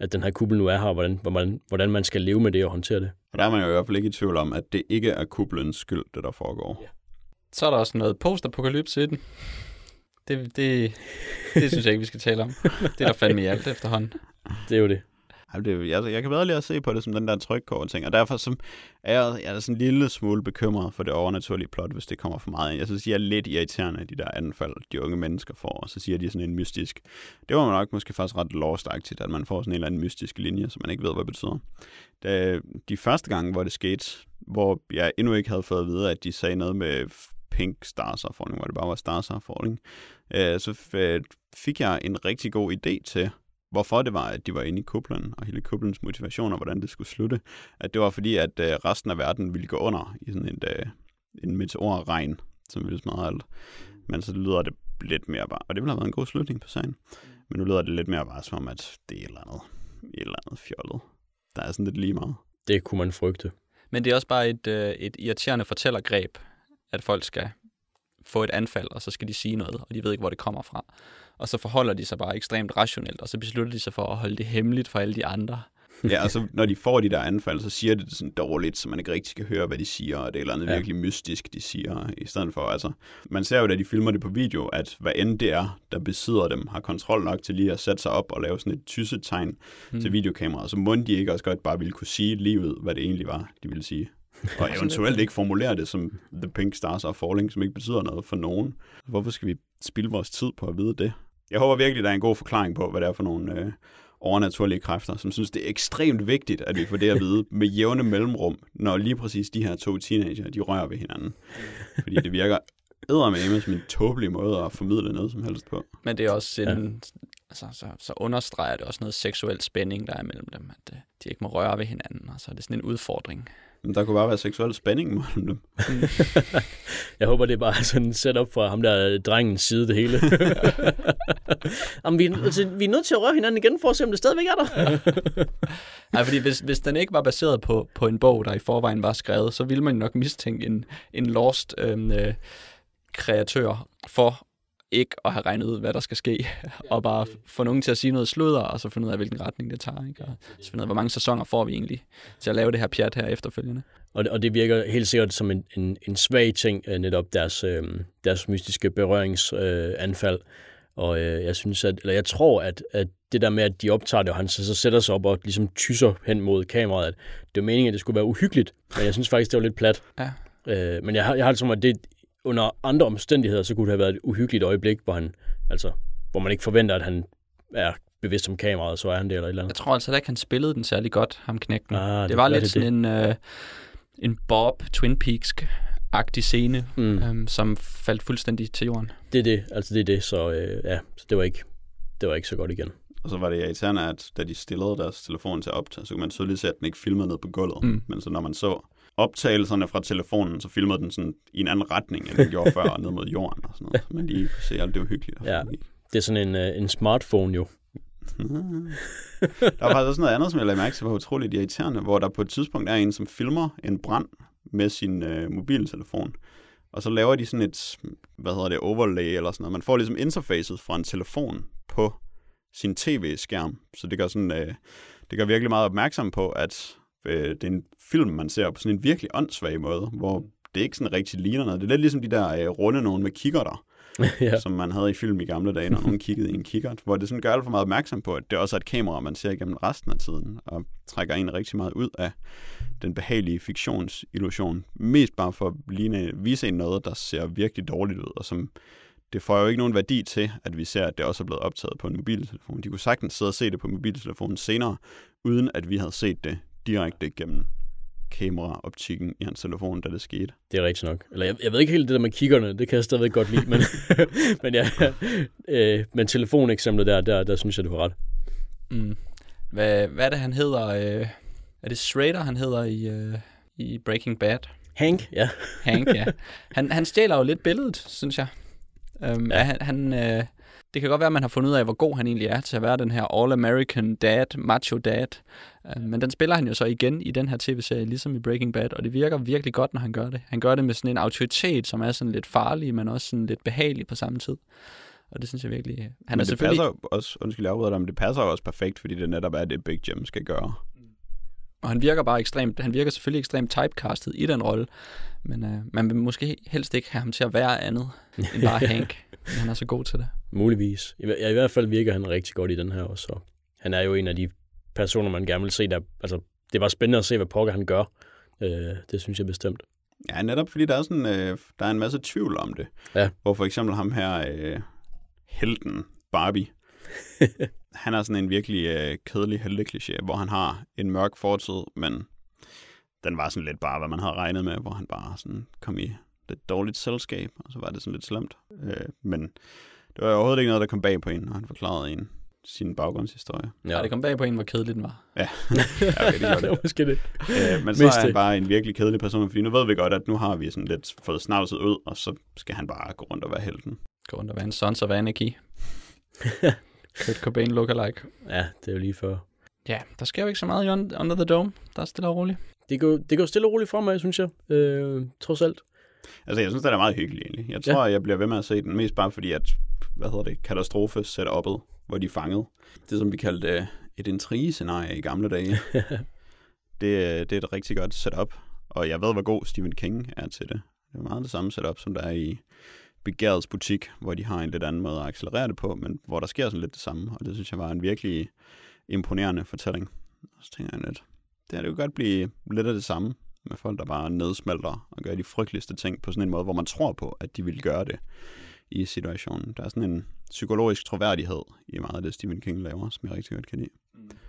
at den her kuppel nu er her, og hvordan, hvordan, hvordan man skal leve med det og håndtere det. Og der er man jo i hvert fald ikke i tvivl om, at det ikke er kublens skyld, det der foregår. Ja. Så er der også noget postapokalypse i den. Det, det, det synes jeg ikke, vi skal tale om. Det er der fandme i alt efterhånden. Det er jo det. Det, jeg, jeg kan bedre lige at se på det som den der trykkover ting, og derfor så er jeg, jeg er sådan en lille smule bekymret for det overnaturlige plot, hvis det kommer for meget ind. Jeg synes, de er lidt irriterende, de der anfald, de unge mennesker får, og så siger de sådan en mystisk. Det var man nok måske faktisk ret lost at man får sådan en eller anden mystisk linje, som man ikke ved, hvad det betyder. Da, de første gange, hvor det skete, hvor jeg endnu ikke havde fået at vide, at de sagde noget med Pink Stars Falling, hvor det bare var Stars Falling, øh, så fik jeg en rigtig god idé til, hvorfor det var, at de var inde i kuplen, og hele kuplens motivation, og hvordan det skulle slutte. At det var fordi, at øh, resten af verden ville gå under i sådan en, øh, en meteorregn, som ville smadre alt. Men så lyder det lidt mere bare, og det ville have været en god slutning på sagen. Men nu lyder det lidt mere bare som om, at det er et eller andet, et eller andet fjollet. Der er sådan lidt lige meget. Det kunne man frygte. Men det er også bare et, øh, et irriterende fortællergreb, at folk skal få et anfald, og så skal de sige noget, og de ved ikke, hvor det kommer fra. Og så forholder de sig bare ekstremt rationelt, og så beslutter de sig for at holde det hemmeligt for alle de andre. ja, og så når de får de der anfald, så siger de det sådan dårligt, så man ikke rigtig kan høre, hvad de siger, og det er et eller andet ja. virkelig mystisk, de siger, i stedet for, altså, man ser jo, da de filmer det på video, at hvad end det er, der besidder dem, har kontrol nok til lige at sætte sig op og lave sådan et tyssetegn hmm. til videokameraet, så må de ikke også godt bare ville kunne sige livet, hvad det egentlig var, de ville sige. Og eventuelt ikke formulere det som The Pink Stars Are Falling, som ikke betyder noget for nogen. Hvorfor skal vi spilde vores tid på at vide det? Jeg håber virkelig, der er en god forklaring på, hvad det er for nogle øh, overnaturlige kræfter, som synes, det er ekstremt vigtigt, at vi får det at vide med jævne mellemrum, når lige præcis de her to teenager, de rører ved hinanden. Fordi det virker eddermame som en tåbelig måde at formidle noget som helst på. Men det er også en, ja. altså, så, så understreger det også noget seksuel spænding, der er mellem dem, at øh, de ikke må røre ved hinanden, og så er det sådan en udfordring. Men der kunne bare være seksuel spænding mellem dem. jeg håber, det er bare sådan en setup fra ham der drengens side, det hele. Jamen, vi, er, altså, vi er nødt til at røre hinanden igen, for at se, om det stadigvæk er der. Nej, fordi hvis, hvis den ikke var baseret på, på en bog, der i forvejen var skrevet, så ville man nok mistænke en, en lost øhm, øh, kreatør for ikke at have regnet ud, hvad der skal ske, og bare få nogen til at sige noget sludder, og så finde ud af, hvilken retning det tager. Ikke? Og så finde ud af, hvor mange sæsoner får vi egentlig til at lave det her pjat her efterfølgende. Og det, og det virker helt sikkert som en, en, en svag ting, øh, netop deres, øh, deres mystiske berøringsanfald. Øh, og øh, jeg synes, at, eller jeg tror, at, at det der med, at de optager det, og han så, så sætter sig op og ligesom tyser hen mod kameraet, at det var meningen, at det skulle være uhyggeligt, men jeg synes faktisk, det var lidt plat. Ja. Øh, men jeg har, jeg har det som, at det, under andre omstændigheder, så kunne det have været et uhyggeligt øjeblik, hvor, han, altså, hvor man ikke forventer, at han er bevidst om kameraet, så er han det eller et eller andet. Jeg tror altså ikke, han spillede den særlig godt, ham knækken. Ah, det, det var lidt det sådan en, uh, en Bob Twin Peaks-agtig scene, mm. um, som faldt fuldstændig til jorden. Det er det, altså det er det, så øh, ja, så det var ikke, det var ikke så godt igen. Og så var det irriterende, at da de stillede deres telefon til at optage, så kunne man tydeligt se, at den ikke filmede ned på gulvet. Mm. Men så når man så optagelserne fra telefonen, så filmede den sådan i en anden retning, end den gjorde før, ned mod jorden og sådan noget. Men lige kunne se, at det var hyggeligt. Ja, det er sådan en, uh, en smartphone jo. der var faktisk også noget andet, som jeg lagde mærke til, var utroligt irriterende, hvor der på et tidspunkt er en, som filmer en brand med sin uh, mobiltelefon. Og så laver de sådan et, hvad hedder det, overlay eller sådan noget. Man får ligesom interfacet fra en telefon på sin tv-skærm. Så det gør, sådan, uh, det gør virkelig meget opmærksom på, at øh, det er en film, man ser på sådan en virkelig åndssvag måde, hvor det ikke sådan rigtig ligner noget. Det er lidt ligesom de der øh, runde nogen med kikkerter, ja. som man havde i film i gamle dage, når nogen kiggede i en kikkert, hvor det sådan gør alt for meget opmærksom på, at det også er et kamera, man ser igennem resten af tiden, og trækker en rigtig meget ud af den behagelige fiktionsillusion. Mest bare for at ligne, vise en noget, der ser virkelig dårligt ud, og som det får jo ikke nogen værdi til, at vi ser, at det også er blevet optaget på en mobiltelefon. De kunne sagtens sidde og se det på mobiltelefonen senere, uden at vi havde set det direkte gennem kameraoptikken i hans telefon, da det skete. Det er rigtigt nok. Eller jeg, jeg ved ikke helt det der med kiggerne, det kan jeg stadigvæk godt lide, men, men, ja, øh, men telefoneksemplet der, der, der synes jeg, du har ret. Mm. Hvad, hvad er det, han hedder? Øh, er det Schrader, han hedder i, øh, i Breaking Bad? Hank, ja. Hank, ja. Han, han stjæler jo lidt billedet, synes jeg. Um, ja. Han, han, øh, det kan godt være, at man har fundet ud af, hvor god han egentlig er til at være den her all-American dad, macho dad. Uh, men den spiller han jo så igen i den her tv-serie, ligesom i Breaking Bad, og det virker virkelig godt, når han gør det. Han gør det med sådan en autoritet, som er sådan lidt farlig, men også sådan lidt behagelig på samme tid. Og det synes jeg virkelig... Han men er det selvfølgelig... passer også, undskyld, jeg dig, men det passer også perfekt, fordi det netop er det, Big Jim skal gøre. Og han virker bare ekstremt, han virker selvfølgelig ekstremt typecastet i den rolle, men øh, man vil måske helst ikke have ham til at være andet end bare Hank. han er så god til det. Muligvis. I, ja, I hvert fald virker han rigtig godt i den her også. Han er jo en af de personer, man gerne vil se. Der, altså, det var spændende at se, hvad pokker han gør. Øh, det synes jeg bestemt. Ja, netop fordi der er, sådan, øh, der er en masse tvivl om det. Ja. Hvor for eksempel ham her, øh, helten Barbie, han er sådan en virkelig øh, kedelig heltekliché, hvor han har en mørk fortid, men den var sådan lidt bare, hvad man havde regnet med, hvor han bare sådan kom i lidt dårligt selskab, og så var det sådan lidt slemt. Øh, men det var overhovedet ikke noget, der kom bag på en, når han forklarede en sin baggrundshistorie. Ja. det kom bag på en, hvor kedelig den var. Ja, ja okay, det gjorde det var måske det. Øh, men så Mest er han det. bare en virkelig kedelig person, fordi nu ved vi godt, at nu har vi sådan lidt fået snavset ud, og så skal han bare gå rundt og være helten. Gå rundt og være en Sons of Anarchy. Kurt Cobain lookalike. Ja, det er jo lige før. Ja, der sker jo ikke så meget i Un- Under the Dome. Der er stille og roligt. Det går, det går stille og roligt fremad, synes jeg. Øh, trods alt. Altså, jeg synes, det er meget hyggeligt egentlig. Jeg tror, ja. jeg bliver ved med at se den, mest bare fordi, at, hvad hedder det, katastrofe setup'et, hvor de er fanget. Det, som vi kaldte øh, et intrigescenarie i gamle dage. det, øh, det er et rigtig godt setup, og jeg ved, hvor god Stephen King er til det. Det er meget det samme setup, som der er i Begærets butik, hvor de har en lidt anden måde at accelerere det på, men hvor der sker sådan lidt det samme, og det synes jeg var en virkelig imponerende fortælling. Så tænker jeg lidt, det her det kunne godt blive lidt af det samme med folk, der bare nedsmelter og gør de frygteligste ting på sådan en måde, hvor man tror på, at de vil gøre det i situationen. Der er sådan en psykologisk troværdighed i meget af det, Stephen King laver, som jeg rigtig godt kan lide.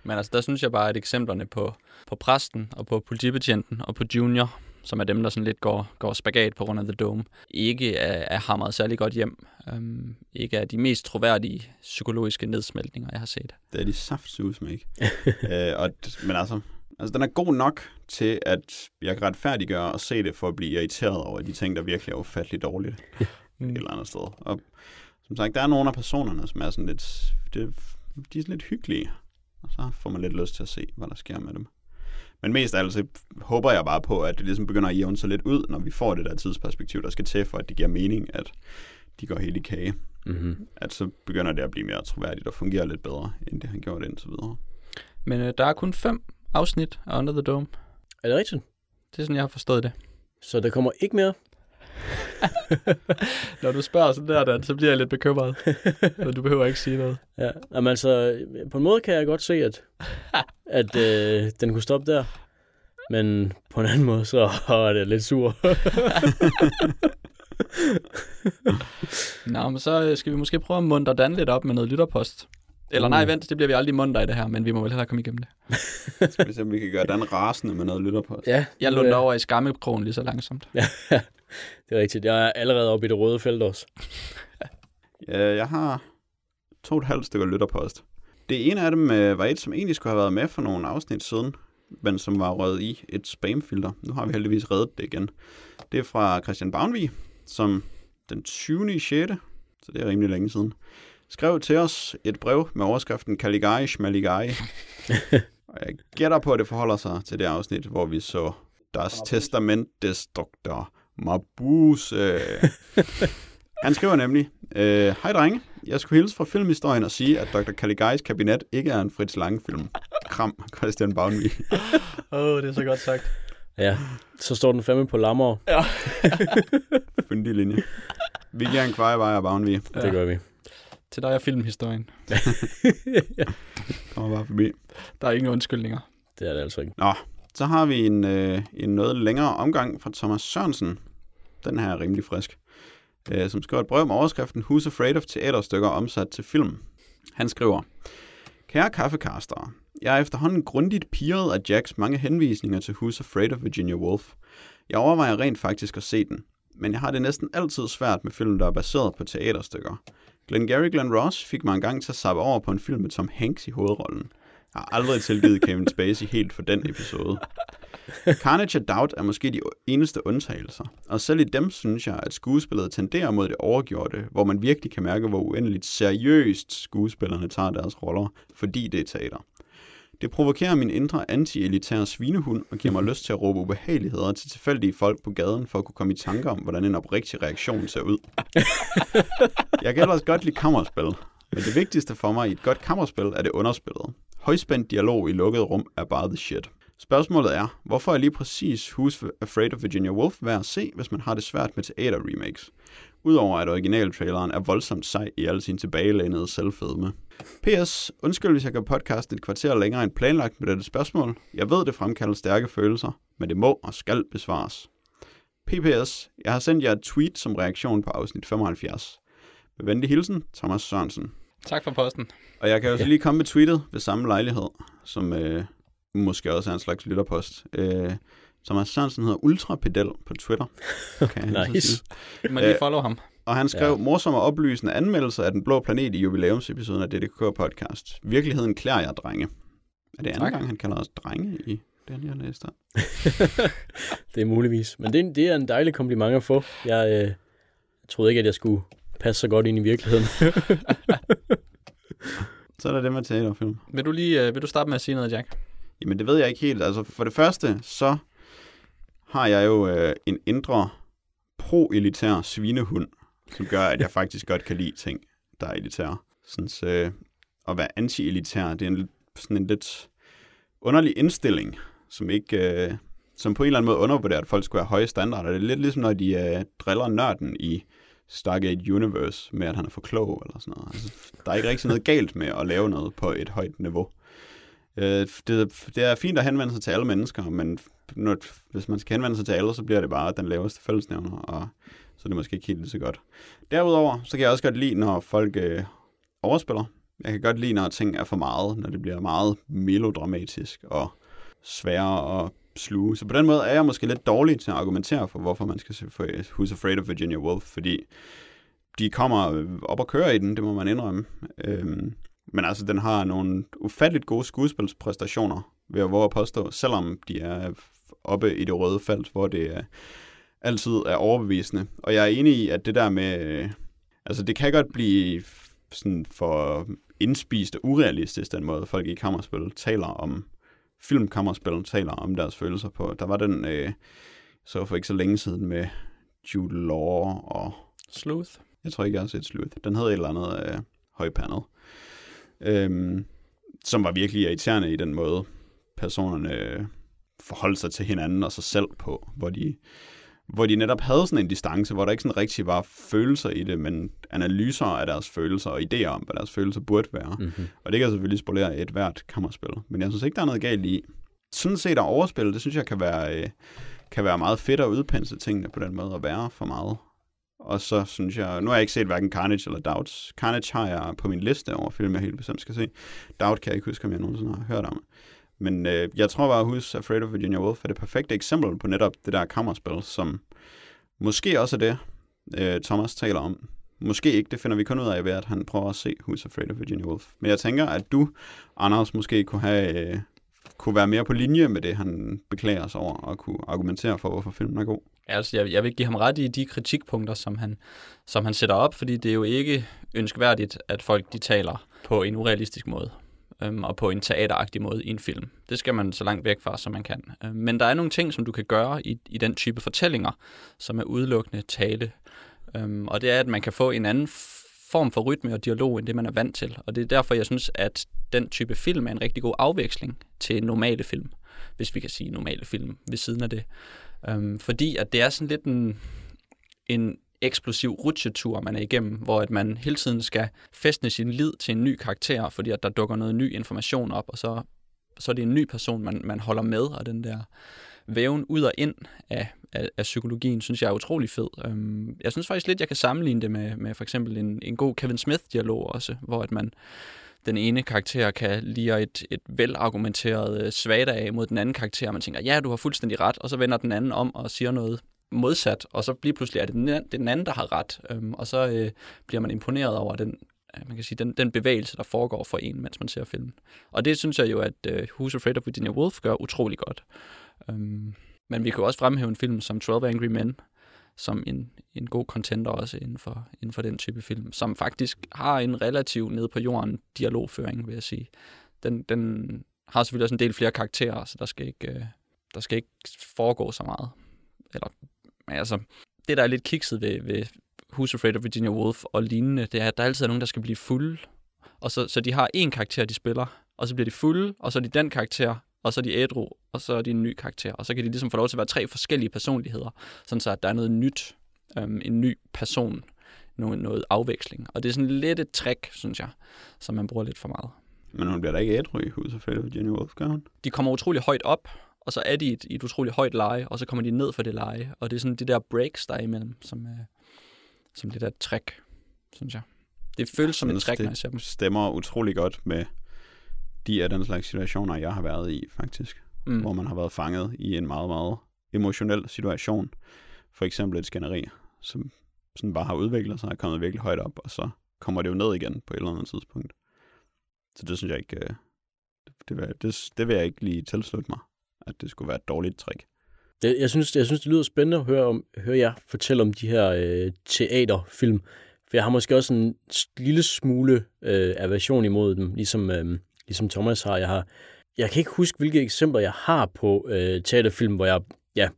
Men altså, der synes jeg bare, at eksemplerne på, på præsten og på politibetjenten og på junior, som er dem, der sådan lidt går, går spagat på grund af The Dome, ikke er, er hamret særlig godt hjem. Um, ikke er de mest troværdige psykologiske nedsmeltninger, jeg har set. Det er de saftsus med ikke. øh, og, men altså, altså, den er god nok til, at jeg kan retfærdiggøre og se det for at blive irriteret over de ting, der virkelig er ufatteligt dårligt Mm. et eller andet sted. Og som sagt, der er nogle af personerne, som er sådan lidt, det, de er sådan lidt hyggelige. Og så får man lidt lyst til at se, hvad der sker med dem. Men mest af alt, så håber jeg bare på, at det ligesom begynder at jævne sig lidt ud, når vi får det der tidsperspektiv, der skal til, for at det giver mening, at de går helt i kage. Mm-hmm. At så begynder det at blive mere troværdigt og fungere lidt bedre, end det har gjort indtil videre. Men øh, der er kun fem afsnit af Under the Dome. Er det rigtigt? Det er sådan, jeg har forstået det. Så der kommer ikke mere? Når du spørger sådan der, Dan, så bliver jeg lidt bekymret. Så du behøver ikke sige noget. Ja, jamen altså, på en måde kan jeg godt se, at, at øh, den kunne stoppe der. Men på en anden måde, så er det lidt sur. Nå, men så øh, skal vi måske prøve at muntre Dan lidt op med noget lytterpost. Eller nej, vent, det bliver vi aldrig munter i det her, men vi må vel hellere komme igennem det. Skal vi se, om vi kan gøre den rasende med noget lytterpost. ja, Jeg lunder er- over i skammekrogen lige så langsomt. Det er rigtigt. Jeg er allerede oppe i det røde felt også. Ja, jeg har to og et halvt stykker lytterpost. Det ene af dem øh, var et, som egentlig skulle have været med for nogle afsnit siden, men som var røget i et spamfilter. Nu har vi heldigvis reddet det igen. Det er fra Christian Bavnvig, som den 20. i 6., så det er rimelig længe siden, skrev til os et brev med overskriften Caligari Schmaligai. Og jeg gætter på, at det forholder sig til det afsnit, hvor vi så Das Testament des Dr. Mabuse. Han skriver nemlig, øh, Hej drenge, jeg skulle hilse fra filmhistorien og sige, at Dr. Caligari's kabinet ikke er en Fritz Lang-film. Kram, Christian Bavnvig. Åh, oh, det er så godt sagt. Ja, så står den fandme på lammer. Fyndig linje. Vi giver en kvejevejer Bavnvig. Ja. Det gør vi. Til dig er filmhistorien. Kommer bare forbi. Der er ingen undskyldninger. Det er det altså ikke. Nå, så har vi en, øh, en noget længere omgang fra Thomas Sørensen. Den her er rimelig frisk. Øh, som skriver et brev med overskriften Who's Afraid of teaterstykker omsat til film. Han skriver, Kære kaffekastere, jeg er efterhånden grundigt piret af Jacks mange henvisninger til Who's Afraid of Virginia Woolf. Jeg overvejer rent faktisk at se den, men jeg har det næsten altid svært med film, der er baseret på teaterstykker. Glengarry Glen Ross fik mig engang til at sappe over på en film med Tom Hanks i hovedrollen. Jeg har aldrig tilgivet Kevin Spacey helt for den episode. Carnage og Doubt er måske de eneste undtagelser, og selv i dem synes jeg, at skuespillet tenderer mod det overgjorte, hvor man virkelig kan mærke, hvor uendeligt seriøst skuespillerne tager deres roller, fordi det er teater. Det provokerer min indre anti-elitære svinehund og giver mig lyst til at råbe ubehageligheder til tilfældige folk på gaden for at kunne komme i tanker om, hvordan en oprigtig reaktion ser ud. Jeg kan ellers godt lide kammerspil, men det vigtigste for mig i et godt kammerspil er det underspillet. Højspændt dialog i lukket rum er bare the shit. Spørgsmålet er, hvorfor er lige præcis Who's Afraid of Virginia Woolf værd at se, hvis man har det svært med teater-remakes? Udover at originaltraileren er voldsomt sej i alle sine tilbagelænede selvfedme. P.S. Undskyld, hvis jeg gør podcasten et kvarter længere end planlagt med dette spørgsmål. Jeg ved, det fremkalder stærke følelser, men det må og skal besvares. PPS. Jeg har sendt jer et tweet som reaktion på afsnit 75. Med venlig hilsen, Thomas Sørensen. Tak for posten. Og jeg kan jo så lige komme med tweetet ved samme lejlighed, som øh, måske også er en slags lytterpost. Øh, Thomas Sørensen hedder Ultrapedel på Twitter. Kan Nice. må lige Øh, follow ham. Og han skrev Ja. ja. morsomme oplysende anmeldelser af Den Blå Planet i jubilæumsepisoden af DDK podcast. Virkeligheden klæder jer, drenge. Er det anden Tak. gang, han kalder os drenge i den, jeg læste? Det er muligvis. Men det, er- det er en dejlig kompliment at få. Jeg, øh, troede ikke, at jeg skulle passe så godt ind i virkeligheden. Så er der det med teaterfilm. Vil du lige øh, vil du starte med at sige noget, Jack? Jamen, det ved jeg ikke helt. Altså, for det første, så har jeg jo øh, en indre pro-elitær svinehund, som gør, at jeg faktisk godt kan lide ting, der er elitære. Sådan, så, øh, at være anti-elitær, det er en, lidt- sådan en lidt underlig indstilling, som ikke... Øh, som på en eller anden måde undervurderer, at folk skulle have høje standarder. Det er lidt ligesom, når de øh, driller nørden i Stargate Universe med, at han er for klog eller sådan noget. Altså, der er ikke rigtig noget galt med at lave noget på et højt niveau. Øh, det, det er fint at henvende sig til alle mennesker, men når, hvis man skal henvende sig til alle, så bliver det bare den laveste fællesnævner, og så er det måske ikke helt så godt. Derudover, så kan jeg også godt lide, når folk øh, overspiller. Jeg kan godt lide, når ting er for meget, når det bliver meget melodramatisk og sværere at sluge. Så på den måde er jeg måske lidt dårlig til at argumentere for, hvorfor man skal se for Who's Afraid of Virginia Woolf, fordi de kommer op og kører i den, det må man indrømme. Øhm, men altså, den har nogle ufatteligt gode skuespilspræstationer, ved at våge at påstå, selvom de er oppe i det røde felt, hvor det er, altid er overbevisende. Og jeg er enig i, at det der med... øh, Altså, det kan godt blive sådan for indspist og urealistisk, den måde folk i kammerspil taler om filmkammerspil taler om deres følelser på. Der var den, øh, så for ikke så længe siden med Jude Law og Sleuth. jeg tror ikke, jeg har set Sleuth. Den havde et eller andet øh, højpandet. Øhm, som var virkelig irriterende i den måde, personerne øh, forholdt sig til hinanden og sig selv på, hvor de, hvor de netop havde sådan en distance, hvor der ikke sådan rigtig var følelser i det, men analyser af deres følelser og idéer om, hvad deres følelser burde være. Mm-hmm. Og det kan selvfølgelig spolere et hvert kammerspil. Men jeg synes ikke, der er noget galt i. Sådan set at overspille, det synes jeg kan være, øh, kan være meget fedt at udpense tingene på den måde, og være for meget. Og så synes jeg, nu har jeg ikke set hverken Carnage eller Doubts. Carnage har jeg på min liste over film, jeg helt bestemt skal se. Doubt kan jeg ikke huske, om jeg nogensinde har hørt om. Men øh, jeg tror bare, at Who's Afraid of Virginia Woolf er det perfekte eksempel på netop det der kammerspil, som måske også er det, øh, Thomas taler om. Måske ikke, det finder vi kun ud af ved, at han prøver at se Who's Afraid of Virginia Woolf. Men jeg tænker, at du, Anders, måske kunne, have, øh, kunne være mere på linje med det, han beklager sig over, og kunne argumentere for, hvorfor filmen er god. Altså, jeg, jeg vil give ham ret i de kritikpunkter, som han, som han sætter op, fordi det er jo ikke ønskværdigt, at folk de taler på en urealistisk måde øhm, og på en teateragtig måde i en film. Det skal man så langt væk fra, som man kan. Øhm, men der er nogle ting, som du kan gøre i, i den type fortællinger, som er udelukkende tale. Øhm, og det er, at man kan få en anden form for rytme og dialog, end det man er vant til. Og det er derfor, jeg synes, at den type film er en rigtig god afveksling til normale film, hvis vi kan sige normale film ved siden af det. Øhm, fordi at det er sådan lidt en, en eksplosiv rutsjetur, man er igennem, hvor at man hele tiden skal fæstne sin lid til en ny karakter, fordi at der dukker noget ny information op, og så, så er det en ny person, man, man holder med, og den der væven ud og ind af, af, af psykologien, synes jeg er utrolig fed. Øhm, jeg synes faktisk lidt, jeg kan sammenligne det med, med for eksempel en, en god Kevin Smith-dialog også, hvor at man den ene karakter kan lige et, et velargumenteret øh, svada svagt af mod den anden karakter, og man tænker, ja, du har fuldstændig ret, og så vender den anden om og siger noget modsat, og så lige pludselig er det den, anden- det den anden, der har ret, øhm, og så øh, bliver man imponeret over den, man kan sige, den, den bevægelse, der foregår for en, mens man ser filmen. Og det synes jeg jo, at øh, Who's Afraid of Virginia Woolf gør utrolig godt. Øhm, men vi kan jo også fremhæve en film som 12 Angry Men, som en, en god contender også inden for, inden for den type film, som faktisk har en relativ nede på jorden dialogføring, vil jeg sige. Den, den har selvfølgelig også en del flere karakterer, så der skal ikke, øh, der skal ikke foregå så meget. Eller, men altså, det der er lidt kikset ved, ved Who's Afraid of Virginia Woolf og lignende, det er, at der altid er nogen, der skal blive fulde. Og så, så de har en karakter, de spiller, og så bliver de fulde, og så er de den karakter, og så er de ædru, og så er de en ny karakter. Og så kan de ligesom få lov til at være tre forskellige personligheder, sådan så at der er noget nyt, øhm, en ny person, noget, noget afveksling. Og det er sådan lidt et trick, synes jeg, som man bruger lidt for meget. Men hun bliver da ikke ædru i huset for Virginia Woolf, gør hun? De kommer utrolig højt op, og så er de i et, i et utrolig højt leje, og så kommer de ned for det leje. Og det er sådan de der breaks, der er imellem, som, øh, som lidt af et trick, synes jeg. Det føles som et synes, trick, når jeg det ser dem. stemmer utrolig godt med de af den slags situationer, jeg har været i, faktisk. Mm. Hvor man har været fanget i en meget, meget emotionel situation. For eksempel et skænderi, som sådan bare har udviklet sig og er kommet virkelig højt op, og så kommer det jo ned igen på et eller andet tidspunkt. Så det synes jeg ikke, øh, det, vil, det, det vil jeg ikke lige tilslutte mig, at det skulle være et dårligt trick. Jeg, jeg, synes, jeg synes, det lyder spændende at høre, om, høre jer fortælle om de her øh, teaterfilm. For jeg har måske også en lille smule øh, aversion imod dem, ligesom, øh, ligesom Thomas har. Jeg, har. jeg kan ikke huske, hvilke eksempler jeg har på øh, teaterfilm, hvor jeg, ja,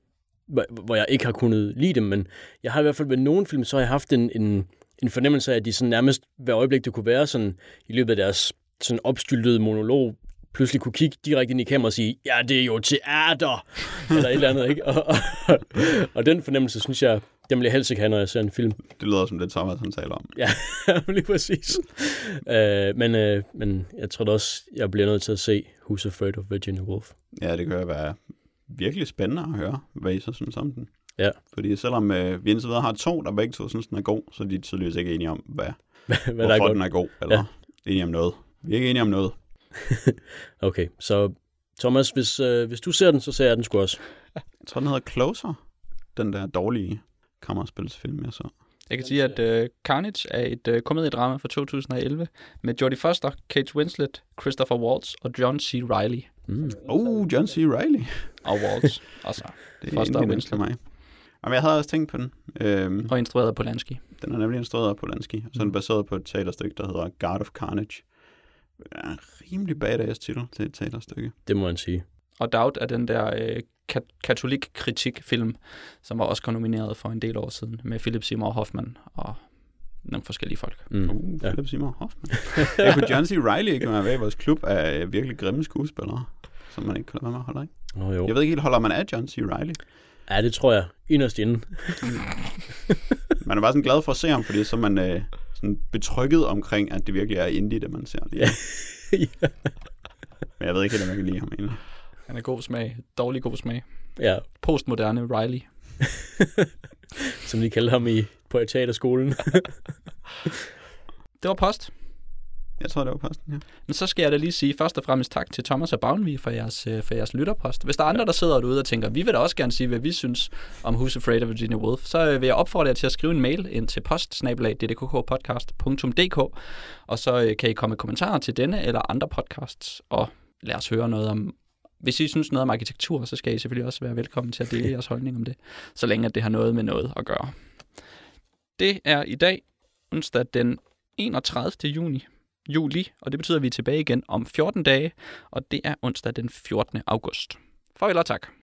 hvor, hvor jeg ikke har kunnet lide dem, men jeg har i hvert fald ved nogle film, så har jeg haft en, en, en fornemmelse af, at de sådan nærmest hver øjeblik, det kunne være sådan, i løbet af deres sådan opstyltede monolog, pludselig kunne kigge direkte ind i kameraet og sige, ja, det er jo teater, eller et eller andet, ikke? Og, og, og den fornemmelse, synes jeg, den vil jeg helst ikke have, når jeg ser en film. Det lyder som det, Thomas han taler om. Ja, lige præcis. uh, men, uh, men jeg tror da også, jeg bliver nødt til at se Who's Afraid of Virginia Woolf. Ja, det kan være virkelig spændende at høre, hvad I så synes om den. Ja. Fordi selvom øh, vi indtil videre har to, der begge to synes, den er god, så er de tydeligvis ikke enige om, hvad, Hvad hvorfor er den er god, eller ja. enige om noget. Vi er ikke enige om noget. Okay, så Thomas, hvis, uh, hvis du ser den, så ser jeg den sgu også. Jeg tror, den hedder Closer, den der dårlige kammerspilsfilm, jeg så. Jeg kan sige, at uh, Carnage er et uh, komediedrama fra 2011 med Jodie Foster, Kate Winslet, Christopher Waltz og John C. Reilly. Mm. Oh, John C. Reilly. Og Waltz også. Det er Foster og Winslet. for mig. Jamen, jeg havde også tænkt på den. Øhm, Og instrueret af Polanski. den er nemlig instrueret af Polanski, og så er den baseret på et teaterstykke, der hedder Guard of Carnage. Er en rimelig badass titel til et teaterstykke. Det må man sige. Og Doubt er den der øh, kat- katolik-kritik-film, som var også nomineret for en del år siden med Philip Seymour Hoffman og nogle forskellige folk. Mm. Uh, Ja. Philip Seymour Hoffman. jeg kunne John C. Reilly ikke være med i vores klub af virkelig grimme skuespillere, som man ikke kan lade være med at holde af. Oh, jo. Jeg ved ikke helt, holder man af John C. Reilly? Ja, det tror jeg. Inderst inde. Man er bare sådan glad for at se ham, fordi så man øh, sådan betrykket omkring, at det virkelig er indie, det man ser lige. Ja. ja. Men jeg ved ikke helt, om jeg kan lide ham egentlig. Han er god smag. Dårlig god smag. ja, Postmoderne Riley. som de kalder ham i, på teaterskolen. Det var post. Jeg tror, det var posten, ja. Men så skal jeg da lige sige først og fremmest tak til Thomas og Bavnvig for jeres, øh, for jeres lytterpost. Hvis der er andre, der sidder derude og tænker, vi vil da også gerne sige, hvad vi synes om Who's Afraid of Virginia Woolf, så øh, vil jeg opfordre jer til at skrive en mail ind til post og så øh, kan I komme med kommentarer til denne eller andre podcasts, og lad os høre noget om hvis I synes noget om arkitektur, så skal I selvfølgelig også være velkommen til at dele jeres holdning om det, så længe at det har noget med noget at gøre. Det er i dag, onsdag den 31. juni, juli, og det betyder, at vi er tilbage igen om 14 dage, og det er onsdag den 14. august. Farvel og tak.